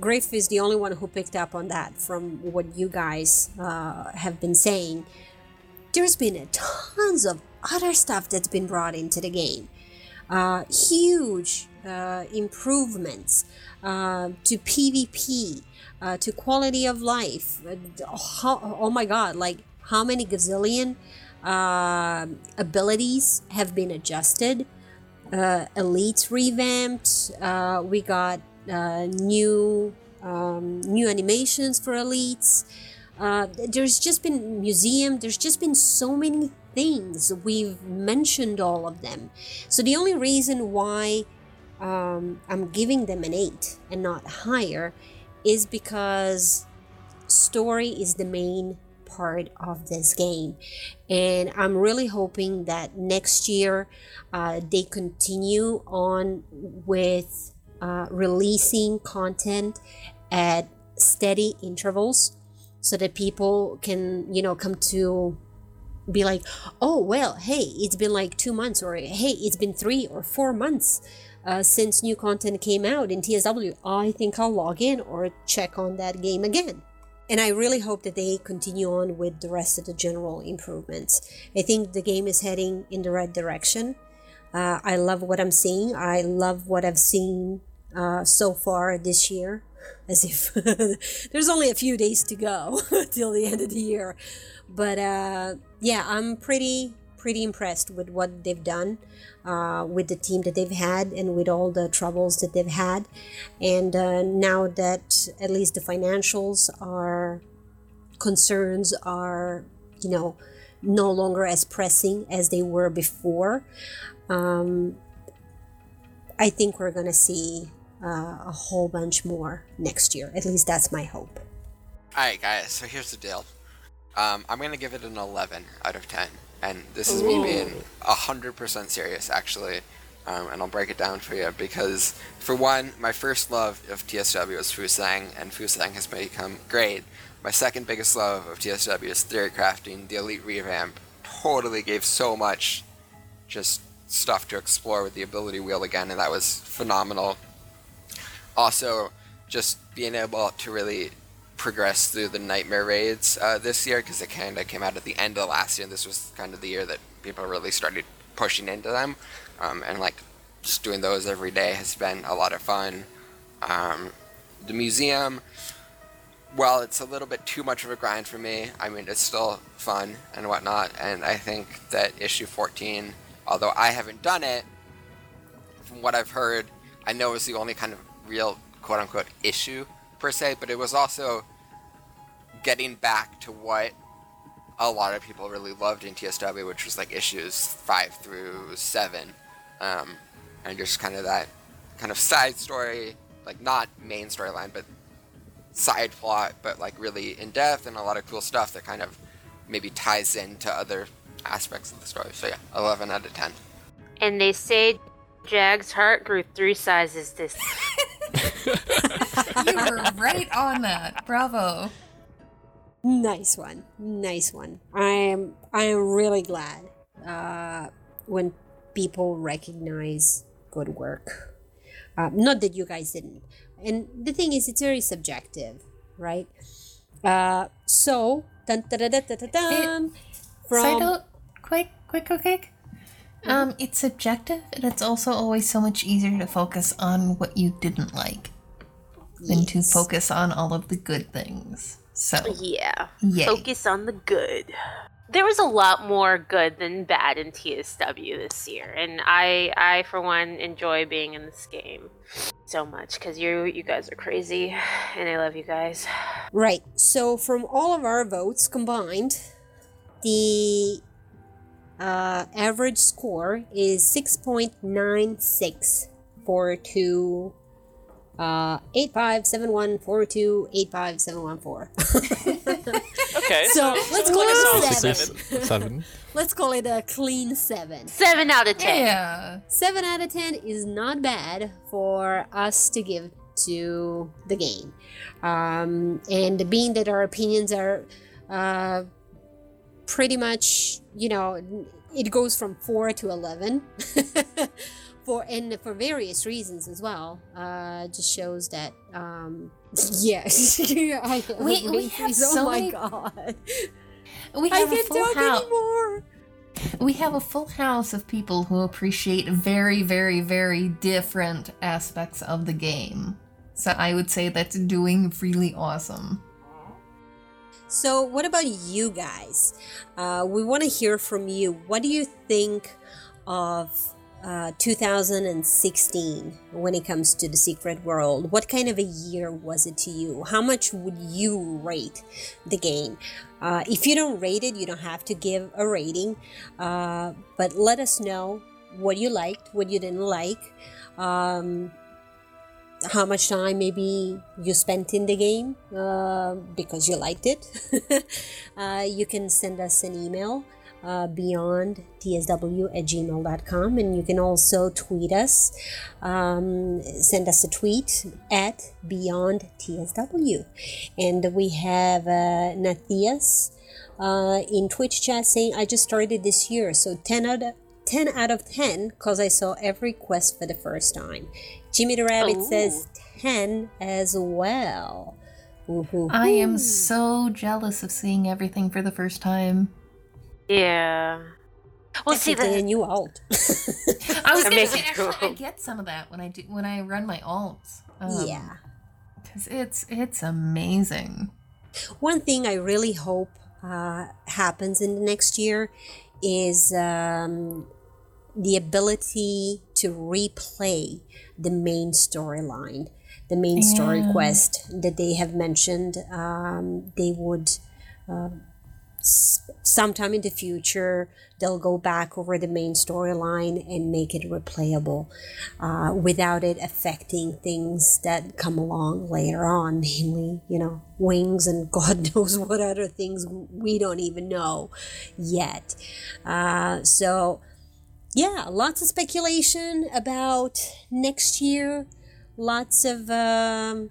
Griff is the only one who picked up on that from what you guys uh, have been saying there's been a tons of other stuff that's been brought into the game. Uh, huge uh, improvements uh, to PvP, uh, to quality of life. Oh my god, like how many gazillion uh, abilities have been adjusted? Uh, elites revamped. Uh, we got uh, new um, new animations for elites. Uh, there's just been museum. There's just been so many things. We've mentioned all of them. So the only reason why um, I'm giving them an eight and not higher is because story is the main part of this game, and I'm really hoping that next year uh, they continue on with uh, releasing content at steady intervals so that people can you know come to be like oh well hey it's been like two months or hey it's been three or four months uh, since new content came out in tsw i think i'll log in or check on that game again and i really hope that they continue on with the rest of the general improvements. I think the game is heading in the right direction. Uh, i love what i'm seeing. I love what i've seen uh, so far this year as if *laughs* there's only a few days to go *laughs* till the end of the year. But uh, yeah i'm pretty pretty impressed with what they've done uh, with the team that they've had and with all the troubles that they've had and uh, now that at least the financials are concerns are you know no longer as pressing as they were before um, i think we're gonna see uh, a whole bunch more next year. At least that's my hope. Alright, guys, so here's the deal. Um, I'm gonna give it an 11 out of 10. And this is me being 100% serious, actually. um, and I'll break it down for you because, for one, my first love of TSW was Fusang, and Fusang has become great. My second biggest love of TSW is theory crafting. The Elite revamp totally gave so much just stuff to explore with the ability wheel again, and that was phenomenal. Also, just being able to really progress through the nightmare raids uh, this year because it kind of came out at the end of last year. This was kind of the year that people really started pushing into them, um, and like just doing those every day has been a lot of fun. Um, the museum, well, it's a little bit too much of a grind for me. I mean, it's still fun and whatnot, and I think that issue 14, although I haven't done it, from what I've heard, I know it's the only kind of real quote unquote issue per se, but it was also getting back to what a lot of people really loved in TSW, which was like issues five through seven, um, and just kind of that kind of side story, like not main storyline, but side plot, but like really in depth and a lot of cool stuff that kind of maybe ties into other aspects of the story. So yeah, 11 out of 10. And they say Jag's heart grew three sizes this. *laughs* You were right on that. Bravo. Nice one, nice one. I am I am really glad uh, when people recognize good work. Uh, not that you guys didn't. And the thing is, it's very subjective, right? Uh, so, dun, dun, dun, dun, dun, dun, Side from note, quick, quick, quick, quick. Um, it's subjective, and it's also always so much easier to focus on what you didn't like than to focus on all of the good things. So, Yeah. Yay. Focus on the good. There was a lot more good than bad in TSW this year, and I, I for one, enjoy being in this game so much because you, you guys are crazy, and I love you guys. Right. So from all of our votes combined, the uh, average score is 6.96 for two uh 857142857114. *laughs* Okay, *laughs* So, let's call it solid a seven. seven. Seven. *laughs* Let's call it a clean 7. Seven out of ten. yeah. 7 out of 10 is not bad for us to give to the game. Um, and being that our opinions are uh, pretty much, you know, it goes from 4 to 11. For and for various reasons as well. Uh, just shows that um, *laughs* yeah, *laughs* I We- we have. Oh so my god. *laughs* We I have a full talk house. anymore. We have a full house of people who appreciate very, very, very different aspects of the game. So I would say that's doing really awesome. So, what about you guys? Uh, we want to hear from you. What do you think of uh, 2016 when it comes to the secret world? What kind of a year was it to you? How much would you rate the game? Uh, if you don't rate it, you don't have to give a rating, uh, but let us know what you liked, what you didn't like. Um, how much time maybe you spent in the game uh, because you liked it. *laughs* uh, you can send us an email uh, beyond tsw at gmail.com and you can also tweet us um, send us a tweet at beyond tsw and we have uh, nathias uh, in twitch chat saying i just started this year so 10 out of 10 out of 10 because i saw every quest for the first time jimmy the rabbit Ooh. says 10 as well Woo-hoo-hoo. I am so jealous of seeing everything for the first time. Yeah. Well, see Technically, the a new alt I was That gonna say it actually I get some of that when I do when I run my alts. Um, yeah because it's it's amazing. One thing I really hope uh, happens in the next year is um, the ability to replay the main storyline, the main story quest that they have mentioned. Um, they would. Uh, s- sometime in the future they'll go back over the main storyline and make it replayable uh, without it affecting things that come along later on namely you know wings and *laughs* god knows what other things we don't even know yet uh, so yeah, lots of speculation about next year. Lots of um,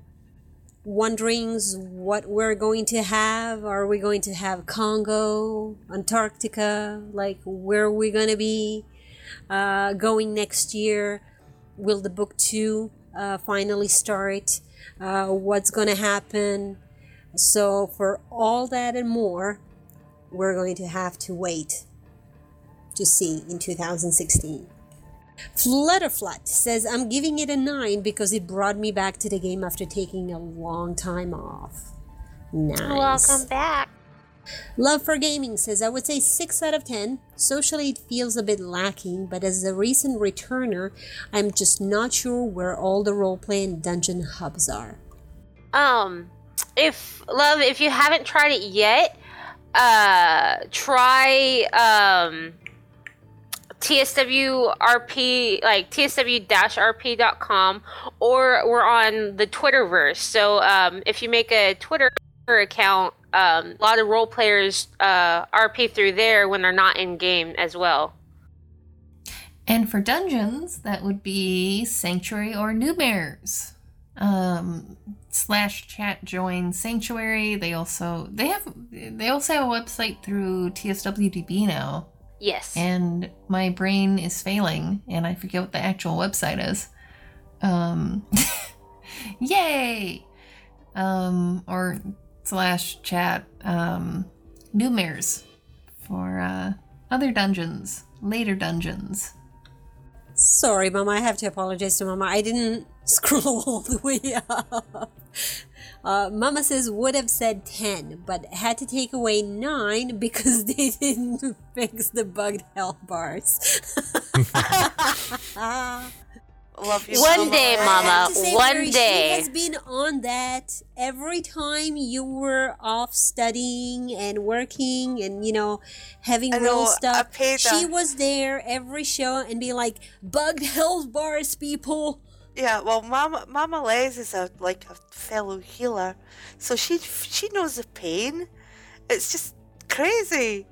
wonderings what we're going to have. Are we going to have Congo, Antarctica? Like, where are we going to be uh, going next year? Will the book two uh, finally start? Uh, what's going to happen? So, for all that and more, we're going to have to wait to see in 2016. Flutterflat says, I'm giving it a 9 because it brought me back to the game after taking a long time off. Nice. Welcome back. Love for Gaming says, I would say 6 out of 10. Socially, it feels a bit lacking, but as a recent returner, I'm just not sure where all the roleplay and dungeon hubs are. Um, if love, if you haven't tried it yet, uh, try um TSWRP, like TSW-RP.com, or we're on the Twitterverse. So um, if you make a Twitter account, um, a lot of role players uh, RP through there when they're not in game as well. And for dungeons, that would be Sanctuary or Newbears. Um, slash chat join Sanctuary. They also they have they also have a website through TSWDB now. Yes. and my brain is failing and I forget what the actual website is. Um, *laughs* yay! Um, or slash chat um, Newmares for uh, other dungeons, later dungeons. Sorry, Mama, I have to apologize to Mama. I didn't *laughs* scroll all the way up. Uh, Mama says would have said 10, but had to take away 9 *laughs* because they didn't *laughs* fix the bugged health bars. *laughs* Love you. One Mama. day, I Mama. have to say, one Mary, day. She has been on that every time you were off studying and working and, you know, having I real know, stuff. She was there every show and be like, bugged health bars, people. Yeah, well, Mama Mama Les is a like a fellow healer, so she she knows the pain. It's just crazy,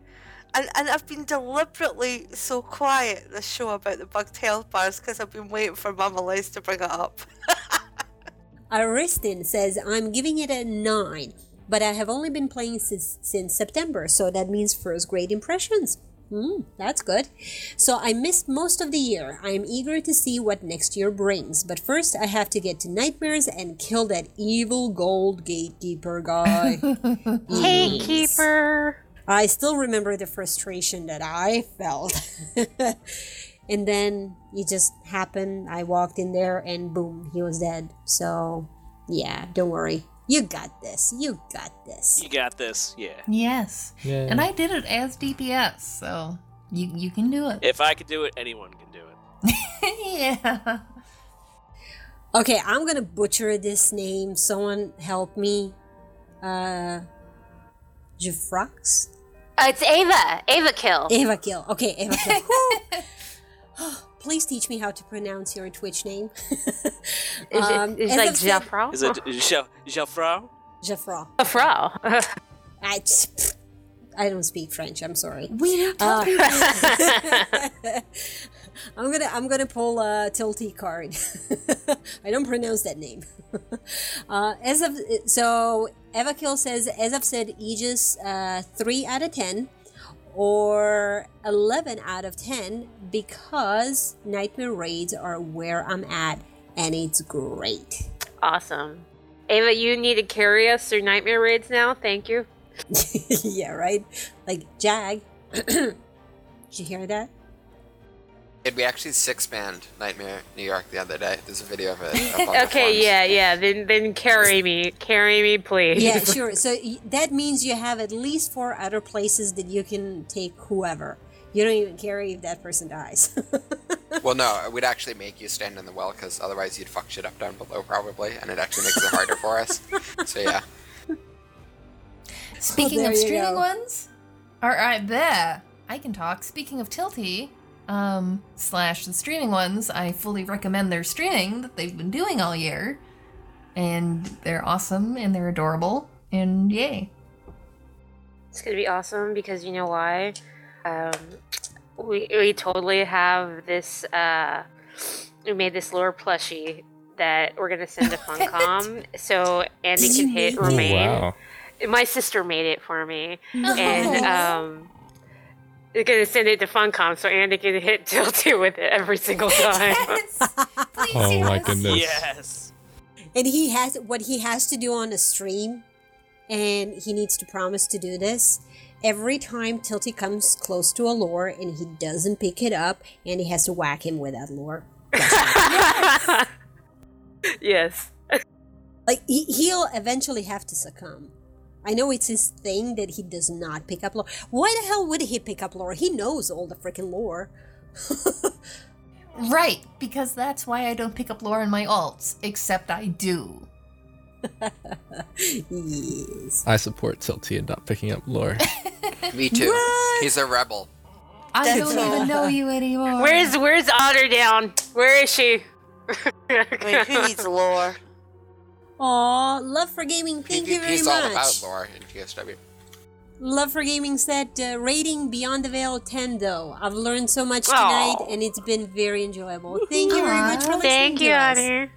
and and I've been deliberately so quiet this show about the bugged health bars because I've been waiting for Mama Les to bring it up. *laughs* Aristin says, I'm giving it a 9, but I have only been playing since, since September, so that means first grade impressions. Hmm, that's good. So I missed most of the year. I am eager to see what next year brings, but first I have to get to Nightmares and kill that evil gold gatekeeper guy. *laughs* Hey, Yes. keeper. I still remember the frustration that I felt. *laughs* and then it just happened. I walked in there and boom, he was dead. So, yeah, don't worry. You got this. You got this. You got this. Yeah. Yes. Yeah. And I did it as DPS, so you you can do it. If I could do it, anyone can do it. *laughs* yeah. Okay, I'm gonna butcher this name. Someone help me. Uh, Jeffrox? Uh, it's Ava. Ava kill. Ava Kill. Okay, Ava Kill. *laughs* *laughs* Whew. Please teach me how to pronounce your Twitch name. Is Um, it, it's as like I've said- Jafro? Is it Jeff- Jeffrau? Jeffra. Jafro. I, I don't speak French. I'm sorry. We don't Uh. *laughs* I'm gonna I'm gonna pull a Tilty card. *laughs* I don't pronounce that name. *laughs* uh, as of so, Eva Kill says, as I've said, Aegis uh, three out of ten, or eleven out of ten, because Nightmare raids are where I'm at, and it's great. awesome. Ava, you need to carry us through nightmare raids now. Thank you. *laughs* yeah, right. Like Jag. *clears throat* Did you hear that? Did we actually six band Nightmare New York the other day? There's a video of it. *laughs* up on the Okay, yeah, yeah. Then then carry me. Carry me, please. yeah, *laughs* sure. So that means you have at least four other places that you can take whoever. You don't even care if that person dies. *laughs* Well, no, it would actually make you stand in the well because otherwise you'd fuck shit up down below probably, and it actually makes it harder for us. So yeah, Speaking there of you streaming go. ones, or uh, there, I can talk. Speaking of Tilty, um, slash the streaming ones, I fully recommend their streaming that they've been doing all year, and they're awesome and they're adorable, and yay. It's gonna be awesome because you know why? Um, we we totally have this. Uh, we made this lore plushie that we're gonna send to *laughs* Funcom, so Andy Did can hit make remain. wow. My sister made it for me, *laughs* and um, we're gonna send it to Funcom so Andy can hit Tilty *laughs* with it every single *laughs* time. Yes. Please, Oh my goodness. Yes. and he has what he has to do on a stream and he needs to promise to do this every time tilty comes close to a lore and he doesn't pick it up and he has to whack him with that lore *laughs* yes. like he, he'll eventually have to succumb i know it's his thing that he does not pick up lore why the hell would he pick up lore he knows all the freaking lore *laughs* Right, because that's why I don't pick up lore in my alts, except I do. yes I support Tilty and not picking up lore. *laughs* Me too. He's a rebel. I That's don't all. even know you anymore. Where's Where's Otter down? Where is she? I mean, who needs lore? Aw, love for gaming thank you very PvP's much all about lore in TSW. Love for Gaming said uh, rating Beyond the Veil 10 though. I've learned so much Aw. tonight and it's been very enjoyable. Thank you very much for listening Thank to you, us. Otter.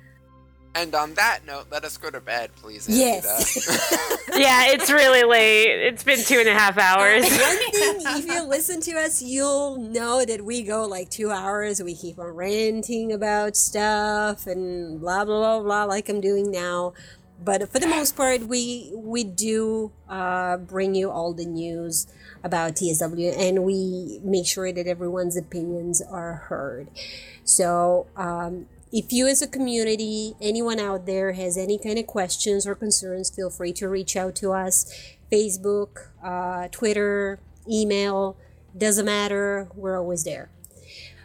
And on that note, let us go to bed, please. Yes. *laughs* Yeah, it's really late. It's been two and a half hours. One thing, if you listen to us, you'll know that we go like two hours. We keep on ranting about stuff and blah blah blah blah, like I'm doing now. But for the most part, we we do uh, bring you all the news about TSW, and we make sure that everyone's opinions are heard. So. Um, if you, as a community, anyone out there has any kind of questions or concerns, feel free to reach out to us. Facebook, uh, Twitter, email, doesn't matter. We're always there.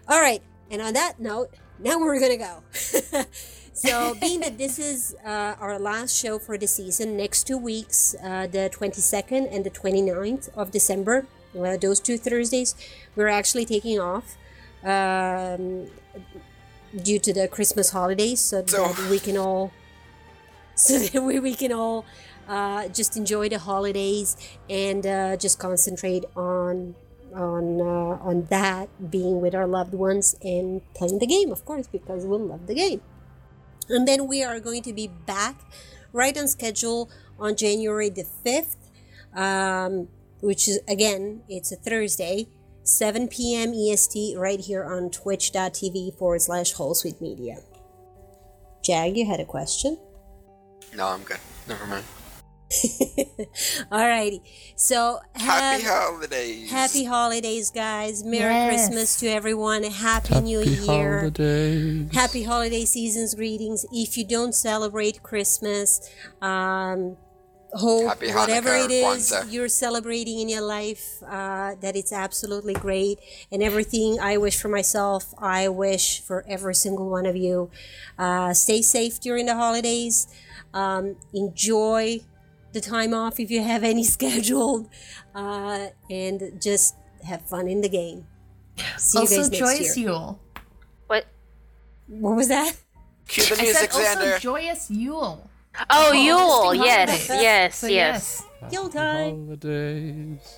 All right. And on that note, now we're going to go. *laughs* so, being that this is uh, our last show for the season, next two weeks, uh, the 22nd and the 29th of December, uh, those two Thursdays, we're actually taking off. Um, due to the Christmas holidays, so, So- that we can all, *laughs* so that we, we can all uh, just enjoy the holidays and uh, just concentrate on on uh, on that, being with our loved ones and playing the game, of course, because we love the game. And then we are going to be back right on schedule on January the fifth, um, which is again it's a Thursday. 7 p.m. EST right here on twitch.tv forward slash Holosuite Media. Jag, you had a question? no, I'm good. Never mind. *laughs* Alrighty. So Happy holidays. happy holidays, guys. Merry Yes. Christmas to everyone. Happy, New Year. holidays. Happy holiday seasons greetings. If you don't celebrate Christmas, um, hope Happy whatever Hanukkah it or is Kwanzaa. you're celebrating in your life, uh, that it's absolutely great. And everything I wish for myself, I wish for every single one of you. Uh, stay safe during the holidays. Um, enjoy the time off if you have any *laughs* scheduled, uh, and just have fun in the game. See you also, guys next joyous year. Yule. what? What was that? Cue the I music, said also Xander. joyous Yule. Oh, Oh, Yule. interesting Yes, yes, yes. Yule time. Holidays.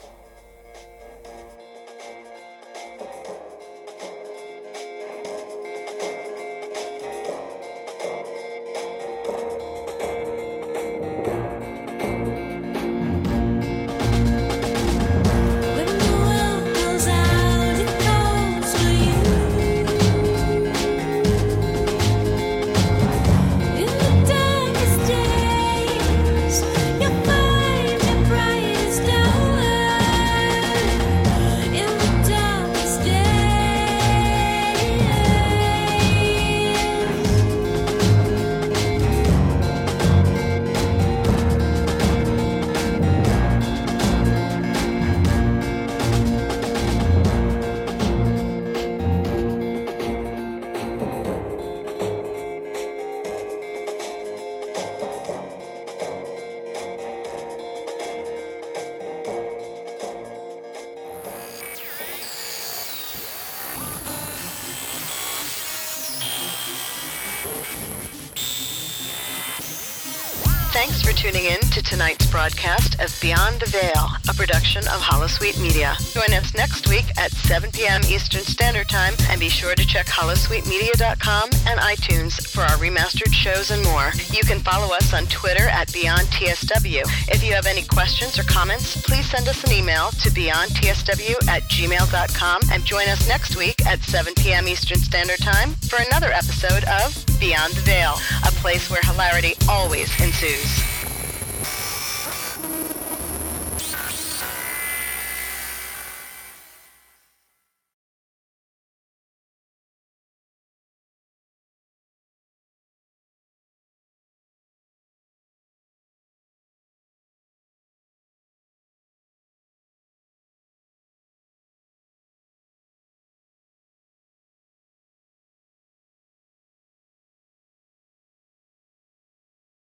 Production of Holosuite Media. Join us next week at 7 p.m. Eastern Standard Time, and be sure to check holosuitemedia.com and iTunes for our remastered shows and more. You can follow us on Twitter at BeyondTSW. If you have any questions or comments, please send us an email to beyondtsw at gmail.com and join us next week at 7 p.m. Eastern Standard Time for another episode of Beyond the Veil, a place where hilarity always ensues.